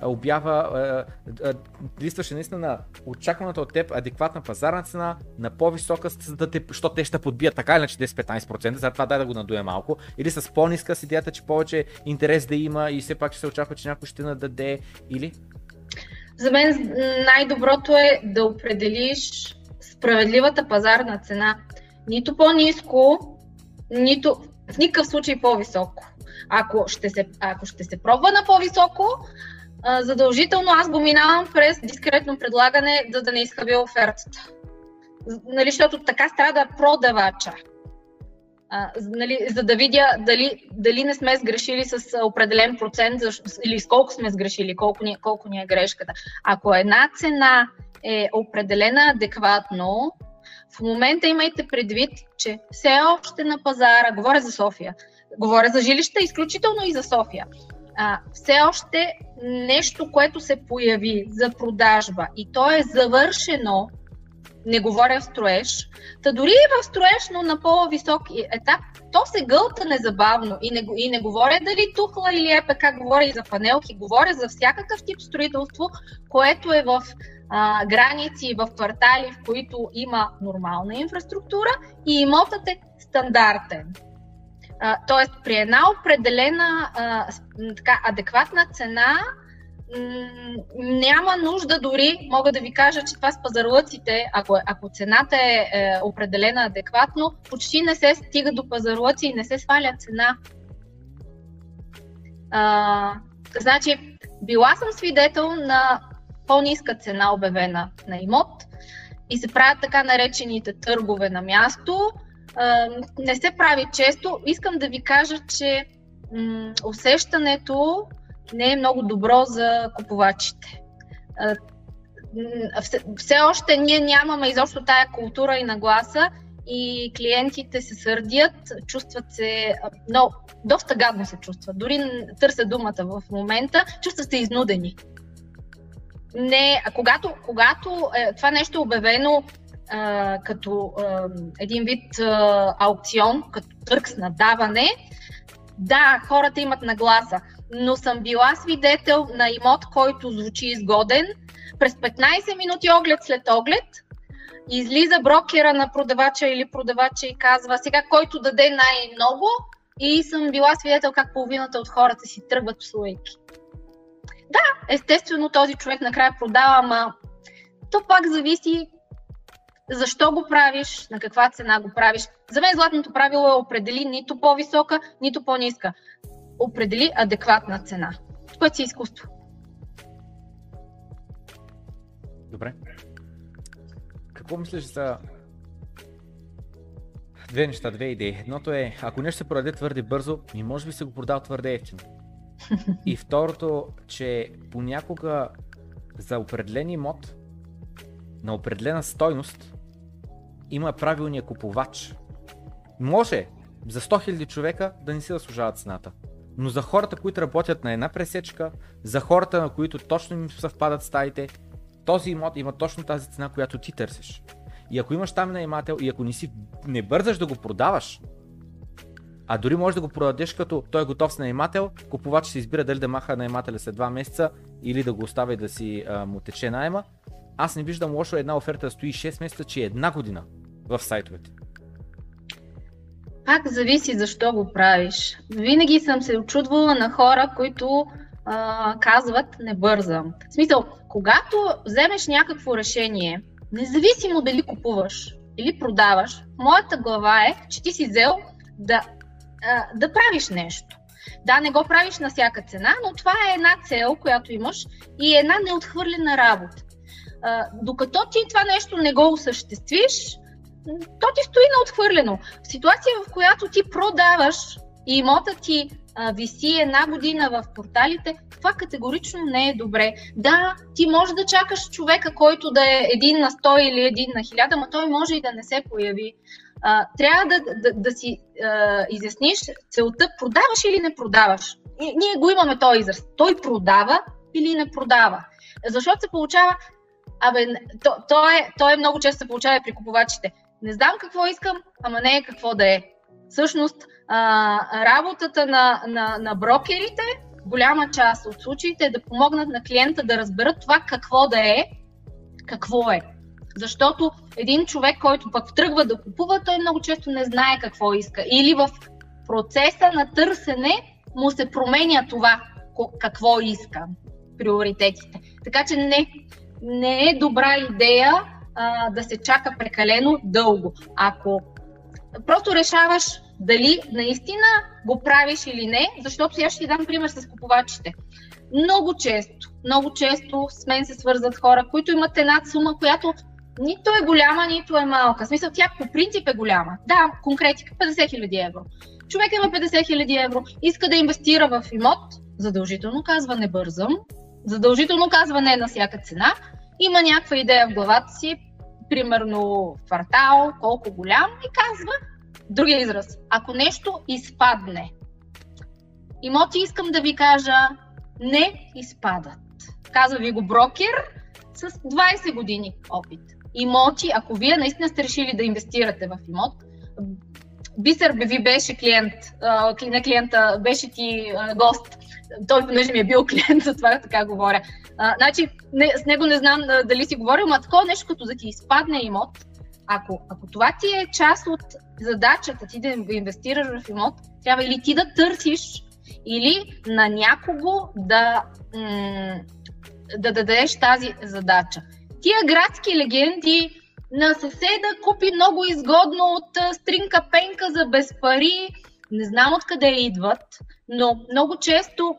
а, обява, а, а, листваш наистина на очакваната от теб адекватна пазарна цена, на по-висока, за да те, що те ще подбият така иначе 10-15%, за това дай да го надуе малко, или с по-ниска с идеята, че повече интерес да има и все пак ще се очаква, че някой ще нададе, или? За мен най-доброто е да определиш справедливата пазарна цена. Нито по-низко, нито в никакъв случай по-високо. Ако ще се, ако ще се пробва на по-високо, задължително аз го минавам през дискретно предлагане, за да не изхабя офертата. Нали, защото така страда продавача а, нали, за да видя дали, дали не сме сгрешили с определен процент или с колко сме сгрешили, колко ни, колко ни е грешката. Ако една цена е определена адекватно, в момента имайте предвид, че все още на пазара, говоря за София, говоря за жилища, изключително и за София, а, все още нещо, което се появи за продажба и то е завършено не говоря строеж. Та дори и в строеж, но на по-висок етап, то се гълта незабавно. И не, и не говоря дали тухла или ЕПК, говоря и за панелки, говоря за всякакъв тип строителство, което е в а, граници, в квартали, в които има нормална инфраструктура и имотът е стандартен. тоест, при една определена а, така, адекватна цена, няма нужда дори, мога да ви кажа, че това с пазарлъците, ако, ако цената е, е определена адекватно, почти не се стига до пазарлъци и не се сваля цена. А, значи, била съм свидетел на по-ниска цена обявена на имот и се правят така наречените търгове на място. А, не се прави често. Искам да ви кажа, че м- усещането не е много добро за купувачите. Все още ние нямаме изобщо тая култура и нагласа и клиентите се сърдят, чувстват се, но доста гадно се чувстват. Дори търся думата в момента, чувстват се изнудени. Не, а когато, когато е, това нещо е обявено а, като а, един вид а, аукцион, като търг с надаване, да, хората имат нагласа, но съм била свидетел на имот, който звучи изгоден. През 15 минути оглед след оглед излиза брокера на продавача или продавача и казва сега който даде най-много и съм била свидетел как половината от хората си тръгват псувайки. Да, естествено този човек накрая продава, ама то пак зависи защо го правиш, на каква цена го правиш. За мен златното правило е определи нито по-висока, нито по-ниска определи адекватна цена, което си изкуство. Добре. Какво мислиш за две неща, две идеи? Едното е, ако нещо се продаде твърде бързо, ми може би се го продал твърде ефтино. И второто, че понякога за определен имот на определена стойност има правилния купувач. Може за 100 000 човека да не си заслужава цената. Но за хората, които работят на една пресечка, за хората, на които точно им съвпадат стаите, този имот има точно тази цена, която ти търсиш. И ако имаш там наемател и ако не си не бързаш да го продаваш, а дори можеш да го продадеш като той е готов с наемател, купувач се избира дали да маха наемателя след 2 месеца или да го оставя да си а, му тече найема. Аз не виждам лошо една оферта да стои 6 месеца, че е една година в сайтовете. Пак зависи защо го правиш. Винаги съм се очудвала на хора, които а, казват не бързам. В смисъл, когато вземеш някакво решение, независимо дали купуваш или продаваш, моята глава е, че ти си взел да а, да правиш нещо. Да, не го правиш на всяка цена, но това е една цел, която имаш и е една неотхвърлена работа. А, докато ти това нещо не го осъществиш, то ти стои неотхвърлено. В ситуация, в която ти продаваш и имота ти а, виси една година в порталите, това категорично не е добре. Да, ти може да чакаш човека, който да е един на 100 или един на 1000, но той може и да не се появи. А, трябва да, да, да си а, изясниш целта, продаваш или не продаваш. Ние го имаме този израз. Той продава или не продава. Защото се получава, абе, то, то, е, то е много често се получава при купувачите. Не знам какво искам, ама не е какво да е. Всъщност, а, работата на, на, на брокерите, голяма част от случаите е да помогнат на клиента да разберат това какво да е, какво е. Защото един човек, който пък тръгва да купува, той много често не знае какво иска. Или в процеса на търсене му се променя това, какво иска, приоритетите. Така че не, не е добра идея а, да се чака прекалено дълго. Ако просто решаваш дали наистина го правиш или не, защото сега ще ти дам пример с купувачите. Много често, много често с мен се свързват хора, които имат една сума, която нито е голяма, нито е малка. В смисъл, тя по принцип е голяма. Да, конкретика, 50 000 евро. Човек има 50 000 евро, иска да инвестира в имот, задължително казва не бързам, задължително казва не на всяка цена, има някаква идея в главата си, примерно квартал, колко голям и казва другия израз. Ако нещо изпадне, имоти искам да ви кажа, не изпадат. Казва ви го брокер с 20 години опит. Имоти, ако вие наистина сте решили да инвестирате в имот, Бисер ви беше клиент, на клиента беше ти гост. Той понеже ми е бил клиент, за това така говоря. А, значи, не, с него не знам дали си говорил, но такова нещо като да ти изпадне имот, ако, ако това ти е част от задачата ти да инвестираш в имот, трябва или ти да търсиш, или на някого да, м- да дадеш тази задача. Тия градски легенди на съседа купи много изгодно от стринка пенка за без пари, не знам откъде идват, но много често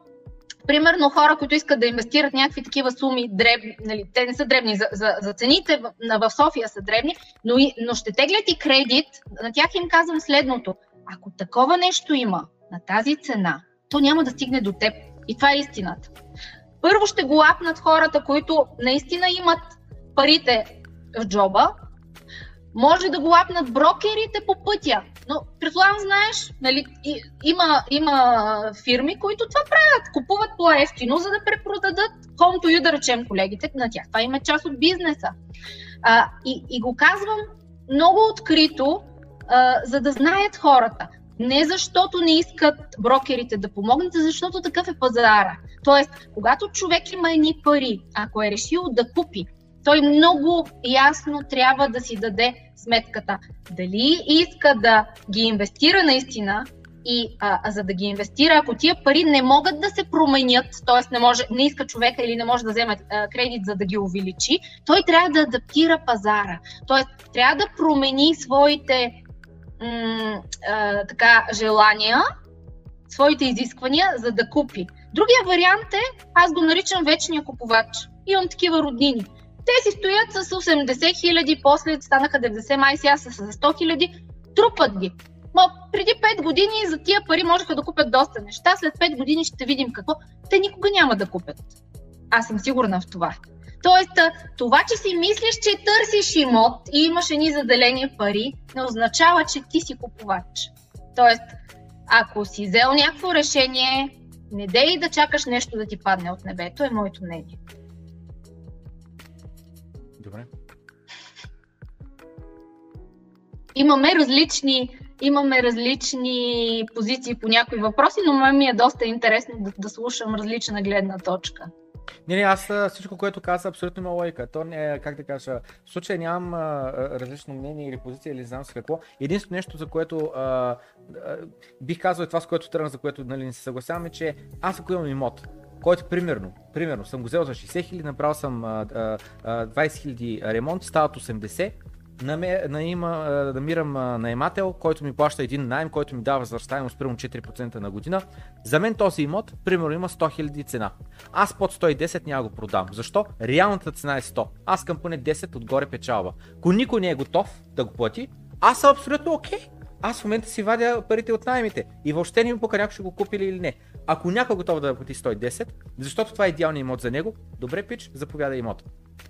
примерно хора, които искат да инвестират някакви такива суми, дребни, нали, те не са дребни, за, за, за цените в, в София са дребни, но, и, но ще теглят и кредит, на тях им казвам следното. Ако такова нещо има на тази цена, то няма да стигне до теб. И това е истината. Първо ще го лапнат хората, които наистина имат парите в джоба, може да го лапнат брокерите по пътя. Но предполагам, знаеш, нали, и, има, има фирми, които това правят. Купуват по-ефтино, за да препродадат to you, да речем колегите на тях. Това има е част от бизнеса. А, и, и го казвам много открито, а, за да знаят хората. Не защото не искат брокерите да помогнат, а защото такъв е пазара. Тоест, когато човек има едни пари, ако е решил да купи той много ясно трябва да си даде сметката. Дали иска да ги инвестира наистина и а, за да ги инвестира, ако тия пари не могат да се променят, т.е. Не, може, не иска човека или не може да вземе а, кредит за да ги увеличи, той трябва да адаптира пазара. Т.е. трябва да промени своите м- а, така, желания, своите изисквания, за да купи. Другия вариант е, аз го наричам вечния купувач. Имам такива роднини. Те си стоят с 80 хиляди, после станаха 90, май сега са с 100 хиляди, трупат ги. Ма преди 5 години за тия пари можеха да купят доста неща, след 5 години ще видим какво. Те никога няма да купят. Аз съм сигурна в това. Тоест, това, че си мислиш, че търсиш имот и имаш едни заделени пари, не означава, че ти си купувач. Тоест, ако си взел някакво решение, не дей да чакаш нещо да ти падне от небето, е моето мнение. Добре. Имаме различни, имаме различни позиции по някои въпроси, но ме ми е доста интересно да, да слушам различна гледна точка. Не, не, аз всичко, което каза, абсолютно има логика. То не е, как да кажа, в случая нямам а, различно мнение или позиция или не знам с какво. Единственото нещо, за което а, а, бих казал и това, с което тръгна, за което нали, не се съгласяваме, че аз ако имам имот, който примерно, примерно съм го взел за 60 хиляди, направил съм а, а, 20 хиляди ремонт, стават 80, наме, наима, намирам наемател, който ми плаща един найем, който ми дава възвръщаемост примерно 4% на година. За мен този имот, примерно, има 100 000 цена. Аз под 110 няма го продам. Защо? Реалната цена е 100. Аз към поне 10 отгоре печалба. Ако никой не е готов да го плати, аз съм абсолютно окей. Okay. Аз в момента си вадя парите от найемите и въобще не ми пука някой ще го купи или не. Ако някой е готов да плати 110, защото това е идеалният имот за него, добре пич, заповядай имот.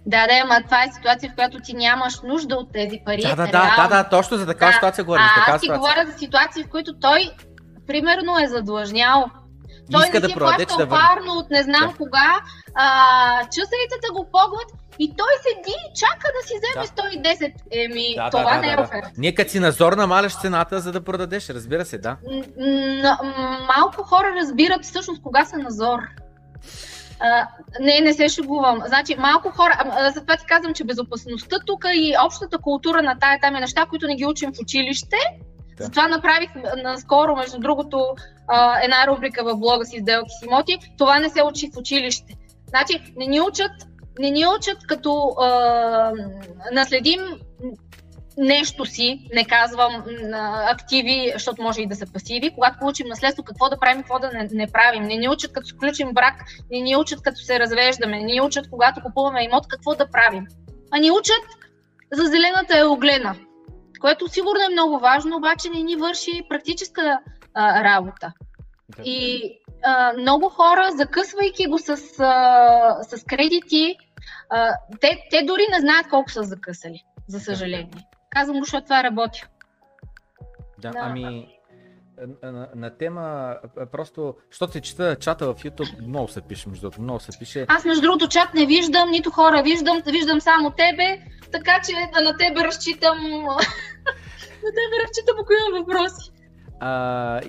Да, да, ама това е ситуация, в която ти нямаш нужда от тези пари. Да, да, да, да, да, точно за такава да. ситуация говорим. А, аз ти говоря за ситуации, в които той, примерно, е задлъжнял. Той Иска не да си е че да върне. парно от не знам Да. кога. А, чусарицата го погват и той седи и чака да си вземе 110. Еми, Да, това да, не да, е да. оферта. Ние като си назор намаляш цената, за да продадеш, разбира се, да. Малко хора разбират всъщност кога са назор. А, не, не се шегувам. Значи, малко хора, затова ти казвам, че безопасността тук и общата култура на тая там е неща, които не ги учим в училище. Да. Затова направих наскоро, между другото, една рубрика в блога си сделки с имоти. Това не се учи в училище. Значи, не ни учат, не ни учат като а, наследим нещо си, не казвам активи, защото може и да са пасиви. Когато получим наследство, какво да правим, какво да не, не правим. Не ни учат като сключим брак, не ни учат като се развеждаме, не ни учат когато купуваме имот, какво да правим. А ни учат за зелената елоглена, което сигурно е много важно, обаче не ни върши практическа а, работа. Да. И а, много хора, закъсвайки го с, а, с кредити, а, те, те дори не знаят колко са закъсали, за съжаление. Казвам го, защото това работи. Да, Да. ами на, на, тема, просто, защото се чета чата в YouTube, много се пише, между другото, много се пише. Аз, между другото, чат не виждам, нито хора виждам, виждам само тебе, така че на тебе разчитам. на тебе разчитам, ако имам въпроси. А,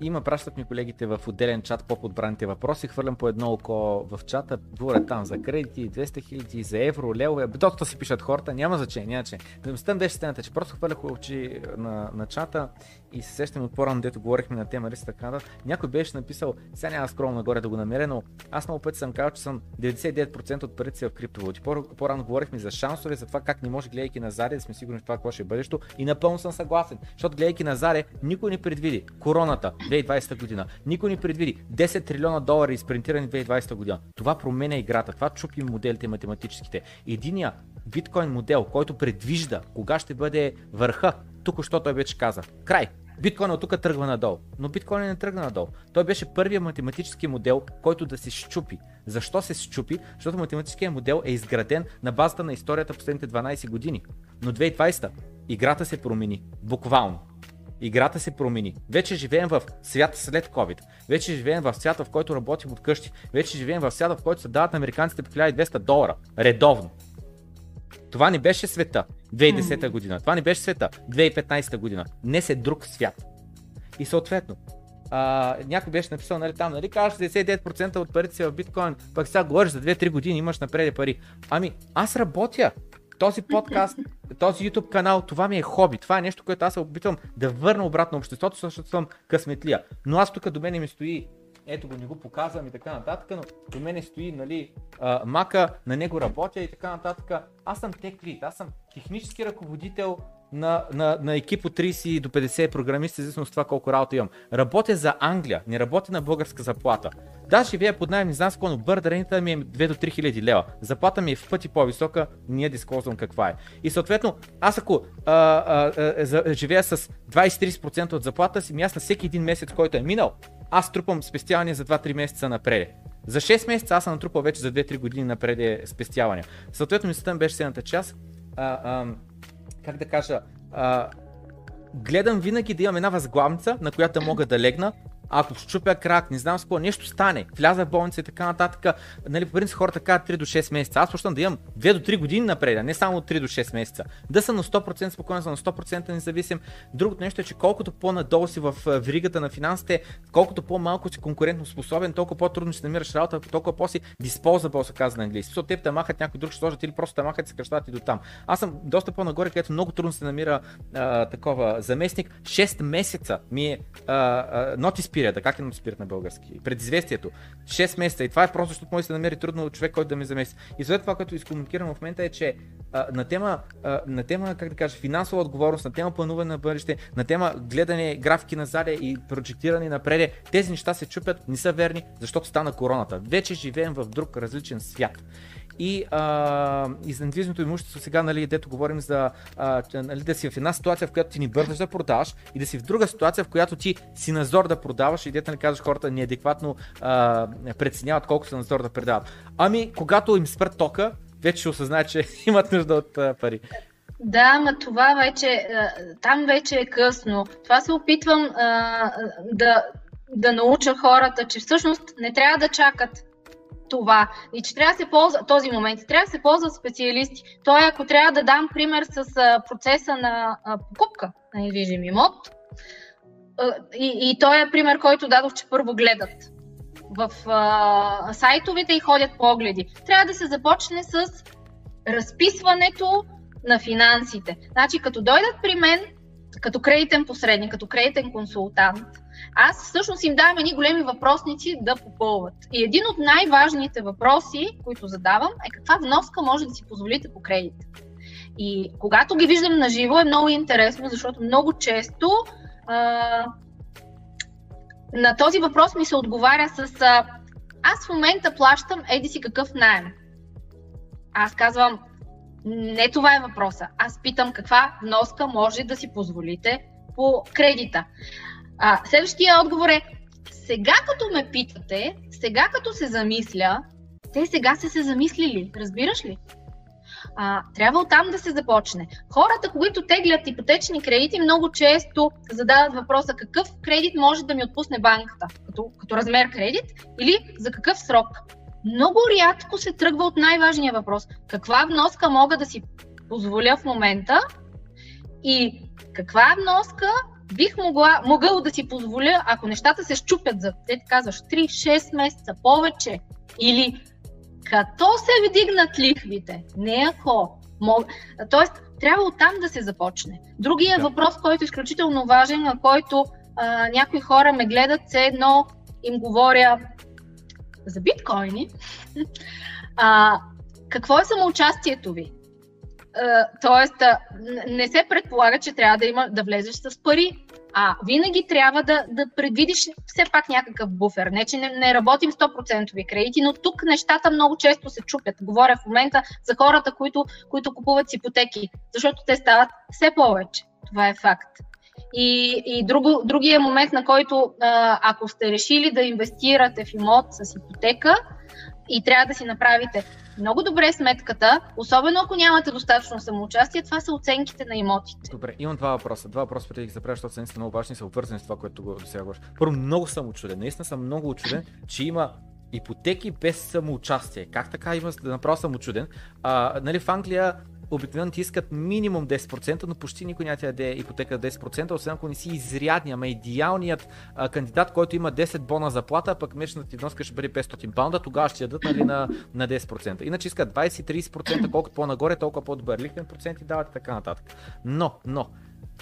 има, пращат ми колегите в отделен чат по-подбраните въпроси, хвърлям по едно око в чата, говорят там за кредити, 200 хиляди, за евро, левове, доста си пишат хората, няма значение, няма значение. Мисълта беше стената, че просто хвърлях очи на, на чата и се сещам от по-рано, дето говорихме на тема Риста така. Някой беше написал, сега няма скром нагоре да го намеря, но аз много пъти съм казал, че съм 99% от парите си в криптовалути. По- По-рано говорихме за шансове, за това как не може, гледайки на заре, да сме сигурни в това какво ще е бъдещето. И напълно съм съгласен, защото гледайки на заре, никой не предвиди короната 2020 година. Никой не предвиди 10 трилиона долара изпринтирани 2020 година. Това променя играта, това чупи моделите математическите. Единия биткоин модел, който предвижда кога ще бъде върха, тук що той вече каза. Край. Биткоин от тук тръгва надолу, но биткоин не тръгна надолу. Той беше първият математически модел, който да се щупи. Защо се щупи? Защото математическият модел е изграден на базата на историята последните 12 години. Но 2020 играта се промени. Буквално. Играта се промени. Вече живеем в свят след COVID. Вече живеем в свят, в който работим от къщи. Вече живеем в свят, в който се дават на американците по 1200 долара. Редовно. Това не беше света 2010 година. Това не беше света 2015 година. Днес е друг свят. И съответно, а, някой беше написал, нали, там, нали, казваш 99% от парите си в биткоин, пък сега говориш за 2-3 години, имаш напреде пари. Ами, аз работя. Този подкаст, този YouTube канал, това ми е хоби. Това е нещо, което аз се опитвам да върна обратно обществото, защото съм късметлия. Но аз тук до мен ми стои ето го, не го показвам и така нататък, но до мене стои, нали, а, мака, на него работя и така нататък. Аз съм lead, аз съм технически ръководител на, на, на екип от 30 до 50 програмисти, зависимо от това колко работа имам. Работя за Англия, не работя на българска заплата. Да, живея под найем, не знам с какво, но ми е 2 до 3 хиляди лева. Заплата ми е в пъти по-висока, ние дискозвам каква е. И съответно, аз ако а, а, а, за, живея с 20-30% от заплата си, ми аз на всеки един месец, който е минал, аз трупам спестявания за 2-3 месеца напред. За 6 месеца аз съм натрупал вече за 2-3 години напред спестявания. Съответно, мисълта ми беше следната част. А, а, как да кажа, а, гледам винаги да имам една възглавница, на която мога да легна. Ако щупя крак, не знам с какво, нещо стане, вляза в болница и така нататък. Нали, по принцип хората казват 3 до 6 месеца. Аз почвам да имам 2 до 3 години напред, а не само от 3 до 6 месеца. Да съм на 100% спокоен, съм на 100% независим. Другото нещо е, че колкото по-надолу си в веригата на финансите, колкото по-малко си конкурентно способен, толкова по-трудно ще намираш работа, толкова по-си disposable се казва на английски. Защото те махат някой друг, ще сложат или просто те махат и се кръщат и до там. Аз съм доста по-нагоре, където много трудно се намира а, такова заместник. 6 месеца ми е а, а, да как е нотиспират на български? Предизвестието. 6 месеца. И това е просто, защото може да се намери трудно човек, който да ме замести. И след това, което изкомуникирам в момента е, че а, на, тема, а, на тема, как да кажа, финансова отговорност, на тема плануване на бъдеще, на тема гледане графики назад и прожектиране напред, тези неща се чупят, не са верни, защото стана короната. Вече живеем в друг различен свят и, а, и за имущество сега, нали, дето говорим за а, нали, да си в една ситуация, в която ти ни бързаш да продаваш и да си в друга ситуация, в която ти си назор да продаваш и дето нали казваш хората неадекватно преценяват колко са назор да предават. Ами, когато им спрат тока, вече ще осъзнаят, че имат нужда от а, пари. Да, ма това вече, там вече е късно. Това се опитвам а, да, да науча хората, че всъщност не трябва да чакат това и че трябва да се ползва този момент, трябва да се ползват специалисти. Той, ако трябва да дам пример с процеса на покупка на недвижим имот, и, и той е пример, който дадох, че първо гледат в а, сайтовете и ходят по огледи. Трябва да се започне с разписването на финансите. Значи, като дойдат при мен, като кредитен посредник, като кредитен консултант, аз всъщност им давам едни големи въпросници да попълват. И един от най-важните въпроси, които задавам, е каква вноска може да си позволите по кредит. И когато ги виждам на живо е много интересно, защото много често а, на този въпрос ми се отговаря с а, аз в момента плащам еди си какъв найем. Аз казвам, не това е въпроса. Аз питам каква вноска може да си позволите по кредита. А, следващия отговор е, сега като ме питате, сега като се замисля, те сега са се замислили, разбираш ли? А, трябва оттам да се започне. Хората, които теглят ипотечни кредити, много често задават въпроса какъв кредит може да ми отпусне банката, като, като размер кредит или за какъв срок. Много рядко се тръгва от най-важния въпрос. Каква вноска мога да си позволя в момента и каква вноска бих могла, могъл да си позволя, ако нещата се щупят за, те казваш, 3-6 месеца повече, или като се вдигнат лихвите, не ако. Мог... Тоест, трябва оттам да се започне. Другия да. въпрос, който е изключително важен, на който а, някои хора ме гледат, все едно им говоря за биткоини. А, какво е самоучастието ви? Тоест, не се предполага, че трябва да, има, да влезеш с пари, а винаги трябва да, да предвидиш все пак някакъв буфер. Не, че не, не работим 100% кредити, но тук нещата много често се чупят. Говоря в момента за хората, които, които купуват ипотеки, защото те стават все повече. Това е факт. И, и друго, другия момент, на който ако сте решили да инвестирате в имот с ипотека и трябва да си направите много добре сметката, особено ако нямате достатъчно самоучастие, това са оценките на имотите. Добре, имам два въпроса. Два въпроса преди да ги забравя, защото са много важни и са обвързани с това, което го сега говориш. Първо, много съм очуден. Наистина съм много очуден, че има ипотеки без самоучастие. Как така има да направя съм очуден? А, нали, в Англия обикновено ти искат минимум 10%, но почти никой няма ти даде ипотека 10%, освен ако не си изрядния, ама идеалният а, кандидат, който има 10 бона заплата, пък месечната ти вноска ще бъде 500 паунда, тогава ще ядат нали, на, на 10%. Иначе искат 20-30%, колкото по-нагоре, толкова по-добър лихвен процент и дават и така нататък. Но, но,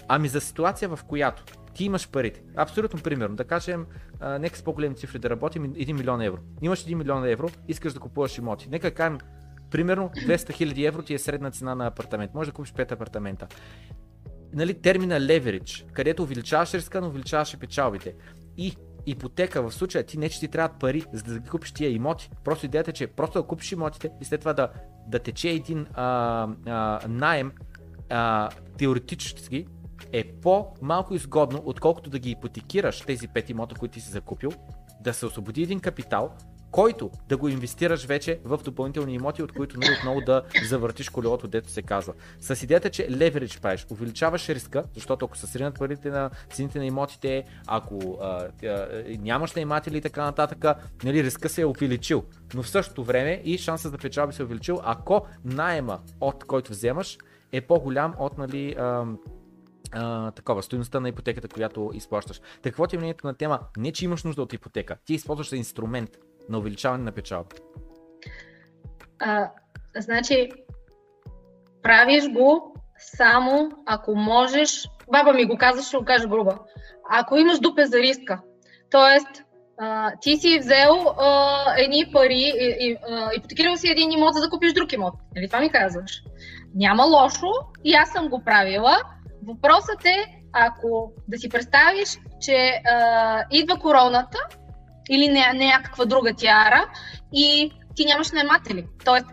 ами за ситуация в която ти имаш парите. Абсолютно примерно. Да кажем, а, нека с по-големи цифри да работим 1 милион евро. Имаш 1 милион евро, искаш да купуваш имоти. Нека кажем Примерно 200 000 евро ти е средна цена на апартамент. Може да купиш 5 апартамента. Нали, термина leverage, където увеличаваш риска, но увеличаваш и печалбите. И ипотека в случая ти не че ти трябват пари, за да ги купиш тия имоти. Просто идеята е, че просто да купиш имотите и след това да, да тече един а, а, найем а, теоретически е по-малко изгодно, отколкото да ги ипотекираш тези пет имота, които ти си закупил, да се освободи един капитал, който да го инвестираш вече в допълнителни имоти, от които нали, отново да завъртиш колелото, дето се казва. С идеята, че леверидж правиш, увеличаваш риска, защото ако са сринат парите на цените на имотите, ако а, а, нямаш наематели и така нататък, нали, риска се е увеличил. Но в същото време и шансът за печалби се е увеличил, ако найема от който вземаш е по-голям от нали, а, Uh, такова, стоеността на ипотеката, която изплащаш. Так, какво ти е мнението на тема? Не, че имаш нужда от ипотека. Ти използваш инструмент на увеличаване на печалба? Значи, правиш го само ако можеш, баба ми го каза, ще го кажа груба, ако имаш дупе за риска, а, ти си взел а, едни пари, и, и, а, ипотекирал си един имот, за да купиш друг имот. Нали това ми казваш? Няма лошо и аз съм го правила. Въпросът е, ако да си представиш, че а, идва короната или не, не някаква друга тяра и ти нямаш наематели. Тоест,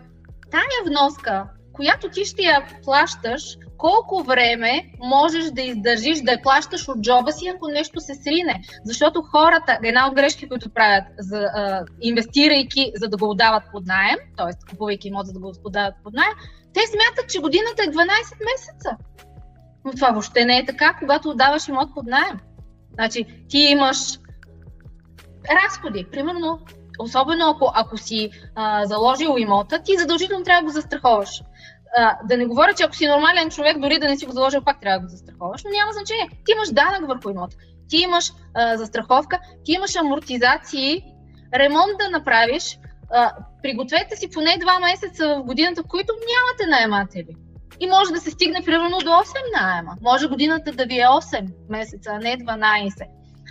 тая вноска, която ти ще я плащаш, колко време можеш да издържиш да я плащаш от джоба си, ако нещо се срине. Защото хората, една от грешки, които правят, за, а, инвестирайки, за да го отдават под найем, т.е. купувайки имот, за да го отдават под найем, те смятат, че годината е 12 месеца. Но това въобще не е така, когато отдаваш имот под найем. Значи, ти имаш разходи. Примерно, особено ако, ако си а, заложил имота, ти задължително трябва да го застраховаш. А, да не говоря, че ако си нормален човек, дори да не си го заложил, пак трябва да го застраховаш, но няма значение. Ти имаш данък върху имота, ти имаш а, застраховка, ти имаш амортизации, ремонт да направиш. А, пригответе си поне два месеца в годината, в които нямате наематели. И може да се стигне примерно до 8 найема. Може годината да ви е 8 месеца, а не 12.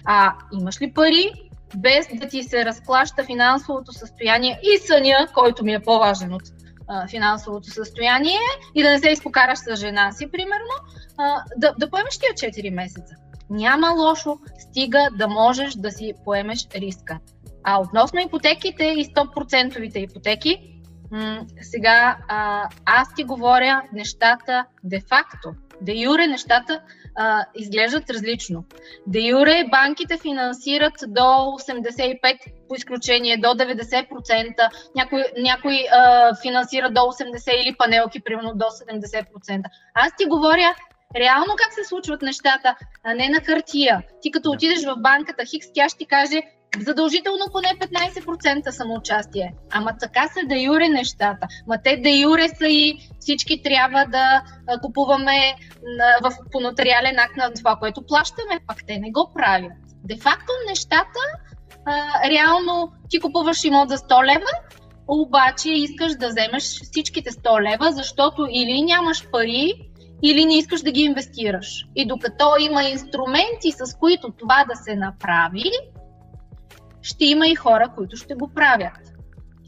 А имаш ли пари, без да ти се разплаща финансовото състояние и съня, който ми е по-важен от а, финансовото състояние и да не се изпокараш с жена си, примерно, а, да, да поемеш тия 4 месеца. Няма лошо, стига да можеш да си поемеш риска. А относно ипотеките и 100% ипотеки, м- сега а, аз ти говоря нещата де-факто. Де юре нещата а, изглеждат различно. Де юре банките финансират до 85, по изключение до 90%, някой, някой а, финансира до 80% или панелки, примерно до 70%. Аз ти говоря реално как се случват нещата, а не на хартия. Ти като отидеш в банката Хикс, тя ще ти каже задължително поне 15% самоучастие. Ама така са да юре нещата. Ма те да юре са и всички трябва да купуваме в, по нотариален акт на това, което плащаме, пак те не го правят. Де факто нещата, а, реално ти купуваш имот за 100 лева, обаче искаш да вземеш всичките 100 лева, защото или нямаш пари, или не искаш да ги инвестираш. И докато има инструменти, с които това да се направи, ще има и хора, които ще го правят.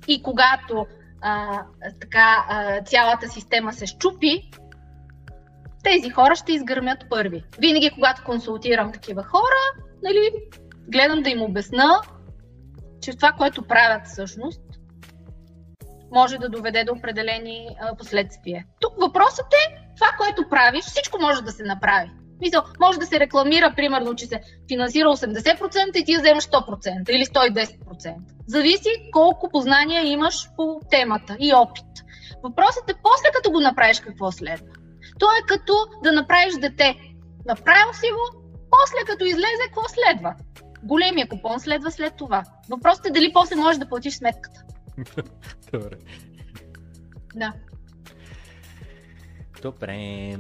И когато а, така а, цялата система се щупи, тези хора ще изгърмят първи. Винаги, когато консултирам такива хора, нали, гледам да им обясна, че това, което правят всъщност, може да доведе до определени а, последствия. Тук въпросът е това, което правиш, всичко може да се направи. Мисъл, може да се рекламира, примерно, че се финансира 80% и ти вземаш 100% или 110%. Зависи колко познания имаш по темата и опит. Въпросът е после като го направиш какво следва. То е като да направиш дете. Направил си го, после като излезе какво следва. Големия купон следва след това. Въпросът е дали после можеш да платиш сметката. Добре. Да. Добре.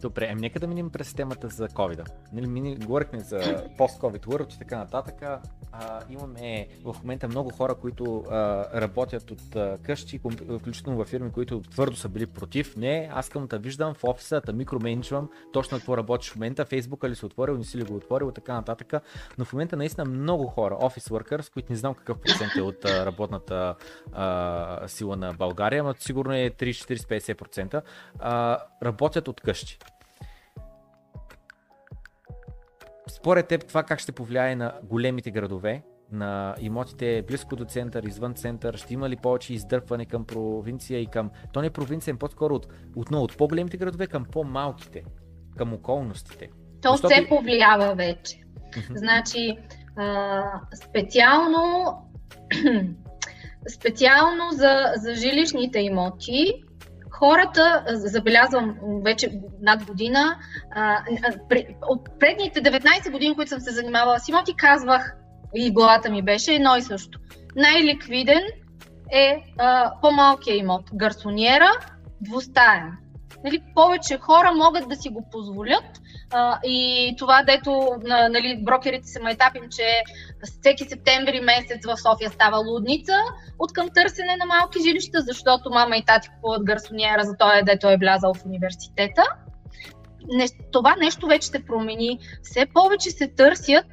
Добре, ами нека да минем през темата за COVID. Нали, мини, говорихме за post-COVID world и така нататък. А, имаме в момента много хора, които а, работят от а, къщи, включително в фирми, които твърдо са били против. Не, аз искам да виждам в офиса, да микроменеджвам точно какво работиш в момента. Фейсбука ли си отворил, не си ли го отворил така нататък. Но в момента наистина много хора, офис workers, които не знам какъв процент е от а, работната а, сила на България, но сигурно е 30-40-50%, а, работят от къщи. Според теб това как ще повлияе на големите градове, на имотите близко до център, извън център, ще има ли повече издърпване към провинция и към... То не е провинция, по-скоро от, отново от по-големите градове към по-малките, към околностите. То Защото... се повлиява вече. значи, а, специално, специално за, за жилищните имоти, хората, забелязвам вече над година, от предните 19 години, които съм се занимавала с имоти, казвах и главата ми беше едно и също. Най-ликвиден е по-малкият имот. Гарсониера, двустаен. Нали, повече хора могат да си го позволят а, и това, дето нали, брокерите се майтапим, че всеки септември месец в София става лудница от към търсене на малки жилища, защото мама и тати купуват гарсониера за този, дето е влязал в университета. Не, това нещо вече се промени. Все повече се търсят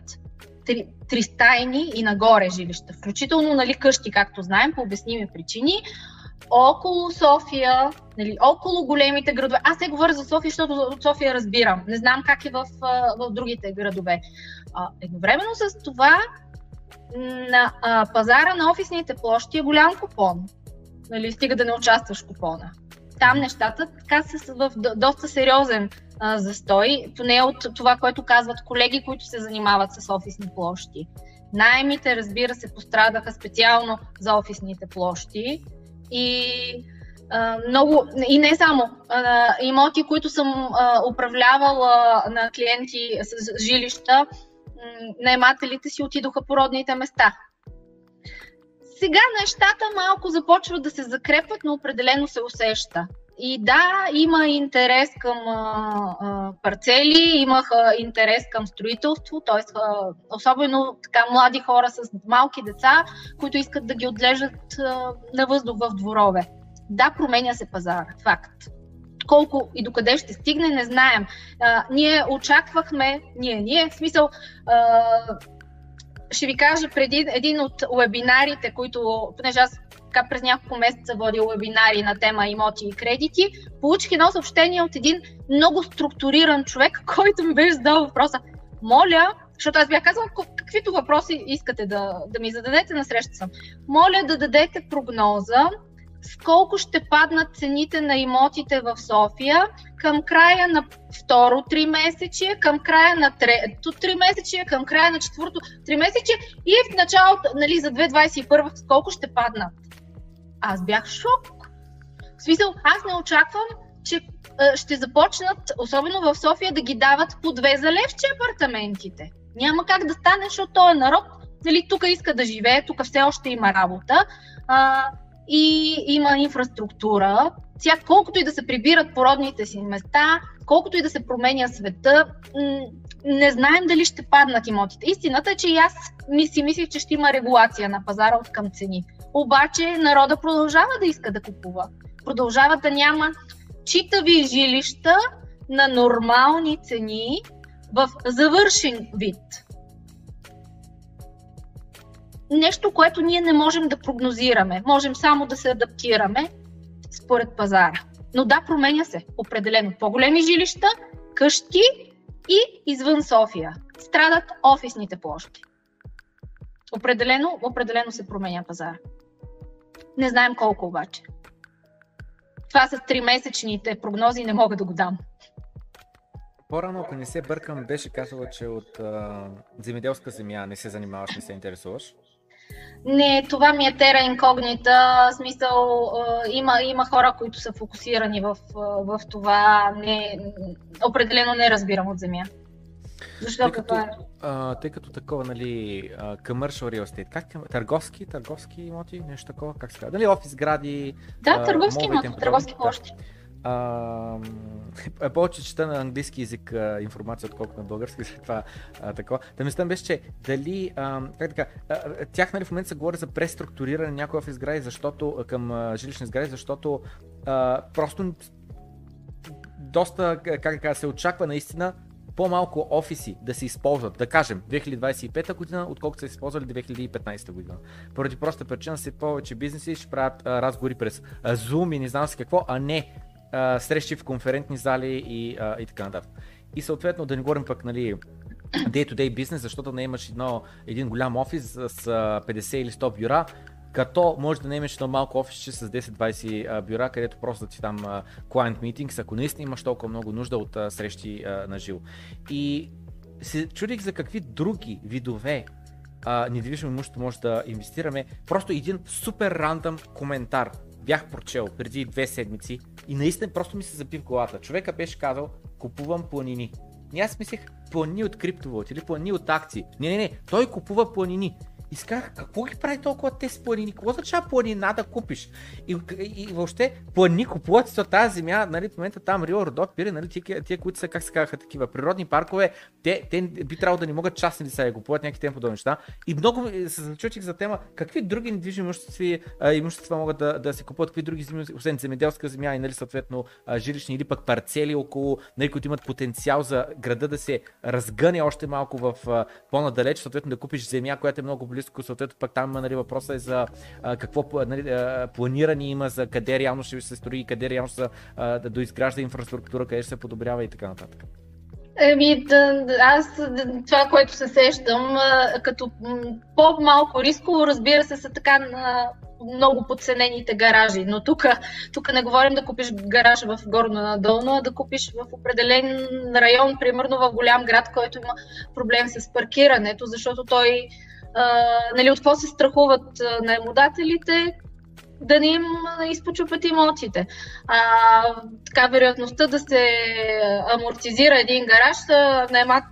три, три стайни и нагоре жилища, включително нали, къщи, както знаем, по обясними причини, около София, нали, около големите градове. Аз не говоря за София, защото от София разбирам. Не знам как е в, в другите градове. А, едновременно с това на а, пазара на офисните площи е голям купон. Нали, стига да не участваш в купона. Там нещата така са в доста сериозен а, застой, поне от това, което казват колеги, които се занимават с офисни площи. Найемите, разбира се, пострадаха специално за офисните площи и много, и не само, а, имоти, които съм управлявала на клиенти с жилища, наемателите си отидоха по родните места. Сега нещата малко започват да се закрепват, но определено се усеща. И да, има интерес към а, а, парцели, имах а, интерес към строителство, т.е. особено така млади хора с малки деца, които искат да ги отглеждат а, на въздух в дворове. Да, променя се пазара, факт. Колко и докъде ще стигне, не знаем. А, ние очаквахме, ние, ние, в смисъл, а, ще ви кажа преди един от вебинарите, които, понеже аз така през няколко месеца водил вебинари на тема имоти и кредити, получих едно съобщение от един много структуриран човек, който ми беше задал въпроса. Моля, защото аз бях казала каквито въпроси искате да, да ми зададете на среща съм. Моля да дадете прогноза с колко ще паднат цените на имотите в София към края на второ три месече, към края на трето три месече, към края на четвърто три месече и в началото, нали, за 2021 с колко ще паднат. Аз бях шок. В смисъл, аз не очаквам, че ще започнат, особено в София, да ги дават по две за левче апартаментите. Няма как да стане, защото този народ нали, тук иска да живее, тук все още има работа. А, и има инфраструктура. Сега, колкото и да се прибират породните си места, колкото и да се променя света, не знаем дали ще паднат имотите. Истината е, че и аз ми си мислих, че ще има регулация на пазара от към цени. Обаче народа продължава да иска да купува. Продължава да няма читави жилища на нормални цени в завършен вид нещо, което ние не можем да прогнозираме. Можем само да се адаптираме според пазара. Но да, променя се. Определено по-големи жилища, къщи и извън София. Страдат офисните площи. Определено, определено се променя пазара. Не знаем колко обаче. Това с тримесечните прогнози не мога да го дам. По-рано, ако не се бъркам, беше казала, че от а, земеделска земя не се занимаваш, не се интересуваш. Не, това ми е тера инкогнита, смисъл има, има хора, които са фокусирани в, в това, не, определено не разбирам от земя. Защо тъй като, е? а, тъй като такова, нали, commercial real estate, как търговски, търговски имоти, нещо такова, как се казва, нали, офис гради, Да, търговски имоти, търговски площи. Да. А, е повече чета на английски язик а, информация, отколкото на български, след това а, такова. Да мисля беше, че дали, а, как така, а, тях нали, в момента се говори за преструктуриране на някои офис сгради, защото, към а, жилищни сгради, защото а, просто доста, как така, се очаква наистина по-малко офиси да се използват, да кажем, 2025 година, отколкото са използвали 2015 година. Поради проста причина се повече бизнеси ще правят а, разговори през а, Zoom и не знам си какво, а не срещи в конферентни зали и, а, и така нататък. И съответно да не говорим пък, нали, day-to-day бизнес, защото не имаш едно, един голям офис с 50 или 100 бюра, като може да не имаш едно малко офисче с 10-20 бюра, където просто да ти там client meetings, ако наистина имаш толкова много нужда от срещи на живо. И се чудих за какви други видове недвижимо имущество може да инвестираме. Просто един супер рандъм коментар бях прочел преди две седмици и наистина просто ми се запи в главата. Човека беше казал, купувам планини. И аз мислех планини от криптовалути или планини от акции. Не, не, не, той купува планини. И си казах, какво ги прави толкова тези планини? Какво означава планина да купиш? И, и, и въобще плани купуват се тази земя, нали, в момента там Рио, Родок, Пири, нали, тия, тия, които са, как се казаха, такива природни паркове, те, те би трябвало да не могат частни лица да купуват някакви тем подобни неща. И много се зачутих за тема, какви други недвижими имущества, имущества могат да, да се купуват, какви други земи, освен земеделска земя и нали, съответно жилищни или пък парцели около, нали, които имат потенциал за града да се разгъне още малко в по-надалеч, съответно да купиш земя, която е много близко, съответно пък там нали, въпроса е за а, какво нали, а, планиране има, за къде реално ще се строи, къде реално ще да доизгражда инфраструктура, къде ще се подобрява и така нататък. Еми, да, аз това, което се сещам, като по-малко рисково, разбира се, са така на много подценените гаражи. Но тук, тук не говорим да купиш гараж в горно надолно, а да купиш в определен район, примерно в голям град, който има проблем с паркирането, защото той а, нали, от какво се страхуват наемодателите, да не им изпочупят имотите. А, така, вероятността да се амортизира един гараж,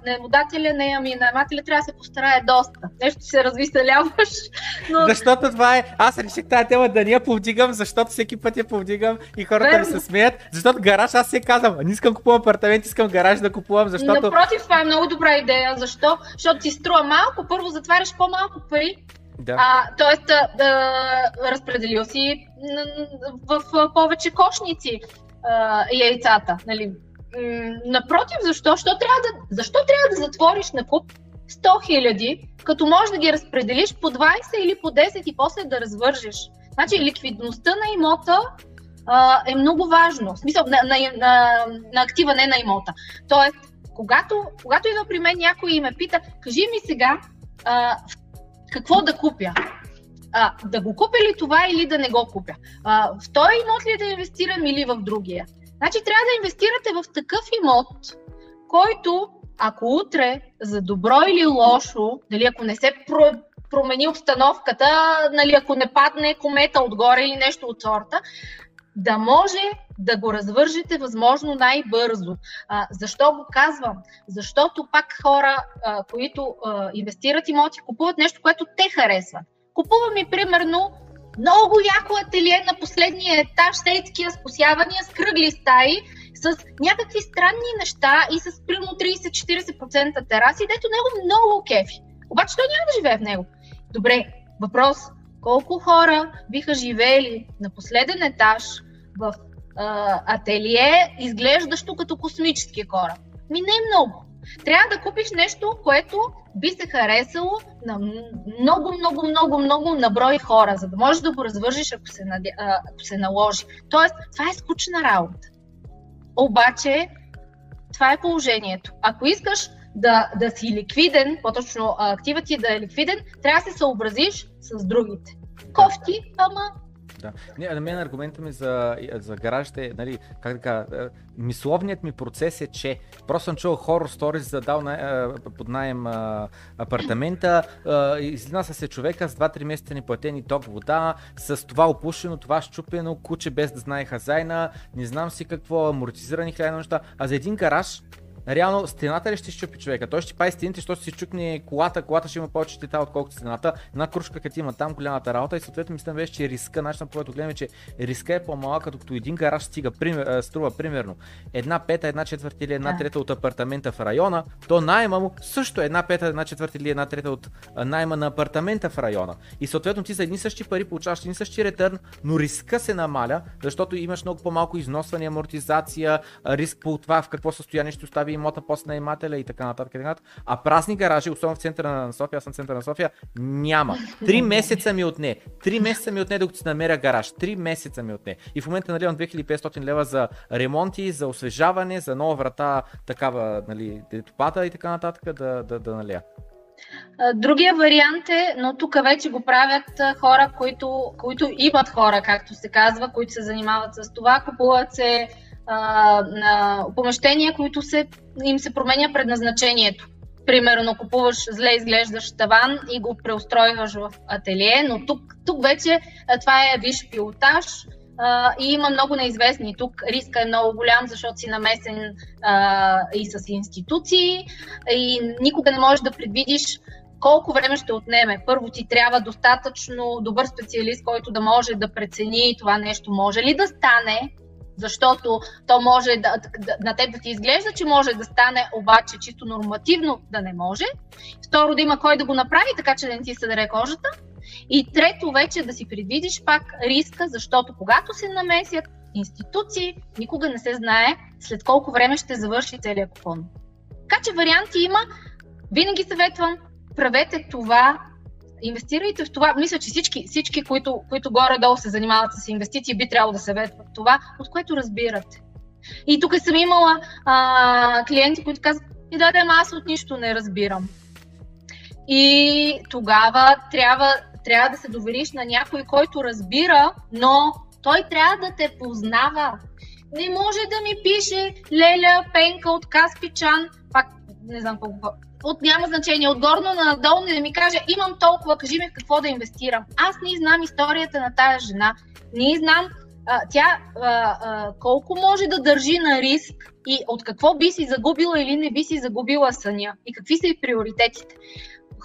наемодателя, не, ами наемателя трябва да се постарае доста. Нещо се развиселяваш. Но... Защото това е, аз реших тази тема да не я повдигам, защото всеки път я повдигам и хората Верно. ми се смеят, защото гараж аз си казвам, не искам купувам апартамент, искам гараж да купувам, защото... Напротив, това е много добра идея, защо? Защото ти струва малко, първо затваряш по-малко пари, да. А, тоест, да, разпределил си в, повече кошници а, яйцата. Нали? Напротив, защо? Защо трябва, да, защо трябва да затвориш на куп 100 хиляди, като можеш да ги разпределиш по 20 или по 10 и после да развържеш? Значи ликвидността на имота а, е много важно. В смисъл на, на, на, на актива, не на имота. Тоест, когато, когато идва при мен някой и ме пита, кажи ми сега, а, какво да купя. А, да го купя ли това или да не го купя? А, в този имот ли да инвестирам или в другия? Значи трябва да инвестирате в такъв имот, който ако утре за добро или лошо, дали ако не се про- промени обстановката, нали, ако не падне комета отгоре или нещо от сорта, да може да го развържете възможно най-бързо. А, защо го казвам? Защото пак хора, а, които а, инвестират имоти, купуват нещо, което те харесват. Купуваме примерно много яко ателие на последния етаж, с такива спосявания с кръгли стаи, с някакви странни неща и с примерно 30-40% тераси, дето него много кефи. Обаче той няма да живее в него. Добре, въпрос. Колко хора биха живели на последен етаж в ателие, изглеждащо като космически кораб. Ми не много. Трябва да купиш нещо, което би се харесало на много, много, много, много наброй хора, за да можеш да го развържиш, ако се, наде... ако се наложи. Тоест, това е скучна работа. Обаче, това е положението. Ако искаш да, да си ликвиден, по-точно активът ти да е ликвиден, трябва да се съобразиш с другите. Кофти, ама да. Не, на мен аргумента ми за, за гаражите, нали, как да кажа, е, мисловният ми процес е, че просто съм чул хорор сторис за дал на, е, под найем апартамента, излина се човека с 2-3 месеца неплатени ток, вода, с това опушено, това щупено, куче без да знае хазайна, не знам си какво, амортизирани хиляди неща, а за един гараж реално стената ли ще щупи човека? Той ще пази стените, защото си чукне колата, колата ще има повече щета, отколкото стената. Една кружка, като има там голямата работа и съответно мисля беше, че риска, начинът по който гледаме, че риска е по-малък, като един гараж стига, пример, струва примерно една пета, една четвърта или една трета от апартамента в района, то найема му също една пета, една четвърта или една трета от найема на апартамента в района. И съответно ти за едни същи пари получаваш един същи ретърн, но риска се намаля, защото имаш много по-малко износване, амортизация, риск по това в какво състояние ще остави имота после наемателя и така нататък. И така нататък. А празни гаражи, особено в центъра на София, аз съм центъра на София, няма. Три месеца ми отне. Три месеца ми отне, докато си намеря гараж. Три месеца ми отне. И в момента наливам 2500 лева за ремонти, за освежаване, за нова врата, такава, нали, топата и така нататък да, да, да налия. Другия вариант е, но тук вече го правят хора, които, които имат хора, както се казва, които се занимават с това, купуват се а, на помещения, които се, им се променя предназначението. Примерно купуваш зле изглеждащ таван и го преустройваш в ателие, но тук, тук вече това е виш пилотаж а, и има много неизвестни. Тук риска е много голям, защото си намесен а, и с институции и никога не можеш да предвидиш колко време ще отнеме. Първо ти трябва достатъчно добър специалист, който да може да прецени това нещо може ли да стане, защото то може да, да, на теб да ти изглежда, че може да стане, обаче чисто нормативно да не може. Второ, да има кой да го направи, така че да не ти се даде кожата. И трето, вече да си предвидиш пак риска, защото когато се намесят институции, никога не се знае след колко време ще завърши целият купон. Така че варианти има. Винаги съветвам, правете това, инвестирайте в това. Мисля, че всички, всички които, които горе-долу се занимават с инвестиции, би трябвало да съветват това, от което разбирате. И тук съм имала а, клиенти, които казват, и да, да, аз от нищо не разбирам. И тогава трябва, трябва да се довериш на някой, който разбира, но той трябва да те познава. Не може да ми пише Леля Пенка от Каспичан, пак не знам колко, от няма значение, от горно на надолу, да ми каже, имам толкова, кажи ми в какво да инвестирам. Аз не знам историята на тая жена, не знам а, тя а, а, колко може да държи на риск и от какво би си загубила или не би си загубила съня и какви са и приоритетите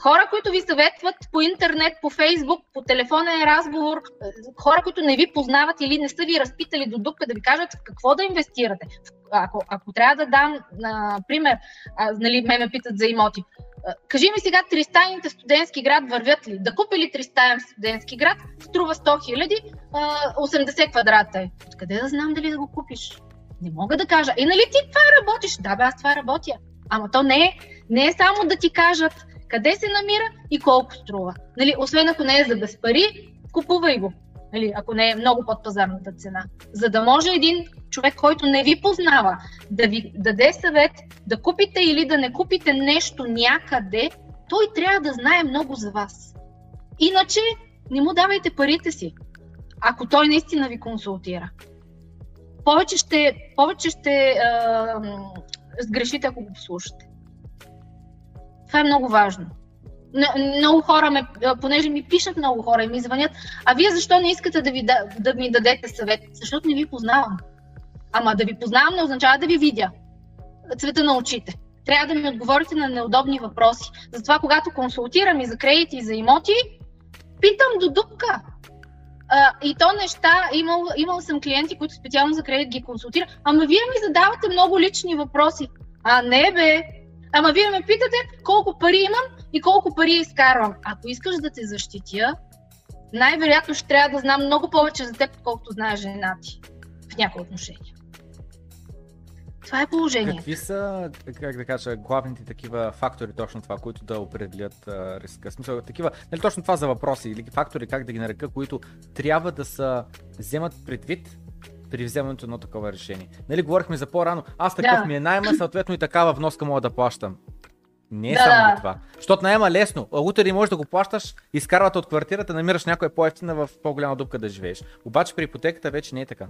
хора, които ви съветват по интернет, по фейсбук, по телефонен разговор, хора, които не ви познават или не са ви разпитали до дупка да ви кажат в какво да инвестирате. Ако, ако трябва да дам пример, а, нали, ме ме питат за имоти. Кажи ми сега, тристайните студентски град вървят ли? Да купи ли тристаен студентски град? Струва 100 хиляди, 80 квадрата е. Откъде да знам дали да го купиш? Не мога да кажа. И нали ти това работиш? Да, бе, аз това работя. Ама то не е, не е само да ти кажат, къде се намира и колко струва. Нали, освен ако не е за без пари, купувай го, нали, ако не е много под пазарната цена. За да може един човек, който не ви познава, да ви даде съвет да купите или да не купите нещо някъде, той трябва да знае много за вас. Иначе не му давайте парите си, ако той наистина ви консултира. Повече ще, повече ще а, сгрешите, ако го слушате. Това е много важно. Много хора, ме, понеже ми пишат много хора и ми звънят, а вие защо не искате да, ви, да, да ми дадете съвет? Защото не ви познавам. Ама да ви познавам не означава да ви видя цвета на очите. Трябва да ми отговорите на неудобни въпроси. Затова, когато консултирам и за кредити, и за имоти, питам до дупка. А, и то неща, имал, имал съм клиенти, които специално за кредит ги консултират. Ама вие ми задавате много лични въпроси. А не бе, Ама вие ме питате колко пари имам и колко пари изкарвам. Ако искаш да те защитя, най-вероятно ще трябва да знам много повече за теб, отколкото знае жена ти в някои отношения. Това е положение. Какви са, как да кажа, главните такива фактори, точно това, които да определят а, риска? Смисъл, такива, нали точно това за въпроси или фактори, как да ги нарека, които трябва да са вземат предвид при вземането на такова решение. Нали, говорихме за по-рано, аз такъв да. ми е найма, съответно и такава вноска мога да плащам. Не е да, само да. това. Защото найема лесно. Утре можеш да го плащаш, изкарвате от квартирата, намираш някоя по-ефтина в по-голяма дупка да живееш. Обаче при ипотеката вече не е така.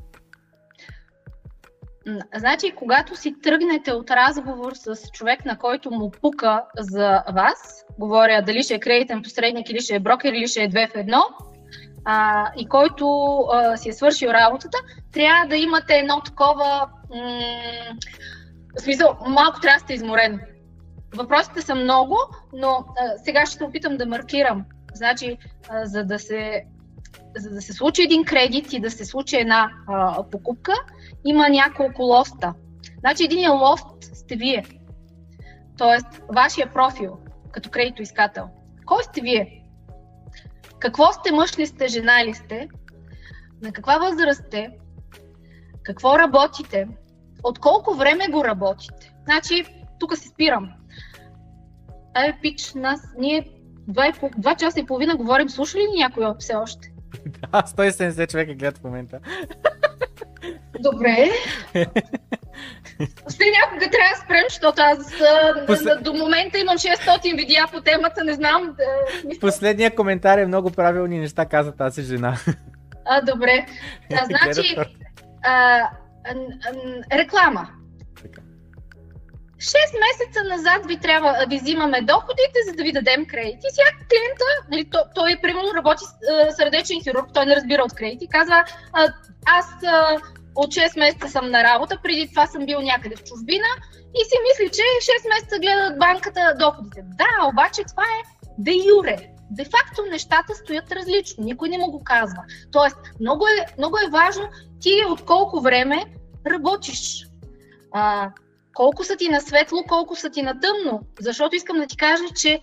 Значи, когато си тръгнете от разговор с човек, на който му пука за вас, говоря дали ще е кредитен посредник или ще е брокер или ще е две в едно, а, и който а, си е свършил работата, трябва да имате едно такова. М- в смисъл, малко трябва да сте изморен. Въпросите са много, но а, сега ще се опитам да маркирам. Значи, а, за, да се, за да се случи един кредит и да се случи една а, покупка, има няколко лоста. Значи, един лост сте вие. Тоест, вашия профил като кредитоискател. Кой сте вие? Какво сте, мъж ли сте, жена ли сте? На каква възраст сте? Какво работите? От колко време го работите? Значи, тук се спирам. Ай, пич, нас, ние два, два часа и половина говорим, слуша ли някой все още? Да, 170 човека гледат в момента. Добре. Ще някога трябва да спрем, защото аз После... до момента имам 600 видеа по темата, не знам. Да... Последния коментар е много правилни неща, каза тази жена. А, добре. А, значи, а, а, а, реклама. 6 месеца назад ви трябва ви взимаме доходите, за да ви дадем кредити. Сега клиента, нали, той, той примерно работи сърдечен хирург, той не разбира от кредити, казва, а, аз а, от 6 месеца съм на работа, преди това съм бил някъде в чужбина и си мисли, че 6 месеца гледат банката доходите. Да, обаче това е де юре. Де факто нещата стоят различно, никой не му го казва. Тоест, много е, много е важно ти от колко време работиш. А, колко са ти на светло, колко са ти на тъмно. Защото искам да ти кажа, че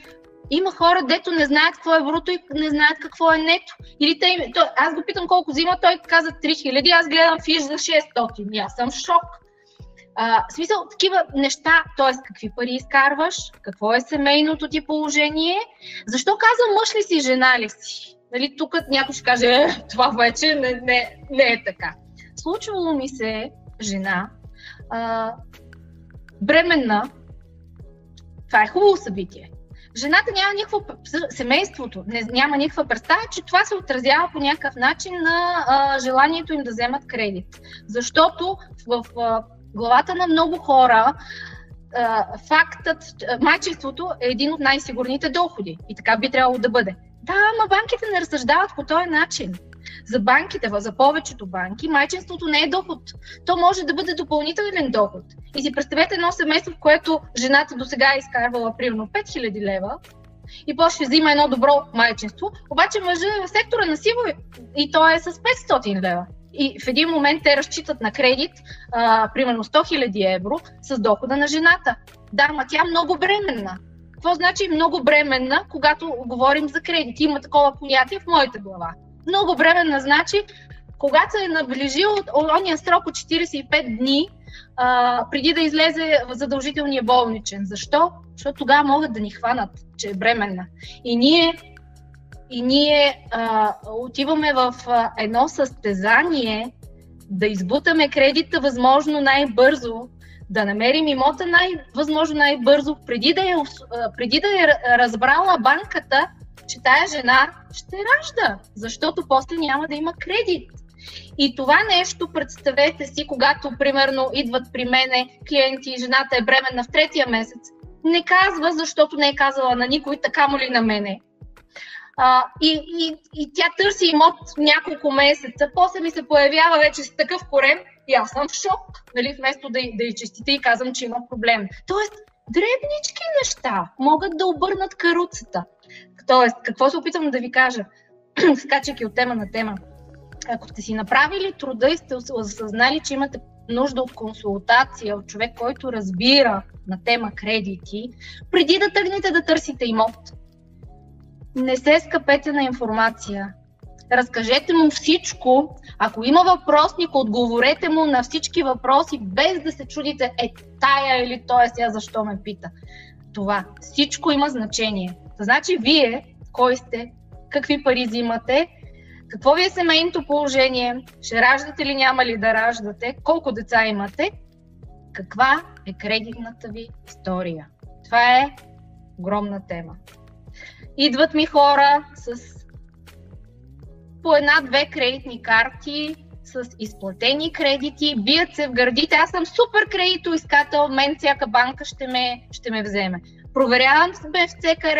има хора, дето не знаят какво е бруто и не знаят какво е нето. Или те, то, аз го питам колко взима, той каза 3000, аз гледам фиш за 600. И аз съм в шок. А, в смисъл, такива неща, т.е. какви пари изкарваш, какво е семейното ти положение, защо казвам мъж ли си, жена ли си? Нали, тук някой ще каже, е, това вече не, не, не е така. Случвало ми се жена, а, бременна, това е хубаво събитие. Жената няма никакво, семейството не, няма никаква представа, че това се отразява по някакъв начин на а, желанието им да вземат кредит. Защото в, в главата на много хора фактът, майчеството е един от най-сигурните доходи. И така би трябвало да бъде. Да, ама банките не разсъждават по този начин. За банките, за повечето банки, майчинството не е доход. То може да бъде допълнителен доход. И си представете едно семейство, в което жената до сега е изкарвала примерно 5000 лева и после взима едно добро майчинство, обаче мъжът е в сектора на сиво и то е с 500 лева. И в един момент те разчитат на кредит, а, примерно 100 000 евро, с дохода на жената. Да, ма тя е много бременна. Какво значи много бременна, когато говорим за кредит? Има такова понятие в моята глава. Много бременна значи, когато се е наближил ония срок от 45 дни, а, преди да излезе в задължителния болничен. Защо? Защото тогава могат да ни хванат, че е бременна. И ние и ние а, отиваме в а, едно състезание да избутаме кредита възможно най-бързо, да намерим имота най-възможно най-бързо, преди да, е, преди да е разбрала банката, че тая жена ще ражда, защото после няма да има кредит. И това нещо, представете си, когато примерно идват при мене клиенти и жената е бременна в третия месец, не казва, защото не е казала на никой, така му ли на мене. А, и, и, и тя търси имот няколко месеца. После ми се появява вече с такъв корем и аз съм в шок, нали, вместо да, да й честите и казвам, че има проблем. Тоест, дребнички неща могат да обърнат каруцата. Тоест, какво се опитвам да ви кажа, скачайки от тема на тема? Ако сте си направили труда и сте осъзнали, че имате нужда от консултация от човек, който разбира на тема кредити, преди да тръгнете да търсите имот, не се скъпете на информация. Разкажете му всичко. Ако има въпросник, отговорете му на всички въпроси, без да се чудите, е тая или той сега защо ме пита. Това. Всичко има значение. Значи вие, кой сте, какви пари взимате, какво ви е семейното положение, ще раждате ли, няма ли да раждате, колко деца имате, каква е кредитната ви история. Това е огромна тема. Идват ми хора с по една-две кредитни карти, с изплатени кредити, бият се в гърдите. Аз съм супер кредитоискател, мен всяка банка ще ме, ще ме вземе. Проверявам се в ЦКР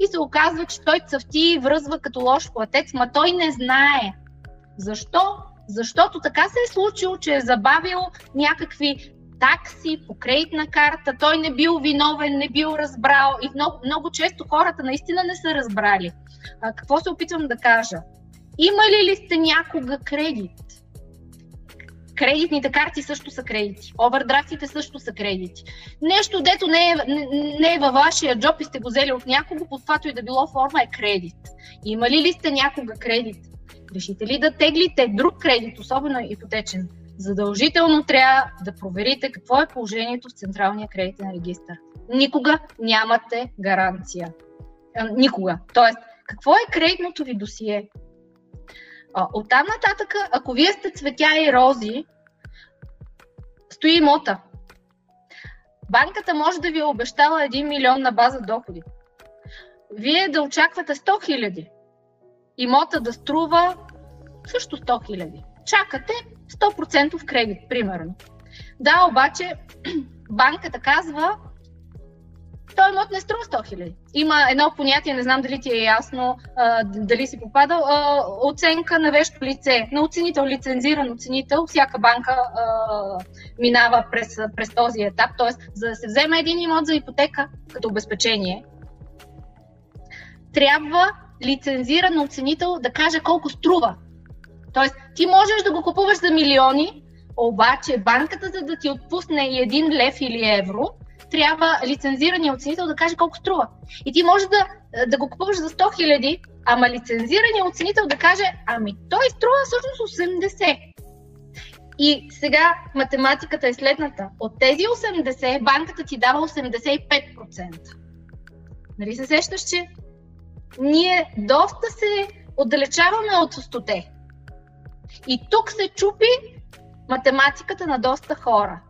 и се оказва, че той цъфти и връзва като лош платец, ма той не знае. Защо? Защото така се е случило, че е забавил някакви такси по кредитна карта, той не бил виновен, не бил разбрал и много, много често хората наистина не са разбрали. А, какво се опитвам да кажа? Имали ли сте някога кредит? Кредитните карти също са кредити. Овердрафтите също са кредити. Нещо, дето не е, не, е във вашия джоб и сте го взели от някого, по каквато и да било форма е кредит. Имали ли сте някога кредит? Решите ли да теглите друг кредит, особено ипотечен? задължително трябва да проверите какво е положението в Централния кредитен регистр. Никога нямате гаранция. Никога. Тоест, какво е кредитното ви досие? От там нататък, ако вие сте цветя и рози, стои имота. Банката може да ви е обещала 1 милион на база доходи. Вие да очаквате 100 хиляди. Имота да струва също 100 хиляди. Чакате 100% кредит, примерно. Да, обаче банката казва, той имот не струва 100 хиляди. Има едно понятие, не знам дали ти е ясно, а, дали си попадал, а, оценка на вещо лице, на оценител, лицензиран оценител. Всяка банка а, минава през, през този етап. Тоест, за да се вземе един имот за ипотека като обезпечение, трябва лицензиран оценител да каже колко струва. Тоест, ти можеш да го купуваш за милиони, обаче банката, за да ти отпусне и един лев или евро, трябва лицензирания оценител да каже колко струва. И ти можеш да, да го купуваш за 100 хиляди, ама лицензирания оценител да каже, ами той струва всъщност 80. И сега математиката е следната. От тези 80 банката ти дава 85%. Нали се сещаш, че ние доста се отдалечаваме от стоте. И тук се чупи математиката на доста хора.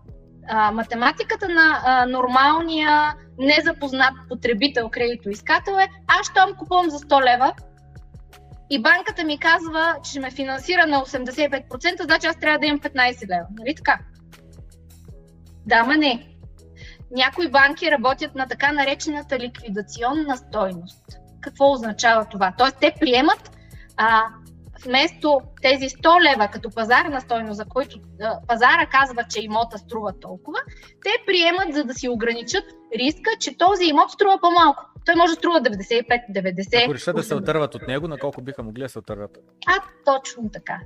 А, математиката на а, нормалния незапознат потребител, кредитоискател е аз щом купувам за 100 лева и банката ми казва, че ме финансира на 85%, значи аз трябва да имам 15 лева. Нали така? Да, ма не. Някои банки работят на така наречената ликвидационна стойност. Какво означава това? Тоест, те приемат а, вместо тези 100 лева като пазарна стойност, за който а, пазара казва, че имота струва толкова, те приемат, за да си ограничат риска, че този имот струва по-малко. Той може да струва 95-90. Ако решат да се отърват от него, на колко биха могли да се отърват? А, точно така.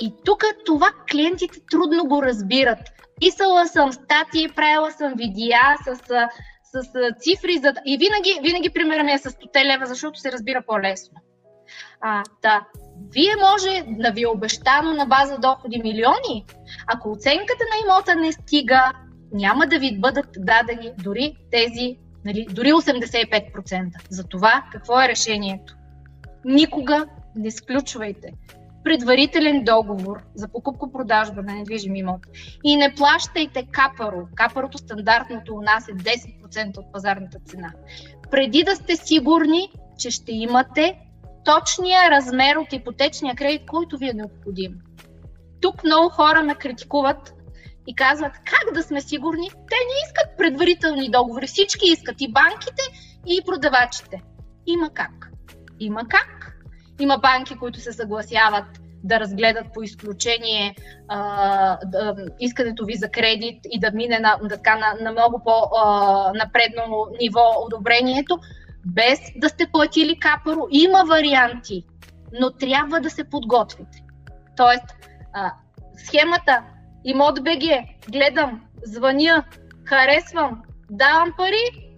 И тук това клиентите трудно го разбират. Писала съм статии, правила съм видеа с, с, с цифри за... и винаги, винаги примерът ми е с 100 лева, защото се разбира по-лесно. А, да. Вие може да ви е обещано на база доходи милиони. Ако оценката на имота не стига, няма да ви бъдат дадени дори тези, нали, дори 85%. За това какво е решението? Никога не сключвайте предварителен договор за покупко-продажба на недвижим имот и не плащайте капаро. Капарото стандартното у нас е 10% от пазарната цена. Преди да сте сигурни, че ще имате точния размер от ипотечния кредит, който ви е необходим. Тук много хора ме критикуват и казват как да сме сигурни. Те не искат предварителни договори. Всички искат и банките, и продавачите. Има как. Има как. Има банки, които се съгласяват да разгледат по изключение а, да, искането ви за кредит и да мине на, на, на много по-напредно ниво одобрението без да сте платили капаро. Има варианти, но трябва да се подготвите. Тоест, а, схемата имот БГ, гледам, звъня, харесвам, давам пари,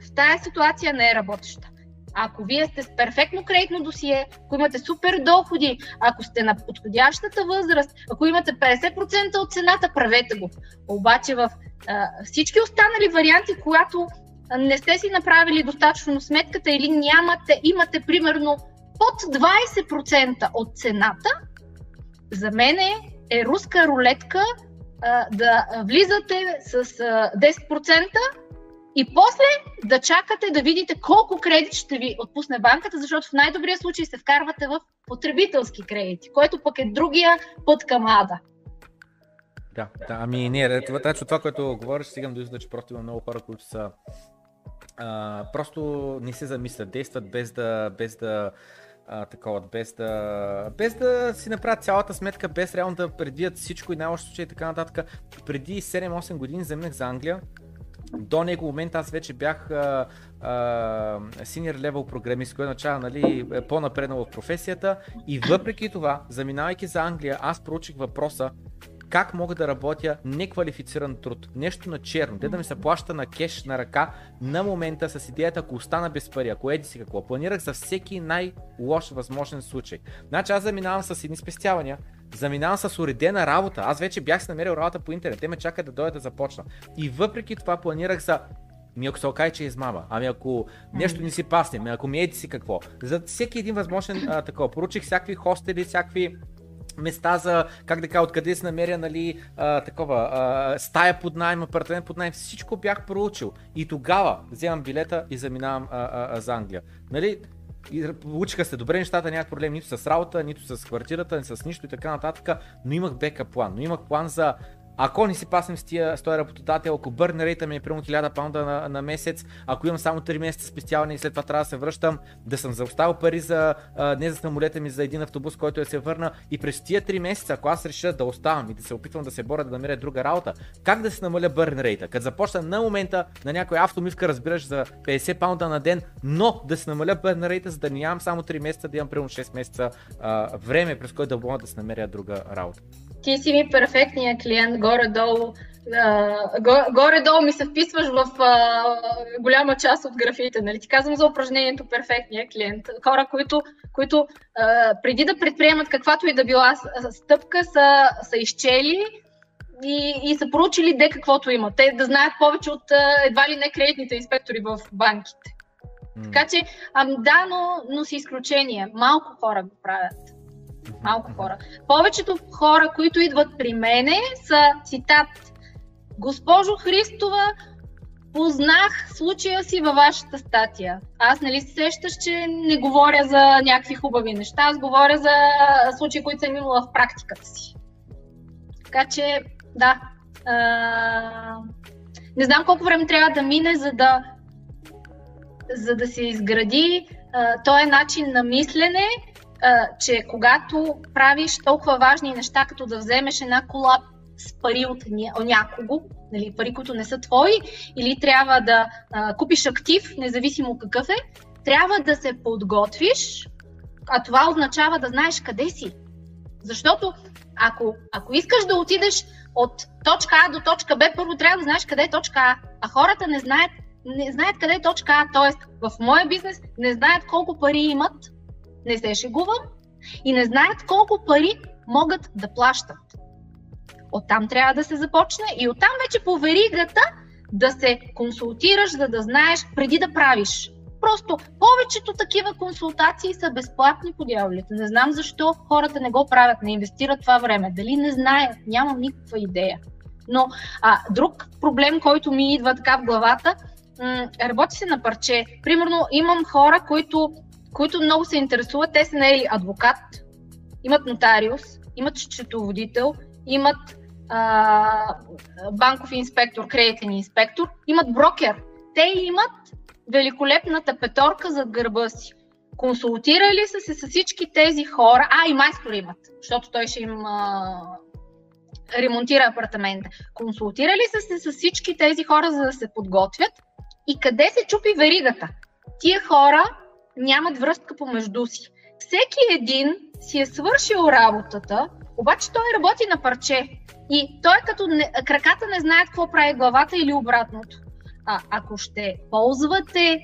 в тази ситуация не е работеща. Ако вие сте с перфектно кредитно досие, ако имате супер доходи, ако сте на подходящата възраст, ако имате 50% от цената, правете го. Обаче в а, всички останали варианти, когато не сте си направили достатъчно сметката или нямате, имате примерно под 20% от цената, за мен е руска рулетка а, да влизате с а, 10% и после да чакате да видите колко кредит ще ви отпусне банката, защото в най-добрия случай се вкарвате в потребителски кредити, което пък е другия път към ада. Да, да, ами това, това, това, което говориш, стигам до извода, че просто има много хора, които са а, просто не се замислят, действат без да, без да а, такова, без да, без да си направят цялата сметка, без реално да предвидят всичко и най-лошо случай и така нататък. Преди 7-8 години заминах за Англия, до него момент аз вече бях level програмист, който означава нали, е по-напреднал в професията и въпреки това, заминавайки за Англия, аз проучих въпроса как мога да работя неквалифициран труд, нещо на черно, де да ми се плаща на кеш на ръка на момента с идеята, ако остана без пари, ако еди си какво. Планирах за всеки най-лош възможен случай. Значи аз заминавам с едни спестявания, заминавам с уредена работа. Аз вече бях си намерил работа по интернет. Те ме чакат да дойда да започна. И въпреки това планирах за ми ако се окаже, че е измама, ами ако нещо не си пасне, ами ако ми еди си какво. За всеки един възможен а, такова. Поручих всякакви хостели, всякакви места за, как да кажа, откъде се намеря, нали, а, такова, а, стая под найем, апартамент под найем, всичко бях проучил. И тогава вземам билета и заминавам а, а, а, за Англия. Нали, и получиха се добре нещата, нямах проблем нито с работа, нито с квартирата, ни с нищо и така нататък, но имах бека план, но имах план за ако не си паснем с, тия, с този работодател, ако бърн рейта ми е примерно 1000 паунда на, на, месец, ако имам само 3 месеца спестяване и след това трябва да се връщам, да съм заоставил пари за, а, не за самолета ми, за един автобус, който я се върна и през тия 3 месеца, ако аз реша да оставам и да се опитвам да се боря да намеря друга работа, как да се намаля бърн рейта? Като започна на момента на някой автомивка, разбираш, за 50 паунда на ден, но да се намаля бърн рейта, за да нямам само 3 месеца, да имам примерно 6 месеца а, време, през което да мога да се намеря друга работа ти си ми перфектният клиент, горе-долу. Uh, горе-долу ми се вписваш в uh, голяма част от графите. Нали? Ти казвам за упражнението перфектния клиент. Хора, които, които uh, преди да предприемат каквато и да била стъпка, са, са изчели и, и са проучили де каквото има. Те да знаят повече от едва ли не кредитните инспектори в банките. Mm. Така че, ам, да, но, но си изключение. Малко хора го правят малко хора. Повечето хора, които идват при мене, са цитат. Госпожо Христова, познах случая си във вашата статия. Аз нали се сещаш, че не говоря за някакви хубави неща, аз говоря за случаи, които съм имала в практиката си. Така че, да. А, не знам колко време трябва да мине, за да, за да се изгради а, този начин на мислене, че когато правиш толкова важни неща, като да вземеш една кола с пари от някого, нали, пари, които не са твои, или трябва да а, купиш актив, независимо какъв е, трябва да се подготвиш, а това означава да знаеш къде си. Защото ако, ако искаш да отидеш от точка А до точка Б, първо трябва да знаеш къде е точка А, а хората не знаят, не знаят къде е точка А, т.е. в моя бизнес не знаят колко пари имат, не се шегувам, и не знаят колко пари могат да плащат. Оттам трябва да се започне и оттам вече по веригата да се консултираш, за да знаеш преди да правиш. Просто повечето такива консултации са безплатни по дяволите. Не знам защо хората не го правят, не инвестират това време. Дали не знаят, нямам никаква идея. Но а, друг проблем, който ми идва така в главата, м- работи се на парче. Примерно имам хора, които които много се интересуват. Те са наели адвокат, имат нотариус, имат счетоводител, имат а, банков инспектор, кредитен инспектор, имат брокер. Те имат великолепната петорка зад гърба си. Консултирали са се с всички тези хора, а и майстор имат, защото той ще им а, ремонтира апартамента. Консултирали са се с всички тези хора, за да се подготвят и къде се чупи веригата. Тия хора нямат връзка помежду си. Всеки един си е свършил работата, обаче той работи на парче. И той като не, краката не знаят какво прави главата или обратното. А ако ще ползвате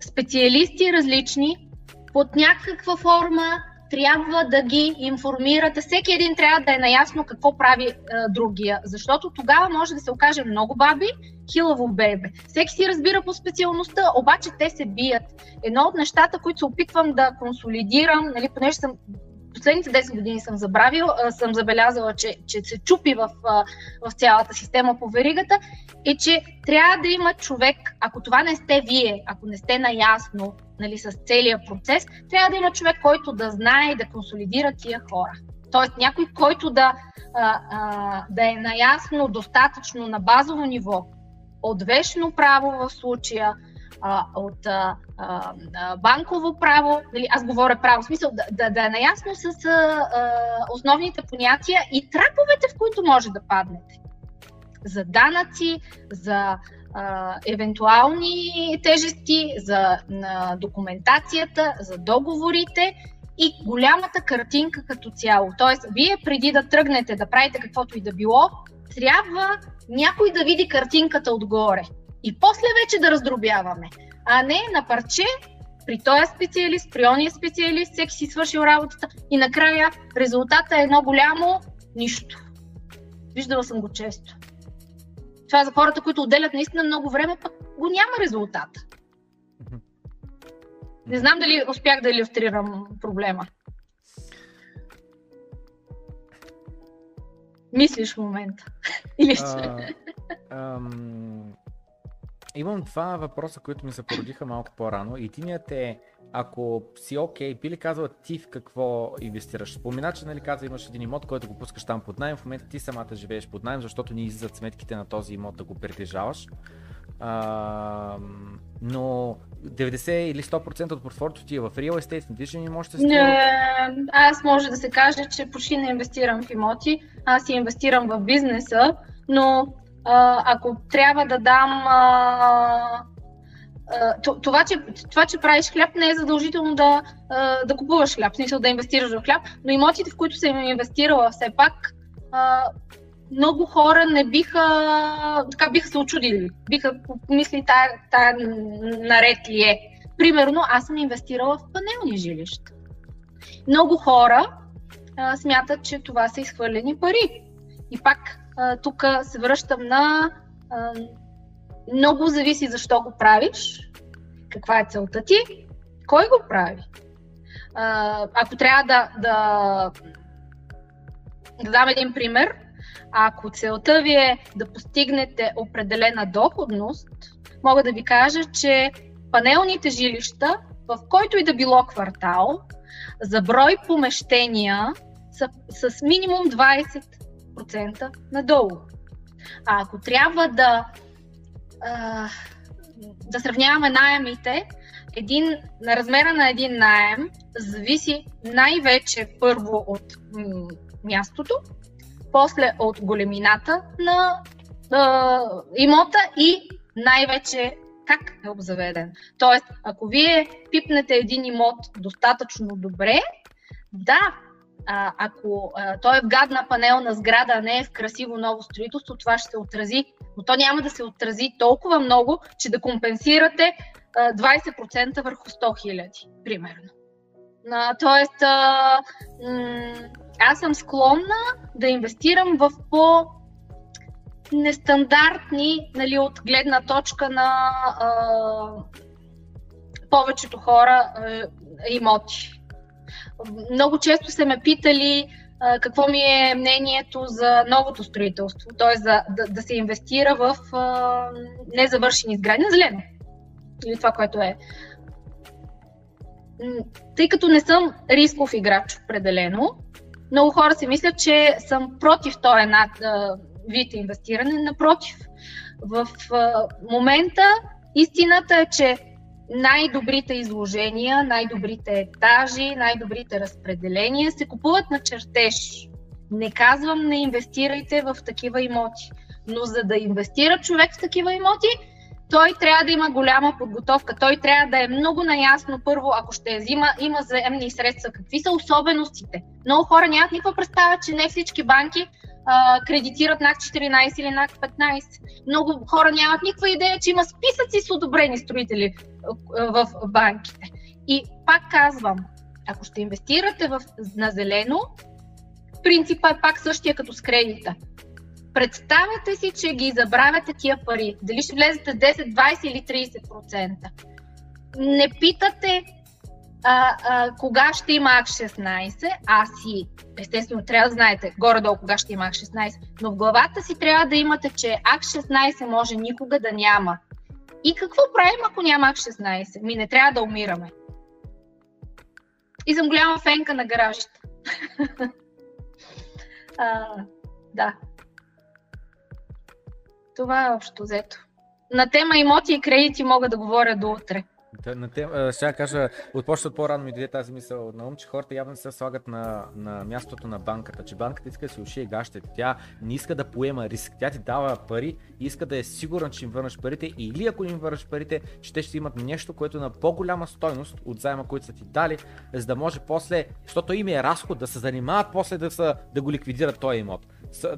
специалисти различни, под някаква форма трябва да ги информирате. Всеки един трябва да е наясно какво прави е, другия, защото тогава може да се окаже много баби, хилаво бебе. Всеки си разбира по специалността, обаче те се бият. Едно от нещата, които се опитвам да консолидирам, нали, понеже съм последните 10 години съм забравил, съм забелязала, че, че се чупи в, в цялата система по веригата, е, че трябва да има човек, ако това не сте вие, ако не сте наясно нали, с целият процес, трябва да има човек, който да знае и да консолидира тия хора. Тоест някой, който да, да е наясно достатъчно на базово ниво от вечно право в случая, а, от а, а, банково право, нали, аз говоря право, в смисъл да, да, да е наясно с а, основните понятия и траповете, в които може да паднете. За данъци, за а, евентуални тежести, за на документацията, за договорите и голямата картинка като цяло. Тоест, вие преди да тръгнете да правите каквото и да било, трябва някой да види картинката отгоре. И после вече да раздробяваме. А не на парче, при този специалист, при ония специалист, всеки си свършил работата и накрая резултата е едно голямо нищо. Виждала съм го често. Това е за хората, които отделят наистина много време, пък го няма резултата. Не знам дали успях да иллюстрирам проблема. Мислиш в момента. Или ще? Имам два въпроса, които ми се породиха малко по-рано. Единият е ако си окей, okay, би ли казала ти в какво инвестираш? Спомена, че нали каза имаш един имот, който го пускаш там под найем, в момента ти самата живееш под найем, защото ни излизат сметките на този имот да го притежаваш. А, но 90 или 100% от портфолиото ти е в real estate, недвижими имущество? Не, аз може да се каже, че почти не инвестирам в имоти, аз инвестирам в бизнеса, но а, ако трябва да дам а, това че, това, че правиш хляб, не е задължително да, да купуваш хляб, смисъл да инвестираш в хляб, но имотите, в които съм инвестирала все пак, много хора не биха, така биха се очудили, биха помисли тая, тая наред ли е. Примерно, аз съм инвестирала в панелни жилища. Много хора а, смятат, че това са изхвърлени пари. И пак тук се връщам на много зависи защо го правиш, каква е целта ти, кой го прави. Ако трябва да, да, да дам един пример, ако целта ви е да постигнете определена доходност, мога да ви кажа, че панелните жилища, в който и да било квартал, за брой помещения са с минимум 20% надолу. А ако трябва да да сравняваме найемите, един, на размера на един найем зависи най-вече първо от мястото, после от големината на имота и най-вече как е обзаведен. Тоест, ако вие пипнете един имот достатъчно добре, да, а, ако а, той е в гадна панелна сграда, а не е в красиво ново строителство, това ще се отрази. Но то няма да се отрази толкова много, че да компенсирате а, 20% върху 100 хиляди, примерно. А, тоест, а, м- аз съм склонна да инвестирам в по нестандартни, нали, от гледна точка на а, повечето хора а, имоти. Много често се ме питали а, какво ми е мнението за новото строителство, т.е. Да, да се инвестира в а, незавършени сгради на зелено. Или това, което е. Тъй като не съм рисков играч определено, много хора си мислят, че съм против този вид инвестиране. Напротив, в а, момента истината е, че най-добрите изложения, най-добрите етажи, най-добрите разпределения се купуват на чертеж. Не казвам не инвестирайте в такива имоти, но за да инвестира човек в такива имоти, той трябва да има голяма подготовка. Той трябва да е много наясно първо, ако ще взима, има заемни средства, какви са особеностите. Много хора нямат никаква представа, че не всички банки а, кредитират над 14 или над 15. Много хора нямат никаква идея, че има списъци с одобрени строители в банките. И пак казвам, ако ще инвестирате в, на зелено, принципа е пак същия като с кредита. Представете си, че ги забравяте тия пари. Дали ще влезете 10, 20 или 30%. Не питате а, а, кога ще има АК-16, аз си, естествено, трябва да знаете горе-долу кога ще има АК-16, но в главата си трябва да имате, че АК-16 може никога да няма. И какво правим, ако няма АК-16? Ми не трябва да умираме. И съм голяма фенка на гаражите. а, да. Това е общо взето. На тема имоти и кредити мога да говоря до утре. На тем, ще кажа, от почта по-рано ми дойде тази мисъл на ум, че хората явно се слагат на, на мястото на банката, че банката иска да си ушие гащите. Тя не иска да поема риск. Тя ти дава пари и иска да е сигурна, че им върнеш парите или ако им върнеш парите, че те ще имат нещо, което е на по-голяма стойност от заема, който са ти дали, за да може после, защото им е разход да се занимават после да, са, да го ликвидират този имот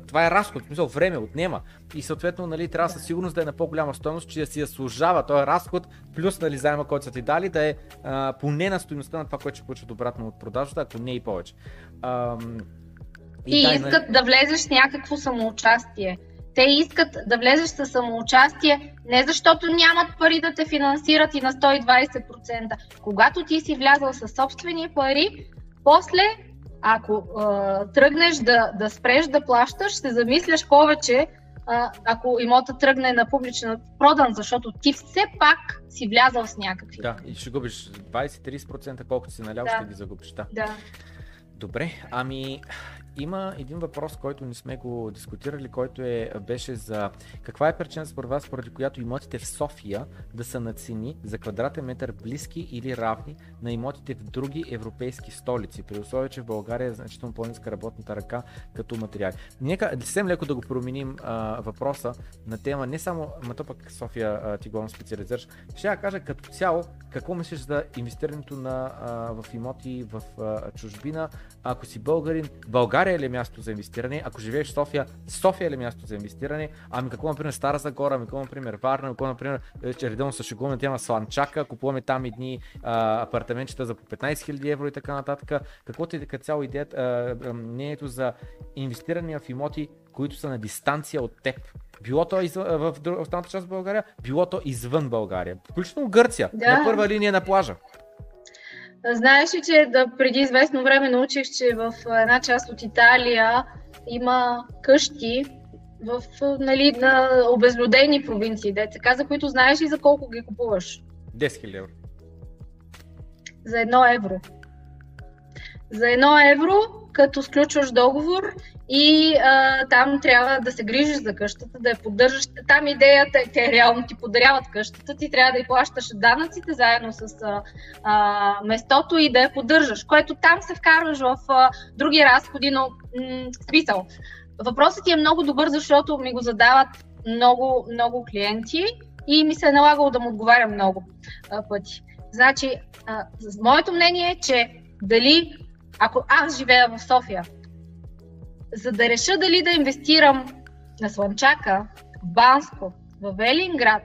това е разход, в смисъл време отнема и съответно нали, трябва със сигурност да е на по-голяма стоеност, че да си я служава този разход, плюс нали, заема, който са ти дали, да е а, поне на стоеността на това, което ще получат обратно от продажата, ако не и повече. А, и, и дай, искат нали... да влезеш с някакво самоучастие. Те искат да влезеш с самоучастие не защото нямат пари да те финансират и на 120%. Когато ти си влязал със собствени пари, после ако а, тръгнеш да, да спреш да плащаш, се замисляш повече а, ако имота тръгне на публична продан, защото ти все пак си влязал с някакви. Да, и ще губиш 20-30%, колкото си налял, да. ще ги загубиш. Да. да. Добре, ами има един въпрос, който не сме го дискутирали, който е, беше за каква е причина според вас, поради която имотите в София да са на цени за квадратен метър близки или равни на имотите в други европейски столици, при условие, че в България е значително по-ниска работната ръка като материали. Нека съвсем леко да го променим а, въпроса на тема. Не само, ма пък София а, ти го специализираш, ще я кажа като цяло какво мислиш за инвестирането на, а, в имоти в а, чужбина, ако си българин, България ли е място за инвестиране, ако живееш в София, София ли е място за инвестиране, ами какво, например, Стара Загора, ами какво, например, Варна, какво, например, че редовно се шегуваме тема Сланчака, купуваме там едни а, апартаментчета за по 15 000 евро и така нататък. Какво ти е цяло идеята, мнението за инвестиране в имоти, които са на дистанция от теб? Било то извън, в, в част от България, било то извън България. Включително Гърция, да. на първа линия на плажа. Знаеш ли, че да преди известно време научих, че в една част от Италия има къщи в нали, на обезлюдени провинции, деца, за които знаеш ли за колко ги купуваш? 10 000 евро. За едно евро. За едно евро като сключваш договор и а, там трябва да се грижиш за къщата, да я поддържаш. Там идеята е, те реално ти подаряват къщата, ти трябва да я плащаш данъците заедно с а, а, местото и да я поддържаш, което там се вкарваш в а, други разходи, но смисъл. Въпросът ти е много добър, защото ми го задават много, много клиенти и ми се е налагало да му отговарям много а, пъти. Значи, а, моето мнение е, че дали ако аз живея в София, за да реша дали да инвестирам на Слънчака, в Банско, в Велинград,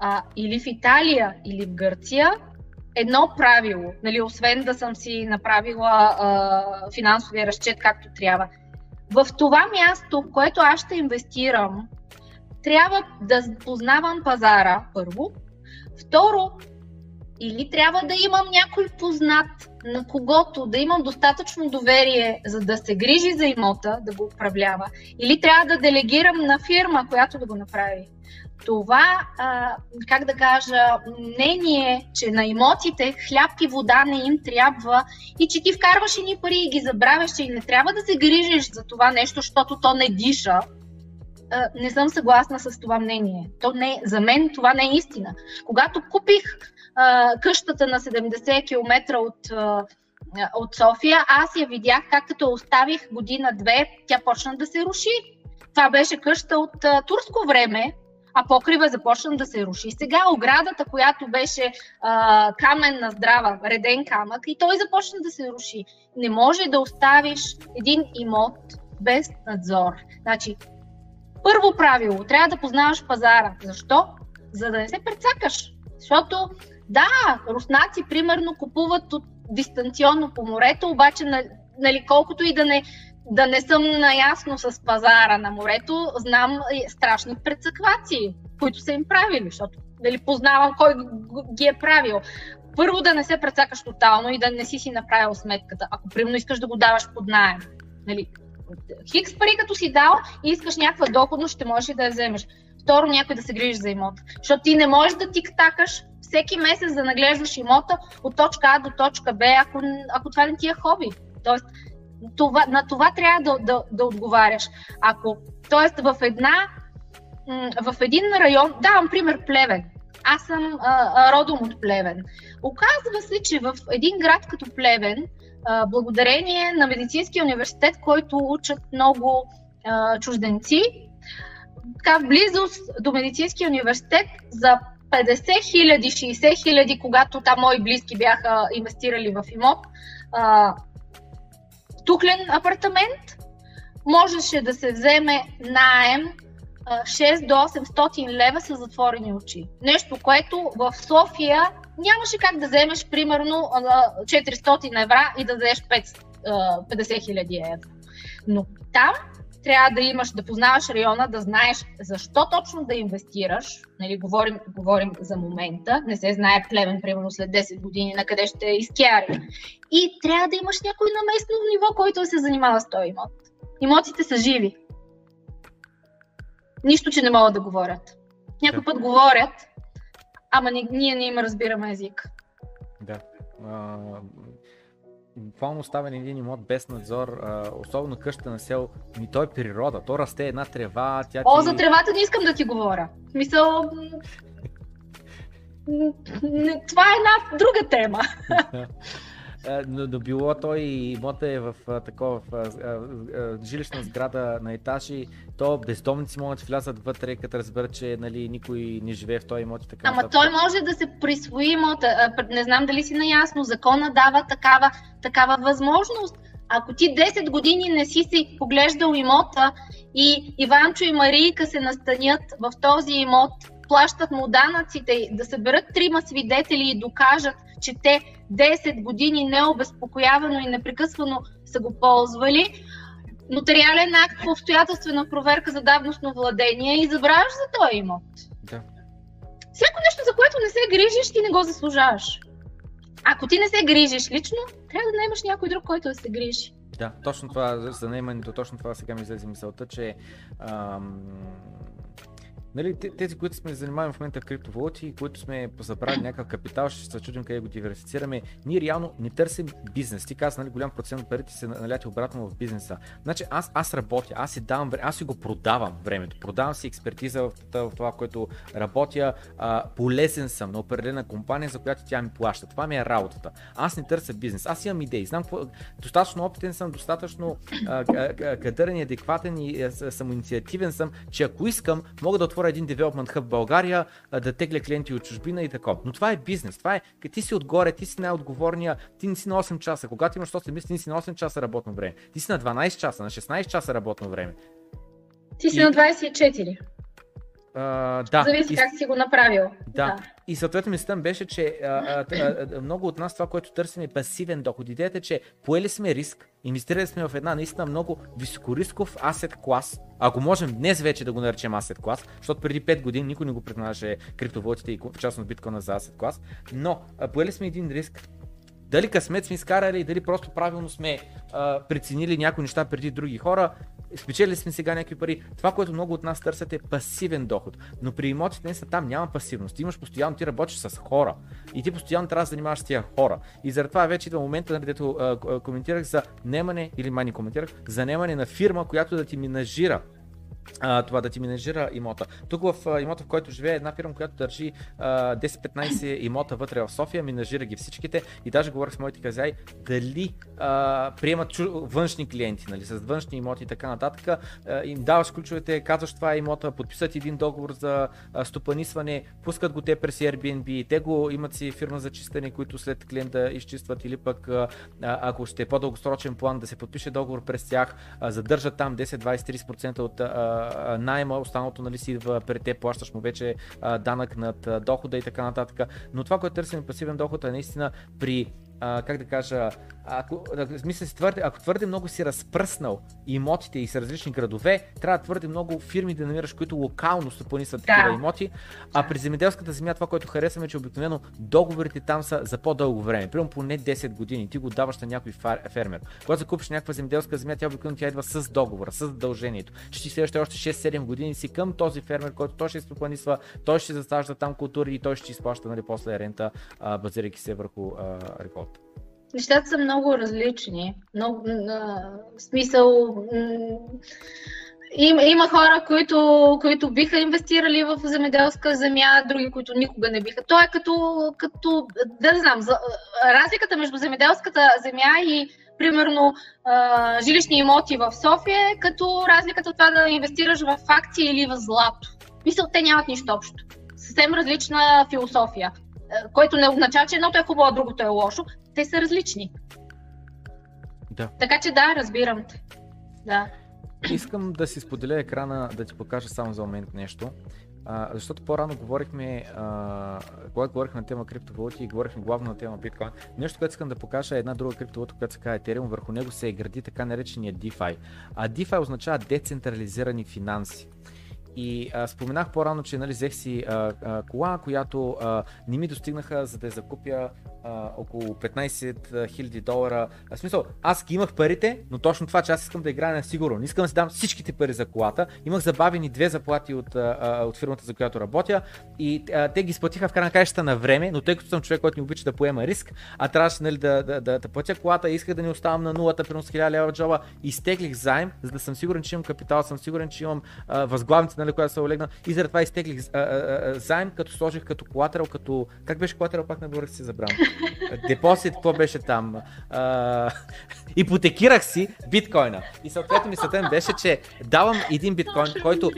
а, или в Италия, или в Гърция, едно правило, нали, освен да съм си направила а, финансовия разчет както трябва. В това място, в което аз ще инвестирам, трябва да познавам пазара, първо. Второ, или трябва да имам някой познат, на когото да имам достатъчно доверие, за да се грижи за имота, да го управлява, или трябва да делегирам на фирма, която да го направи. Това, как да кажа, мнение, че на имотите хляб и вода не им трябва и че ти вкарваш ни пари и ги забравяш, и не трябва да се грижиш за това нещо, защото то не диша, не съм съгласна с това мнение. То не, за мен това не е истина. Когато купих къщата на 70 км от, а, от София, аз я видях как като оставих година-две, тя почна да се руши. Това беше къща от а, турско време, а покрива започна да се руши. Сега оградата, която беше а, каменна здрава, реден камък, и той започна да се руши. Не може да оставиш един имот без надзор. Значи, първо правило, трябва да познаваш пазара. Защо? За да не се прецакаш. Защото да, руснаци примерно купуват от дистанционно по морето, обаче нали, колкото и да не, да не съм наясно с пазара на морето, знам страшни прецаквации, които са им правили, защото нали, познавам кой ги е правил. Първо да не се прецакаш тотално и да не си си направил сметката, ако примерно искаш да го даваш под найем. Нали, хикс пари като си дал и искаш някаква доходност, ще можеш и да я вземеш. Второ, някой да се грижи за имота. Защото ти не можеш да тик-такаш всеки месец да наглеждаш имота от точка А до точка Б, ако, ако това не ти е хоби. Тоест, това, на това трябва да, да, да отговаряш. Ако, тоест, в една в един район, давам пример Плевен. Аз съм а, родом от Плевен. Оказва се, че в един град като Плевен, а, благодарение на Медицинския университет, който учат много а, чужденци, така в близост до Медицинския университет за 50 хиляди, 60 хиляди, когато там мои близки бяха инвестирали в имот, а, тухлен апартамент, можеше да се вземе наем 6 до 800 лева с затворени очи. Нещо, което в София нямаше как да вземеш примерно 400 евра и да дадеш 50 хиляди евро. Но там трябва да имаш, да познаваш района, да знаеш защо точно да инвестираш. Нали, говорим, говорим за момента. Не се знае племен, примерно след 10 години, на къде ще изкяри. И трябва да имаш някой на местно ниво, който се занимава с този имот. Имотите са живи. Нищо, че не могат да говорят. Някой Да. път говорят, ама ни- ние не им разбираме език. Да. А, буквално оставен един имот без надзор, а, особено къща на село, ми той е природа, то расте една трева, тя О, ти... за тревата не искам да ти говоря. В Смисъл, това е една друга тема. А, но, но било той и имота е в такова в, а, а, жилищна сграда на етажи, то бездомници могат да влязат вътре, като разберат, че нали, никой не живее в този имот и така Ама нататък. той може да се присвои имота. Пр- Не знам дали си наясно. Закона дава такава, такава възможност. Ако ти 10 години не си си поглеждал имота и Иванчо и Марийка се настанят в този имот, плащат му данъците, да съберат трима свидетели и докажат, че те 10 години необезпокоявано и непрекъсвано са го ползвали, нотариален акт по обстоятелствена проверка за давностно владение и забравяш за този имот. Да. Всяко нещо, за което не се грижиш, ти не го заслужаваш. Ако ти не се грижиш лично, трябва да наймаш някой друг, който да се грижи. Да, точно това, за- наемането, точно това сега ми излезе мисълта, че ам, нали, те- тези, които сме занимаваме в момента в криптовалути, които сме забрали някакъв капитал, ще се чудим къде го диверсифицираме, ние реално не търсим бизнес. Ти каза, нали, голям процент от парите се наляти обратно в бизнеса. Значи аз, аз работя, аз си давам аз си го продавам времето, продавам си експертиза в, в това, което работя, а, полезен съм на определена компания, за която тя ми плаща. Това ми е работата. Аз не търся бизнес, аз имам идеи, знам какво, достатъчно опитен съм, достатъчно а, кадърен и адекватен и самоинициативен съм, че ако искам, мога да отворя един девелопмент хъб в България, да тегля клиенти от чужбина и такова. Но това е бизнес, това е, като ти си отгоре, ти си най-отговорния, ти не си на 8 часа. Когато имаш 8 мисли, ти не си на 8 часа работно време. Ти си на 12 часа, на 16 часа работно време. Ти си И- на 24. А, да, Зависи и- как си го направил. Да. И съответно мислята ми беше, че а, а, много от нас това, което търсим е пасивен доход. Идеята е, че поели сме риск, инвестирали сме в една наистина много високорисков асет клас. Ако можем днес вече да го наречем асет клас, защото преди 5 години никой не го признаваше криптовалутите и в частност биткоина за асет клас, но поели сме един риск, дали късмет сме изкарали, дали просто правилно сме а, преценили някои неща преди други хора, спечели сме сега някакви пари. Това, което много от нас търсят е пасивен доход. Но при имотите не са там, няма пасивност. Ти имаш постоянно, ти работиш с хора. И ти постоянно трябва да занимаваш с тия хора. И заради това вече идва момента, нали, дето а, а, коментирах за немане, или май не коментирах, за немане на фирма, която да ти менажира а, това да ти менежира имота. Тук в а, имота, в който живее една фирма, която държи а, 10-15 имота вътре в София, менажира ги всичките и даже говорих с моите хазяи дали а, приемат чу, външни клиенти, нали, с външни имоти и така нататък. А, им даваш ключовете, казваш това е имота, подписват един договор за а, стопанисване, пускат го те през Airbnb, те го имат си фирма за чистене, които след клиента изчистват или пък а, ако ще е по-дългосрочен план да се подпише договор през тях, а, задържат там 10, 20, 30% от а, а, найема, останалото нали си идва при те, плащаш му вече данък над дохода и така нататък. Но това, което търсим пасивен доход е наистина при а, как да кажа, ако, мисля си твърде, ако твърде много си разпръснал имотите и с различни градове, трябва твърде много фирми да намираш, които локално стопанисват Да. такива имоти. А при земеделската земя това, което харесваме, е, че обикновено договорите там са за по-дълго време. Примерно поне 10 години. Ти го даваш на някой фермер. Когато закупиш някаква земеделска земя, тя обикновено тя идва с договора, с задължението. Ще ти следващите още 6-7 години си към този фермер, който той ще стопанисва, той ще засажда там култури и той ще изплаща нали, после рента, базирайки се върху реколта. Нещата са много различни. Много, в смисъл. Има, хора, които, които биха инвестирали в земеделска земя, други, които никога не биха. То е като, като да не знам, разликата между земеделската земя и примерно жилищни имоти в София е като разликата от това да инвестираш в акции или в злато. Мисъл, те нямат нищо общо. Съвсем различна философия, което не означава, че едното е хубаво, а другото е лошо. Те са различни. Да. Така че да, разбирам те. Да. Искам да си споделя екрана, да ти покажа само за момент нещо. А, защото по-рано говорихме, а, когато говорихме на тема криптовалути и говорихме главно на тема биткоин, нещо, което искам да покажа е една друга криптовалута, която се казва Ethereum, върху него се е гради така наречения DeFi. А DeFi означава децентрализирани финанси. И а, споменах по-рано, че нали, взех си а, а, кола, която а, не ми достигнаха за да я закупя а, около 15 000 долара. В смисъл, аз ги имах парите, но точно това, че аз искам да играя на сигурно. Не искам да си дам всичките пари за колата. Имах забавени две заплати от, а, от фирмата, за която работя и а, те ги сплатиха в крайна кащата на време, но тъй като съм човек, който не обича да поема риск, а трябваше нали, да, да, да, да, платя колата, исках да не оставам на нулата, примерно с 1000 лева джоба, изтеглих заем, за да съм сигурен, че имам капитал, съм сигурен, че имам а, възглавница, нали, която се олегна и заради това изтеглих а, а, а, заем, като сложих като колатерал, като... Как беше колатерал, пак на български се забравям. Депозит, какво беше там? А, ипотекирах си биткоина. И съответно мислята беше, че давам един биткоин, който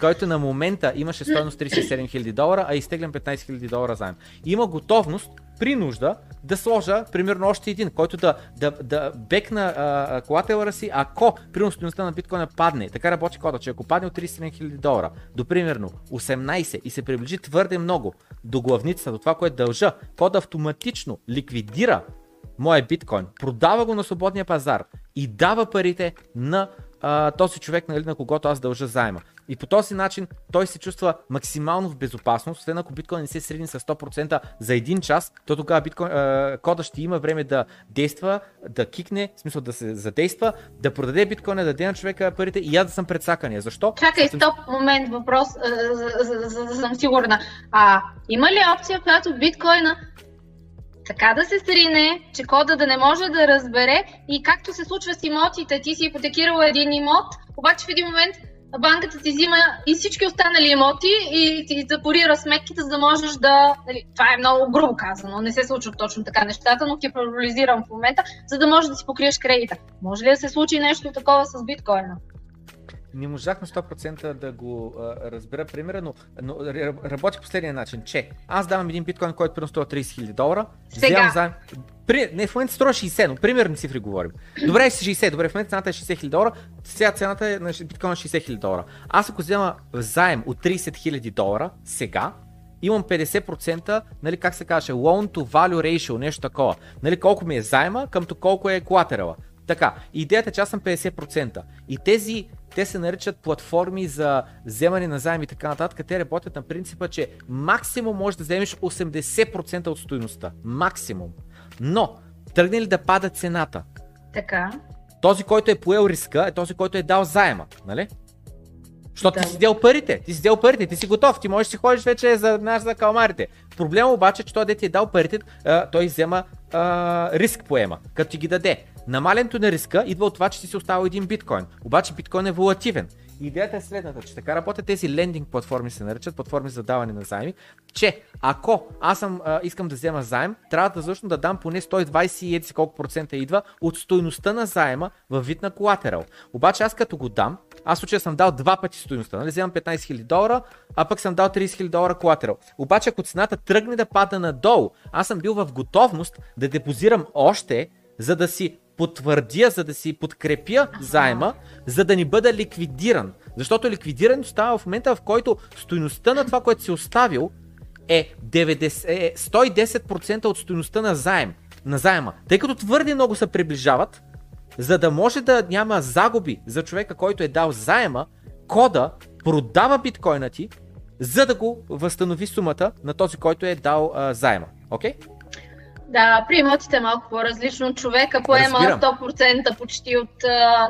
който на момента имаше стоеност 37 000 долара, а изтеглям 15 000 долара заем. Има готовност при нужда да сложа примерно още един, който да, да, да бекна колателъра си, ако примерно стоеността на биткоина падне. Така работи кода, че ако падне от 37 000 долара до примерно 18 и се приближи твърде много до главницата, до това, което дължа, кода автоматично ликвидира моя биткоин, продава го на свободния пазар и дава парите на а, този човек, нали, на когото аз дължа заема. И по този начин той се чувства максимално в безопасност, освен ако биткоин не се средни с 100% за един час, то тогава биткоин, а, кода ще има време да действа, да кикне, в смисъл да се задейства, да продаде биткоина, да даде на човека парите и аз да съм предсакания. Защо? Чакай, стоп, момент, въпрос, за съм сигурна. А има ли опция, в която биткоина така да се срине, че кода да не може да разбере и както се случва с имотите, ти си ипотекирал един имот, обаче в един момент банката ти взима и всички останали имоти и ти запорира сметките, за да можеш да... Нали, това е много грубо казано, не се случват точно така нещата, но ти парализирам в момента, за да можеш да си покриеш кредита. Може ли да се случи нещо такова с биткоина? Не можах на 100% да го а, разбера примера, но, но работи последния начин, че аз давам един биткоин, който примерно струва 30 000 долара, Сега. вземам заем, при, не, в момента струва 60, но примерни цифри говорим. Добре, 60, добре, в момента цената е 60 000 долара, сега цената е на биткоина 60 000 долара. Аз ако взема заем от 30 000 долара сега, имам 50%, нали, как се каже, loan to value ratio, нещо такова. Нали, колко ми е заема, към колко е колатерала. Така, идеята е, че аз съм 50%. И тези те се наричат платформи за вземане на заеми и така нататък. Те работят на принципа, че максимум можеш да вземеш 80% от стоеността. Максимум. Но, тръгне ли да пада цената? Така. Този, който е поел риска, е този, който е дал заема, нали? Защото да. ти си дел парите, ти си дел парите, ти си готов, ти можеш да си ходиш вече за, наш, за калмарите. Проблема обаче, че той дете е дал парите, той взема а, риск поема, като ти ги даде. Намалянето на риска идва от това, че ти си оставил един биткоин. Обаче биткоин е волативен. Идеята е следната, че така работят тези лендинг платформи, се наричат платформи за даване на заеми, че ако аз съм, а, искам да взема заем, трябва да започна да дам поне 120 и колко процента идва от стоеността на заема във вид на колатерал. Обаче аз като го дам, аз случая съм дал два пъти стоеността, нали? вземам 15 000 долара, а пък съм дал 30 000 долара колатерал. Обаче ако цената тръгне да пада надолу, аз съм бил в готовност да депозирам още, за да си потвърдя, за да си подкрепя заема, за да ни бъда ликвидиран. Защото ликвидирането става в момента, в който стоеността на това, което си оставил, е, 90, е 110% от стоеността на заем. На заема. Тъй като твърде много се приближават, за да може да няма загуби за човека, който е дал заема, кода продава биткоина ти, за да го възстанови сумата на този, който е дал а, заема. Окей? Okay? Да, при имотите е малко по-различно. Човека поема Разбирам. 100% почти от,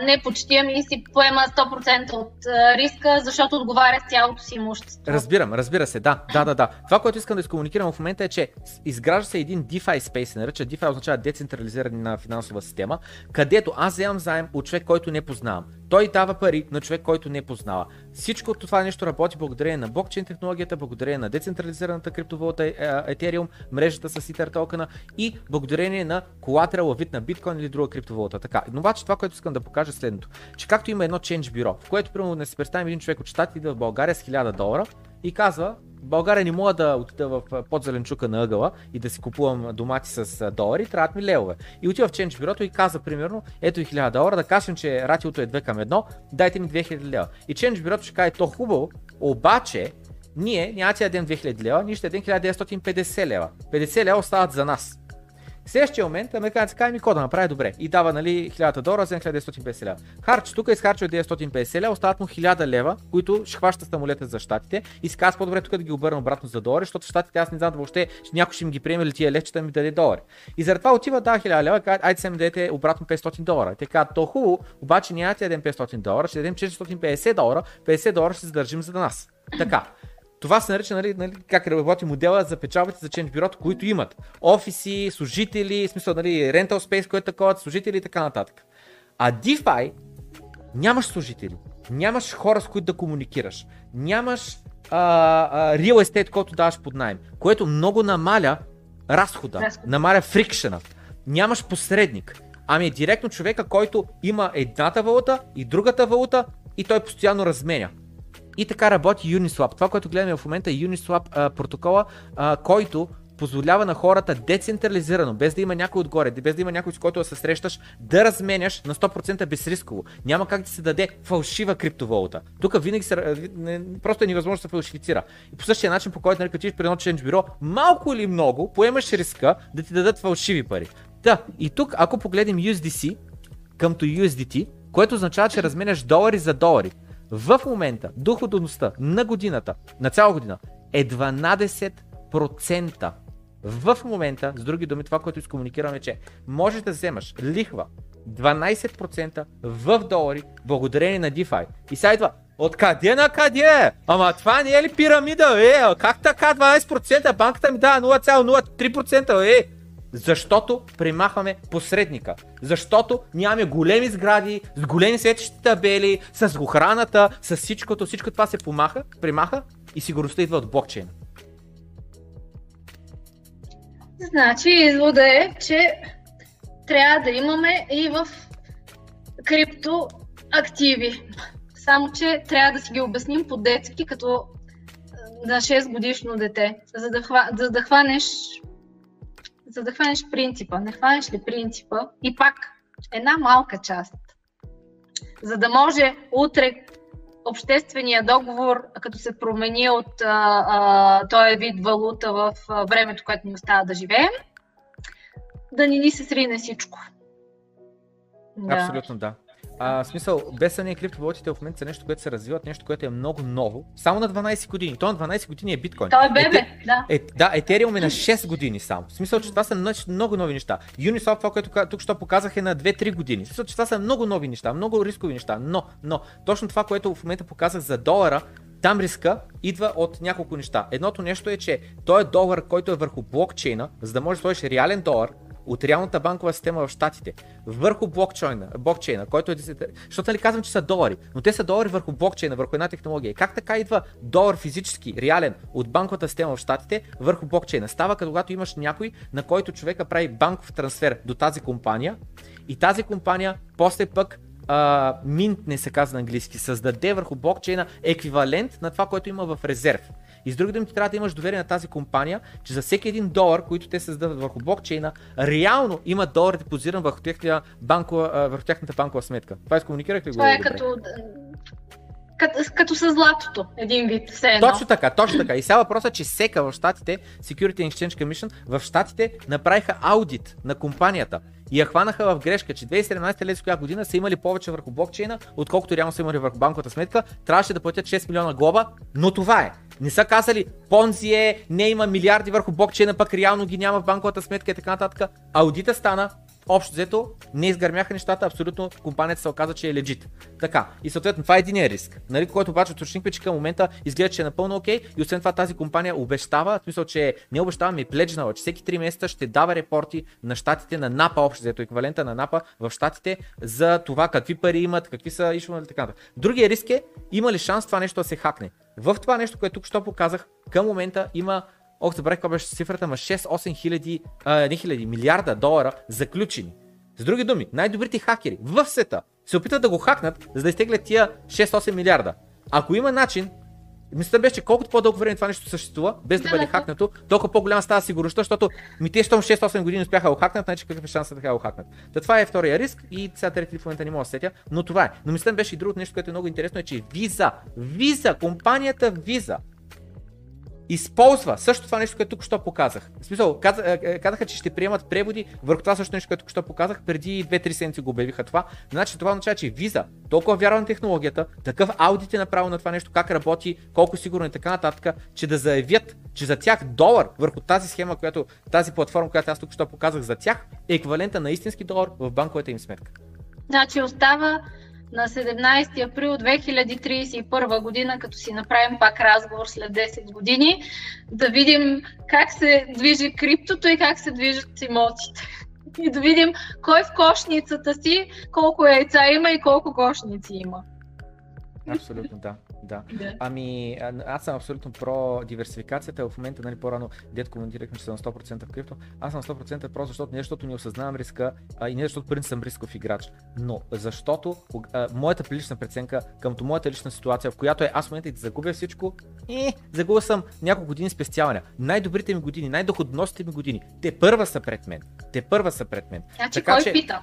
не почти, ами си поема 100% от риска, защото отговаря с цялото си имущество. Разбирам, разбира се, да, да, да, да. Това, което искам да изкомуникирам в момента е, че изгражда се един DeFi Space, се нарича DeFi означава децентрализирана финансова система, където аз вземам заем от човек, който не познавам. Той дава пари на човек, който не познава. Всичко това нещо работи благодарение на блокчейн технологията, благодарение на децентрализираната криптовалута е, Ethereum, мрежата с Ether токена и благодарение на колатерал вид на биткоин или друга криптовалута. Така, но обаче това, което искам да покажа е следното, че както има едно change бюро, в което примерно не се представим един човек от щатите идва в България с 1000 долара и казва, България не мога да отида в подзеленчука на ъгъла и да си купувам домати с долари, трябват ми левове. И отива в Change бюрото и каза примерно, ето и 1000 долара, да кажем, че ратиото е 2 към 1, дайте ми 2000 лева. И Change бюрото ще каже, то хубаво, обаче ние няма да дадем 2000 лева, ние ще дадем 1950 лева. 50 лева остават за нас. Следващия момент американците казва ми кода направи добре и дава нали, 1000 долара за 1950 лева. Харч, тук изхарчва 950 лева, остават му 1000 лева, които ще хваща самолета за щатите и си казва по-добре тук да ги обърна обратно за долари, защото в щатите аз не знам въобще някой ще им ги приеме ли тия левчета ми даде долари. И заради това отива да 1000 лева казва, айде се ми дадете обратно 500 долара. Те казват, то хубаво, обаче няма да дадем 500 долара, ще дадем 450 долара, 50 долара ще задържим за нас. Така. Това се нарича, нали, нали, как работи модела за печалбите за Change бюрото, които имат офиси, служители, в смисъл, нали, rental space, което е такова, служители и така нататък. А DeFi нямаш служители, нямаш хора, с които да комуникираш, нямаш а, а, real estate, който даваш под найем, което много намаля разхода, Разход. намаля фрикшена. Нямаш посредник. Ами е директно човека, който има едната валута и другата валута и той постоянно разменя. И така работи Uniswap. Това, което гледаме в момента е Uniswap а, протокола, а, който позволява на хората децентрализирано, без да има някой отгоре, без да има някой с който да се срещаш, да разменяш на 100% безрисково. Няма как да се даде фалшива криптовалута. Тук винаги се, просто е невъзможно да се фалшифицира. И по същия начин, по който нали, при едно ченч бюро, малко или много поемаш риска да ти дадат фалшиви пари. Да, и тук, ако погледнем USDC къмто USDT, което означава, че разменяш долари за долари. В момента доходността на годината, на цяла година, е 12%. В момента, с други думи, това, което изкомуникираме, че можеш да вземаш лихва 12% в долари, благодарение на DeFi. И сега идва, Откъде на къде? Ама това не е ли пирамида, е? Как така 12%? Банката ми дава 0,03%, е? Защото примахваме посредника. Защото нямаме големи сгради, с големи светещи табели, с охраната, с всичкото. Всичко това се помаха, примаха и сигурността идва от блокчейна. Значи извода е, че трябва да имаме и в крипто активи. Само, че трябва да си ги обясним по-детски, като на 6 годишно дете, за да, хва, за да хванеш за да хванеш принципа. Не хванеш ли принципа и пак една малка част, за да може утре обществения договор, като се промени от а, а, този вид валута в а, времето, което ни остава да живеем, да ни ни се срине всичко. Абсолютно да. А, в смисъл, без съмнение криптовалутите в момента са нещо, което се развиват, нещо, което е много ново. Само на 12 години. То на 12 години е биткоин. Той е бебе, Ете, да. Е, да, Етериум е на 6 години само. В смисъл, че това са много нови неща. Uniswap, това, което тук що показах е на 2-3 години. В смисъл, че това са много нови неща, много рискови неща. Но, но, точно това, което в момента показах за долара, там риска идва от няколко неща. Едното нещо е, че той е долар, който е върху блокчейна, за да може да сложиш реален долар, от реалната банкова система в Штатите върху блокчейна, блокчейна който е 10... Защото нали казвам, че са долари, но те са долари върху блокчейна, върху една технология. Как така идва долар физически, реален, от банковата система в Штатите върху блокчейна? Става като когато имаш някой, на който човека прави банков трансфер до тази компания и тази компания после пък минт не се казва на английски, създаде върху блокчейна еквивалент на това, което има в резерв. И с други думи, ти трябва да имаш доверие на тази компания, че за всеки един долар, който те създават върху блокчейна, реално има долар депозиран върху, банкова, върху тяхната банкова сметка. Това изкомуникирах ли го? Това е като като, като с златото, един вид. Все едно. Точно така, точно така. И сега въпросът е, че СЕКА в Штатите, Security Exchange Commission, в Штатите направиха аудит на компанията и я хванаха в грешка, че 2017 лет коя година са имали повече върху блокчейна, отколкото реално са имали върху банковата сметка. Трябваше да платят 6 милиона глоба, но това е. Не са казали, Понзи е, не има милиарди върху блокчейна, пък реално ги няма в банковата сметка и така нататък. Аудита стана, общо взето не изгърмяха нещата, абсолютно компанията се оказа, че е легит. Така, и съответно това е един риск, нали, който обаче уточнихме, че към момента изглежда, че е напълно окей и освен това тази компания обещава, в смисъл, че не обещава, ми пледжнала, че всеки 3 месеца ще дава репорти на щатите, на НАПА, общо взето еквивалента на НАПА в щатите за това какви пари имат, какви са ишвали така. Другия риск е, има ли шанс това нещо да се хакне. В това нещо, което тук що показах, към момента има Ох, забравих каква беше цифрата, ма 6-8 хиляди, не хиляди, милиарда долара заключени. С други думи, най-добрите хакери в света се опитват да го хакнат, за да изтеглят тия 6-8 милиарда. Ако има начин, мисля беше, че колкото по-дълго време това нещо съществува, без да, бъде хакнато, толкова по-голяма става сигурността, защото ми те, щом 6-8 години успяха да го хакнат, значи какъв е шансът да го хакнат. Та това е втория риск и сега трети в момента не мога да сетя, но това е. Но мисля беше и другото нещо, което е много интересно, е, че Visa, Visa, компанията Visa, използва също това нещо, което тук що показах. В смисъл, казаха, че ще приемат преводи върху това също нещо, което тук що показах. Преди 2-3 седмици го обявиха това. Значи това означава, че виза толкова вярва на технологията, такъв аудит е направил на това нещо, как работи, колко сигурно и така нататък, че да заявят, че за тях долар върху тази схема, която, тази платформа, която аз тук що показах за тях, е еквивалента на истински долар в банковата им сметка. Значи остава на 17 април 2031 година, като си направим пак разговор след 10 години, да видим как се движи криптото и как се движат имотите. И да видим кой в кошницата си, колко яйца има и колко кошници има. Абсолютно, да. Да. да. Ами, аз съм абсолютно про диверсификацията. В момента, нали, по-рано, дед коментирахме, че съм 100% в крипто. Аз съм 100% просто защото не защото не осъзнавам риска, а и не защото принцип съм рисков играч. Но защото а, моята лична преценка към моята лична ситуация, в която е аз в момента и да загубя всичко, и загубя съм няколко години спестяване. Най-добрите ми години, най-доходностите ми години, те първа са пред мен. Те първа са пред мен. Значи така, кой че... пита?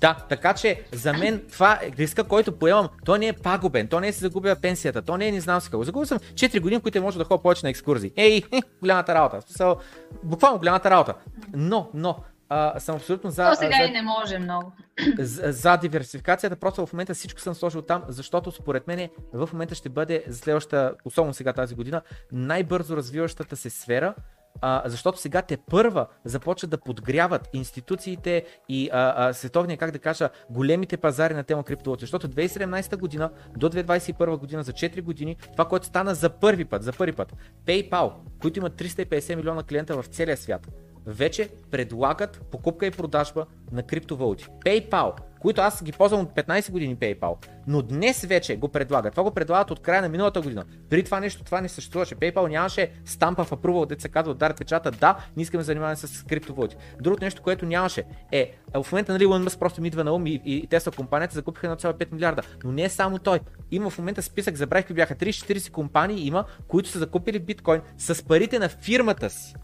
Да, така че за мен това е риска, който поемам, то не е пагубен, то не е си загубя пенсията, то не е не знам си какво. Загубил съм 4 години, които може да ходя повече на екскурзии. Ей, е, голямата работа. Смисъл, буквално голямата работа. Но, но, а, съм абсолютно за. То сега за, и не може много. За, за диверсификацията, просто в момента всичко съм сложил там, защото според мен в момента ще бъде за следващата, особено сега тази година, най-бързо развиващата се сфера, а, защото сега те първа започват да подгряват институциите и а, а, световния, как да кажа, големите пазари на тема криптовалути. Защото 2017 година до 2021 година, за 4 години, това, което стана за първи път, за първи път, PayPal, които имат 350 милиона клиента в целия свят, вече предлагат покупка и продажба на криптовалути. PayPal които аз ги ползвам от 15 години PayPal, но днес вече го предлагат. Това го предлагат от края на миналата година. При това нещо това не съществуваше. PayPal нямаше стампа в approval, де се казва удар печата, да, не искаме да занимаваме с криптовалути. Другото нещо, което нямаше е, в момента нали Elon просто ми идва на ум и, и те са компанията закупиха 1,5 милиарда. Но не е само той. Има в момента списък, забравих какви бяха 30-40 компании има, които са закупили биткоин с парите на фирмата си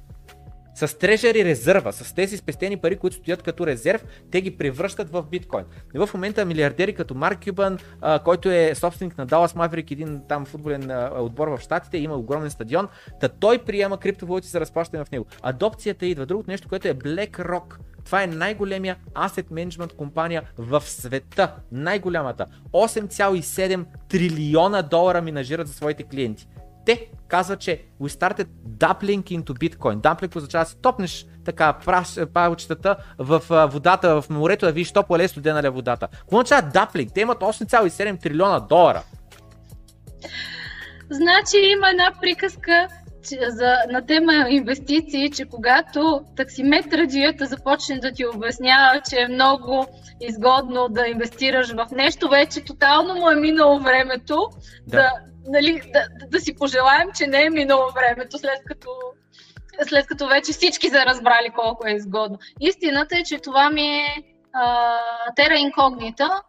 с трежери резерва, с тези спестени пари, които стоят като резерв, те ги превръщат в биткоин. И в момента милиардери като Марк Кюбан, който е собственик на Dallas Maverick, един там футболен отбор в Штатите, има огромен стадион, та той приема криптовалути за разплащане в него. Адопцията идва. Другото нещо, което е BlackRock. Това е най-големия asset management компания в света. Най-голямата. 8,7 трилиона долара минажират за своите клиенти те казват, че we started doubling into Bitcoin. Dumpling означава да си топнеш така праш, палчетата в водата, в морето, да видиш топла ли студена ли е водата. Какво означава даплинг? Те имат 8,7 трилиона долара. Значи има една приказка за, на тема инвестиции, че когато таксиметраджията започне да ти обяснява, че е много изгодно да инвестираш в нещо, вече тотално му е минало времето да, да нали, да, да си пожелаем, че не е минало времето, след като, след като вече всички са разбрали колко е изгодно. Истината е, че това ми е тера инкогнита,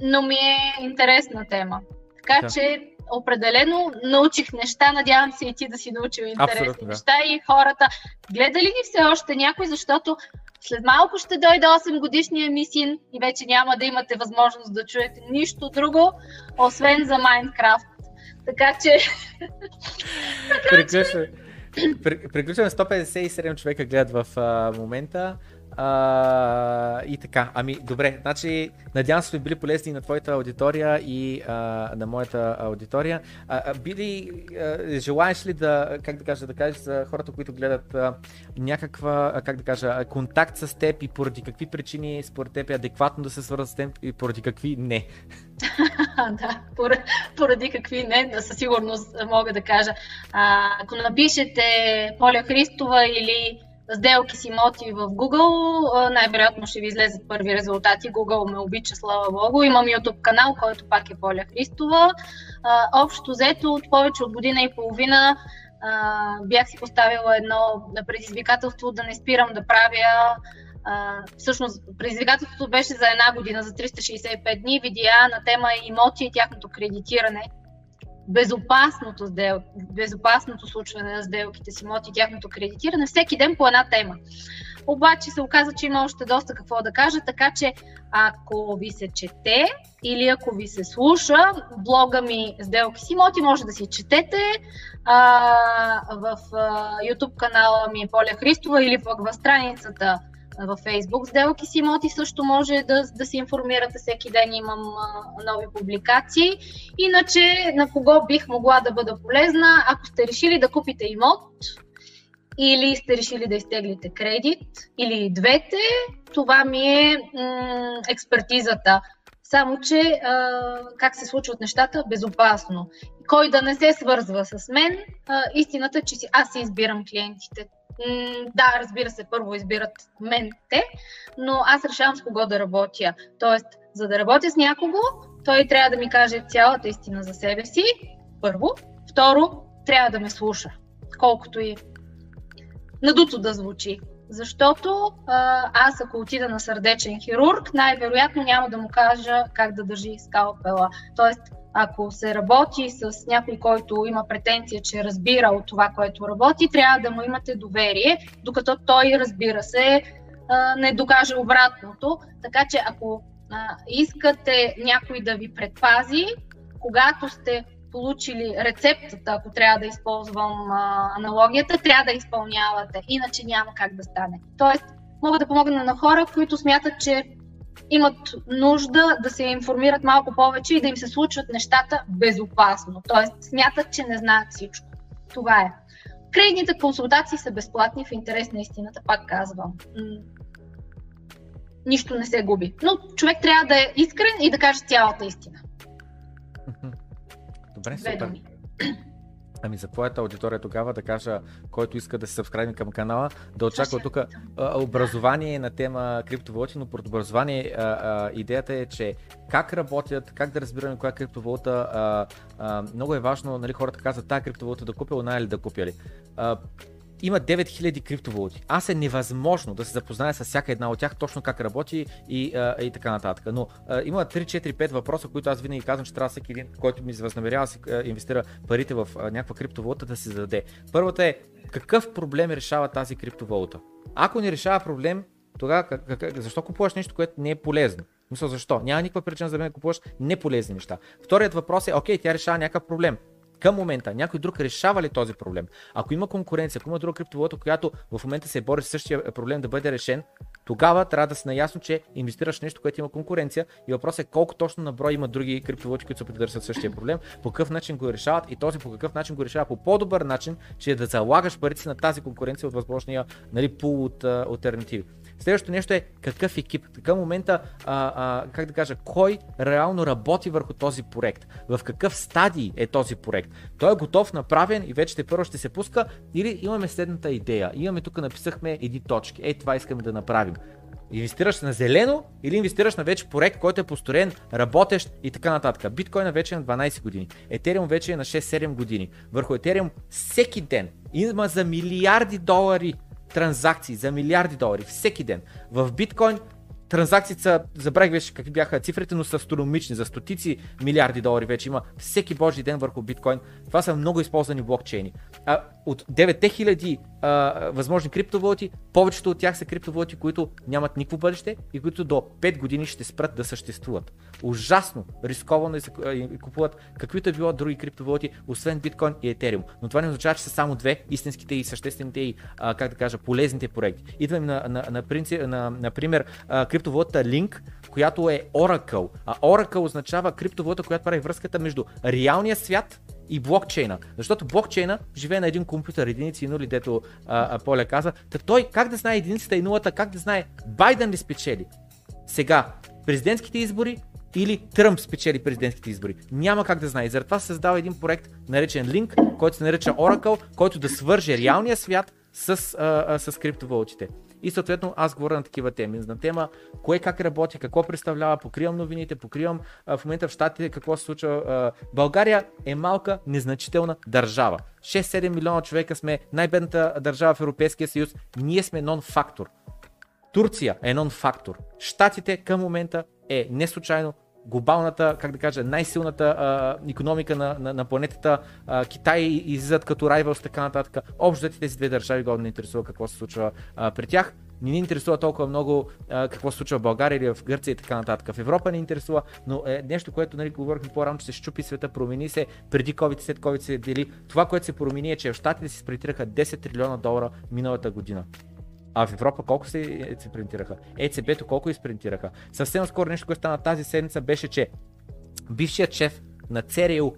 но ми е интересна тема. Така да. че определено научих неща, надявам се и ти да си научил интересни Абсолютно, да. неща и хората. Гледа ли все още някой, защото след малко ще дойде 8 годишния ми син и вече няма да имате възможност да чуете нищо друго, освен за Майнкрафт. Така че... Приключваме. Приключваме 157 човека гледат в а, момента. А, и така, ами добре, значи надявам се сме били полезни на твоята аудитория и а, на моята аудитория. А, а, били, а, желаеш ли да, как да кажа, да кажеш за хората, които гледат а, някаква, как да кажа, контакт с теб и поради какви причини според теб е адекватно да се свързват с теб и поради какви не? да, поради какви не, със сигурност мога да кажа. А, ако напишете Поля Христова или сделки с имоти в Google, най-вероятно ще ви излезат първи резултати. Google ме обича, слава Богу. Имам YouTube канал, който пак е Поля Христова. Общо взето от повече от година и половина бях си поставила едно предизвикателство да не спирам да правя всъщност предизвикателството беше за една година, за 365 дни, видеа на тема имоти и тяхното кредитиране безопасното, сдел... безопасното случване на сделките с имоти и тяхното кредитиране всеки ден по една тема. обаче се оказа, че има още доста какво да кажа, така че ако ви се чете или ако ви се слуша, блога ми Сделки с имоти може да си четете. А, в а, YouTube канала ми е Поля Христова или пък в страницата във Facebook сделки с имоти също може да, да се информирате. Всеки ден имам а, нови публикации. Иначе на кого бих могла да бъда полезна, ако сте решили да купите имот, или сте решили да изтеглите кредит, или двете, това ми е м- експертизата. Само, че а, как се случват нещата безопасно. Кой да не се свързва с мен, а, истината, че си, аз си избирам клиентите. Да, разбира се, първо избират мен те, но аз решавам с кого да работя. Тоест, за да работя с някого, той трябва да ми каже цялата истина за себе си, първо. Второ, трябва да ме слуша, колкото и надуто да звучи. Защото аз ако отида на сърдечен хирург, най-вероятно няма да му кажа как да държи скалпела. Тоест, ако се работи с някой, който има претенция, че разбира от това, което работи, трябва да му имате доверие, докато той, разбира се, не докаже обратното. Така че ако искате някой да ви предпази, когато сте получили рецептата, ако трябва да използвам аналогията, трябва да изпълнявате, иначе няма как да стане. Тоест, мога да помогна на хора, които смятат, че имат нужда да се информират малко повече и да им се случват нещата безопасно. Тоест, смятат, че не знаят всичко. Това е. Кредитните консултации са безплатни в интерес на истината, пак казвам. Нищо не се губи. Но човек трябва да е искрен и да каже цялата истина. Добре, супер. Ами за твоята аудитория тогава да кажа, който иска да се събскрайби към канала, да очаква тук образование на тема криптовалути, но под образование а, а, идеята е, че как работят, как да разбираме коя криптовалута. А, а, много е важно, нали, хората казват, тази криптовалута да купя, она или да купя ли. Има 9000 криптовалути. Аз е невъзможно да се запозная с всяка една от тях, точно как работи и, а, и така нататък. Но а, има 3-4-5 въпроса, които аз винаги казвам, че трябва всеки един, който ми възнамерява да инвестира парите в а, някаква криптовалута, да се зададе. Първата е какъв проблем решава тази криптовалута? Ако не решава проблем, тогава как, как, защо купуваш нещо, което не е полезно? Мисля, защо? Няма никаква причина за мен да купуваш неполезни неща. Вторият въпрос е, окей, тя решава някакъв проблем към момента някой друг решава ли този проблем? Ако има конкуренция, ако има друга криптовалута, която в момента се бори с същия проблем да бъде решен, тогава трябва да си наясно, че инвестираш в нещо, което има конкуренция и въпросът е колко точно на брой има други криптовалути, които се да същия проблем, по какъв начин го решават и този по какъв начин го решава по по-добър начин, че е да залагаш парите на тази конкуренция от възможния нали, пул от альтернативи. Следващото нещо е какъв екип. Така момента, а, а, как да кажа, кой реално работи върху този проект, в какъв стадий е този проект. Той е готов, направен и вече те първо ще се пуска или имаме следната идея. Имаме тук написахме едни точки. Е, това искаме да направим. Инвестираш на зелено или инвестираш на вече проект, който е построен, работещ и така нататък. Биткоин вече е на 12 години. Етериум вече е на 6-7 години. Върху Етериум всеки ден има за милиарди долари транзакции за милиарди долари всеки ден. В биткоин транзакциите са, забравих вече какви бяха цифрите, но са астрономични, за стотици милиарди долари вече има всеки божи ден върху биткоин. Това са много използвани блокчейни. А, от 9000 а, възможни криптовалути, повечето от тях са криптовалути, които нямат никакво бъдеще и които до 5 години ще спрат да съществуват. Ужасно рисковано да купуват каквито е било други криптовалути, освен биткоин и етериум. Но това не означава, че са само две истинските и съществените и, а, как да кажа, полезните проекти. Идваме на, на, на, принцип, на, например, криптовалута Link, която е Oracle. А Oracle означава криптовалута, която прави връзката между реалния свят и блокчейна. Защото блокчейна живее на един компютър, единици и нули, дето а, а, Поля каза. Та той как да знае единицата и нулата, как да знае Байден ли спечели? Сега, президентските избори или Тръмп спечели президентските избори. Няма как да знае. И заради това се създава един проект, наречен Link, който се нарича Oracle, който да свърже реалния свят с, а, а, с криптовалутите. И съответно аз говоря на такива теми. На тема кое как работи, какво представлява, покривам новините, покривам а, в момента в Штатите какво се случва. А, България е малка, незначителна държава. 6-7 милиона човека сме най-бедната държава в Европейския съюз. Ние сме нон-фактор. Турция е нон-фактор. Штатите към момента е не случайно глобалната, как да кажа, най-силната а, економика на, на, на планетата, а, Китай излизат като райвелс, така нататък. Общо тези две държави го не интересува какво се случва а, при тях. Не ни интересува толкова много а, какво се случва в България или в Гърция и така нататък. В Европа не интересува, но е нещо, което нали, говорихме по-рано, че се щупи света, промени се, преди COVID, след COVID се дели. Това, което се промени е, че в Штатите си спринтираха 10 трилиона долара миналата година. А в Европа колко се, се принтираха? ЕЦБ-то колко изпринтираха? Съвсем скоро нещо, което стана тази седмица беше, че бившият шеф на ЦРУ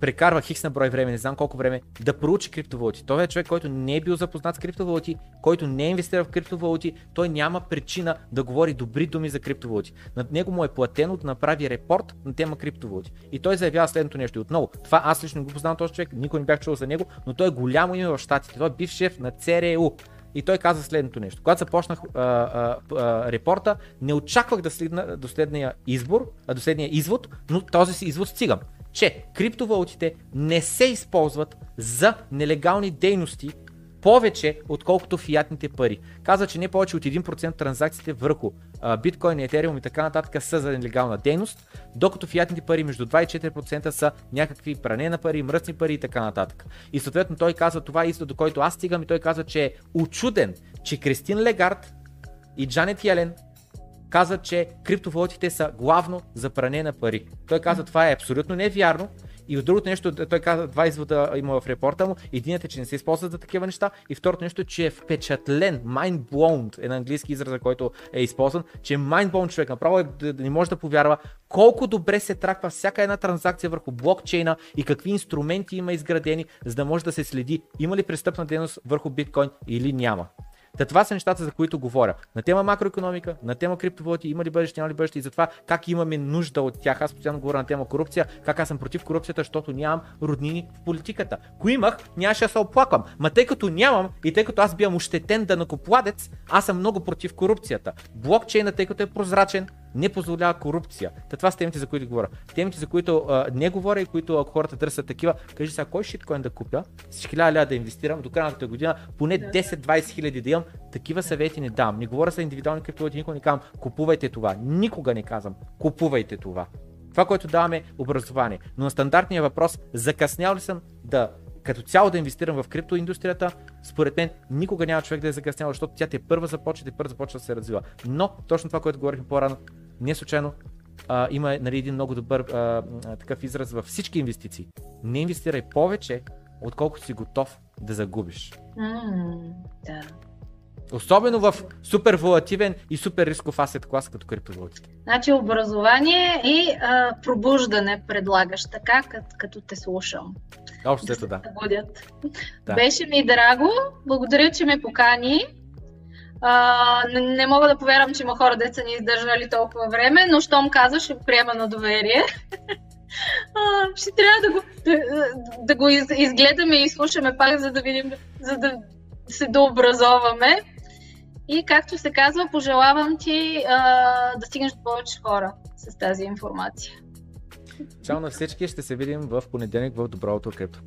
прекарва хикс на брой време, не знам колко време, да проучи криптовалути. Той е човек, който не е бил запознат с криптовалути, който не е инвестирал в криптовалути, той няма причина да говори добри думи за криптовалути. Над него му е платено да направи репорт на тема криптовалути. И той заявява следното нещо. И отново, това аз лично го познавам този човек, никой не бях чул за него, но той е голямо име в Штатите. Той е бив шеф на ЦРУ. И той каза следното нещо. Когато започнах а, а, а, репорта, не очаквах да следна до следния избор, а до следния извод, но този си извод стигам че криптовалутите не се използват за нелегални дейности повече, отколкото фиатните пари. Казва, че не повече от 1% транзакциите върху биткоин, етериум и така нататък са за нелегална дейност, докато фиатните пари между 2 и 4% са някакви пране на пари, мръсни пари и така нататък. И съответно той казва това е до който аз стигам и той казва, че е очуден, че Кристин Легард и Джанет Йелен казват, че криптовалутите са главно за пране на пари. Той каза, това е абсолютно невярно. И от другото нещо, той каза, два извода има в репорта му. Единият е, че не се използват за такива неща. И второто нещо, че е впечатлен, mind blown е на английски израз, който е използван, че е mind blown човек. Направо е, да не може да повярва колко добре се траква всяка една транзакция върху блокчейна и какви инструменти има изградени, за да може да се следи има ли престъпна дейност върху биткоин или няма. Та това са нещата, за които говоря. На тема макроекономика, на тема криптовалути, има ли бъдеще, няма ли бъдеще и за това как имаме нужда от тях. Аз постоянно говоря на тема корупция, как аз съм против корупцията, защото нямам роднини в политиката. Ако имах, нямаше да се оплаквам. Ма тъй като нямам и тъй като аз бивам ощетен да накопладец, аз съм много против корупцията. Блокчейна, тъй като е прозрачен, не позволява корупция. Та това са темите, за които говоря. Темите, за които а, не говоря и които ако хората търсят такива, кажи сега кой шиткоин да купя, с 1000 ля да инвестирам до края на година, поне 10-20 хиляди да имам, такива съвети не дам. Не говоря за индивидуални криптовалути, никога не казвам, купувайте това. Никога не казвам, купувайте това. Това, което даваме е образование. Но на стандартния въпрос, закъснял ли съм да като цяло да инвестирам в криптоиндустрията, според мен никога няма човек да е закъснял, защото тя те първа започва, те първа започва да се развива. Но точно това, което говорихме по-рано, не случайно а, има нали, един много добър а, такъв израз във всички инвестиции. Не инвестирай повече, отколкото си готов да загубиш. Mm, да. Особено в супер волативен и супер рисков асет клас като криптовалутите. Значи образование и а, пробуждане предлагаш така, като, като те слушам. Общо да. да. да. Беше ми драго. Благодаря, че ме покани. А, не, не мога да повярвам, че има хора, деца са ни издържали толкова време, но щом казваш, ще приема на доверие. а, ще трябва да го, да, да го из, изгледаме и слушаме пак, за да видим, за да се дообразоваме. И както се казва, пожелавам ти а, да стигнеш до повече хора с тази информация. Чао на всички, ще се видим в понеделник в Доброто крипто.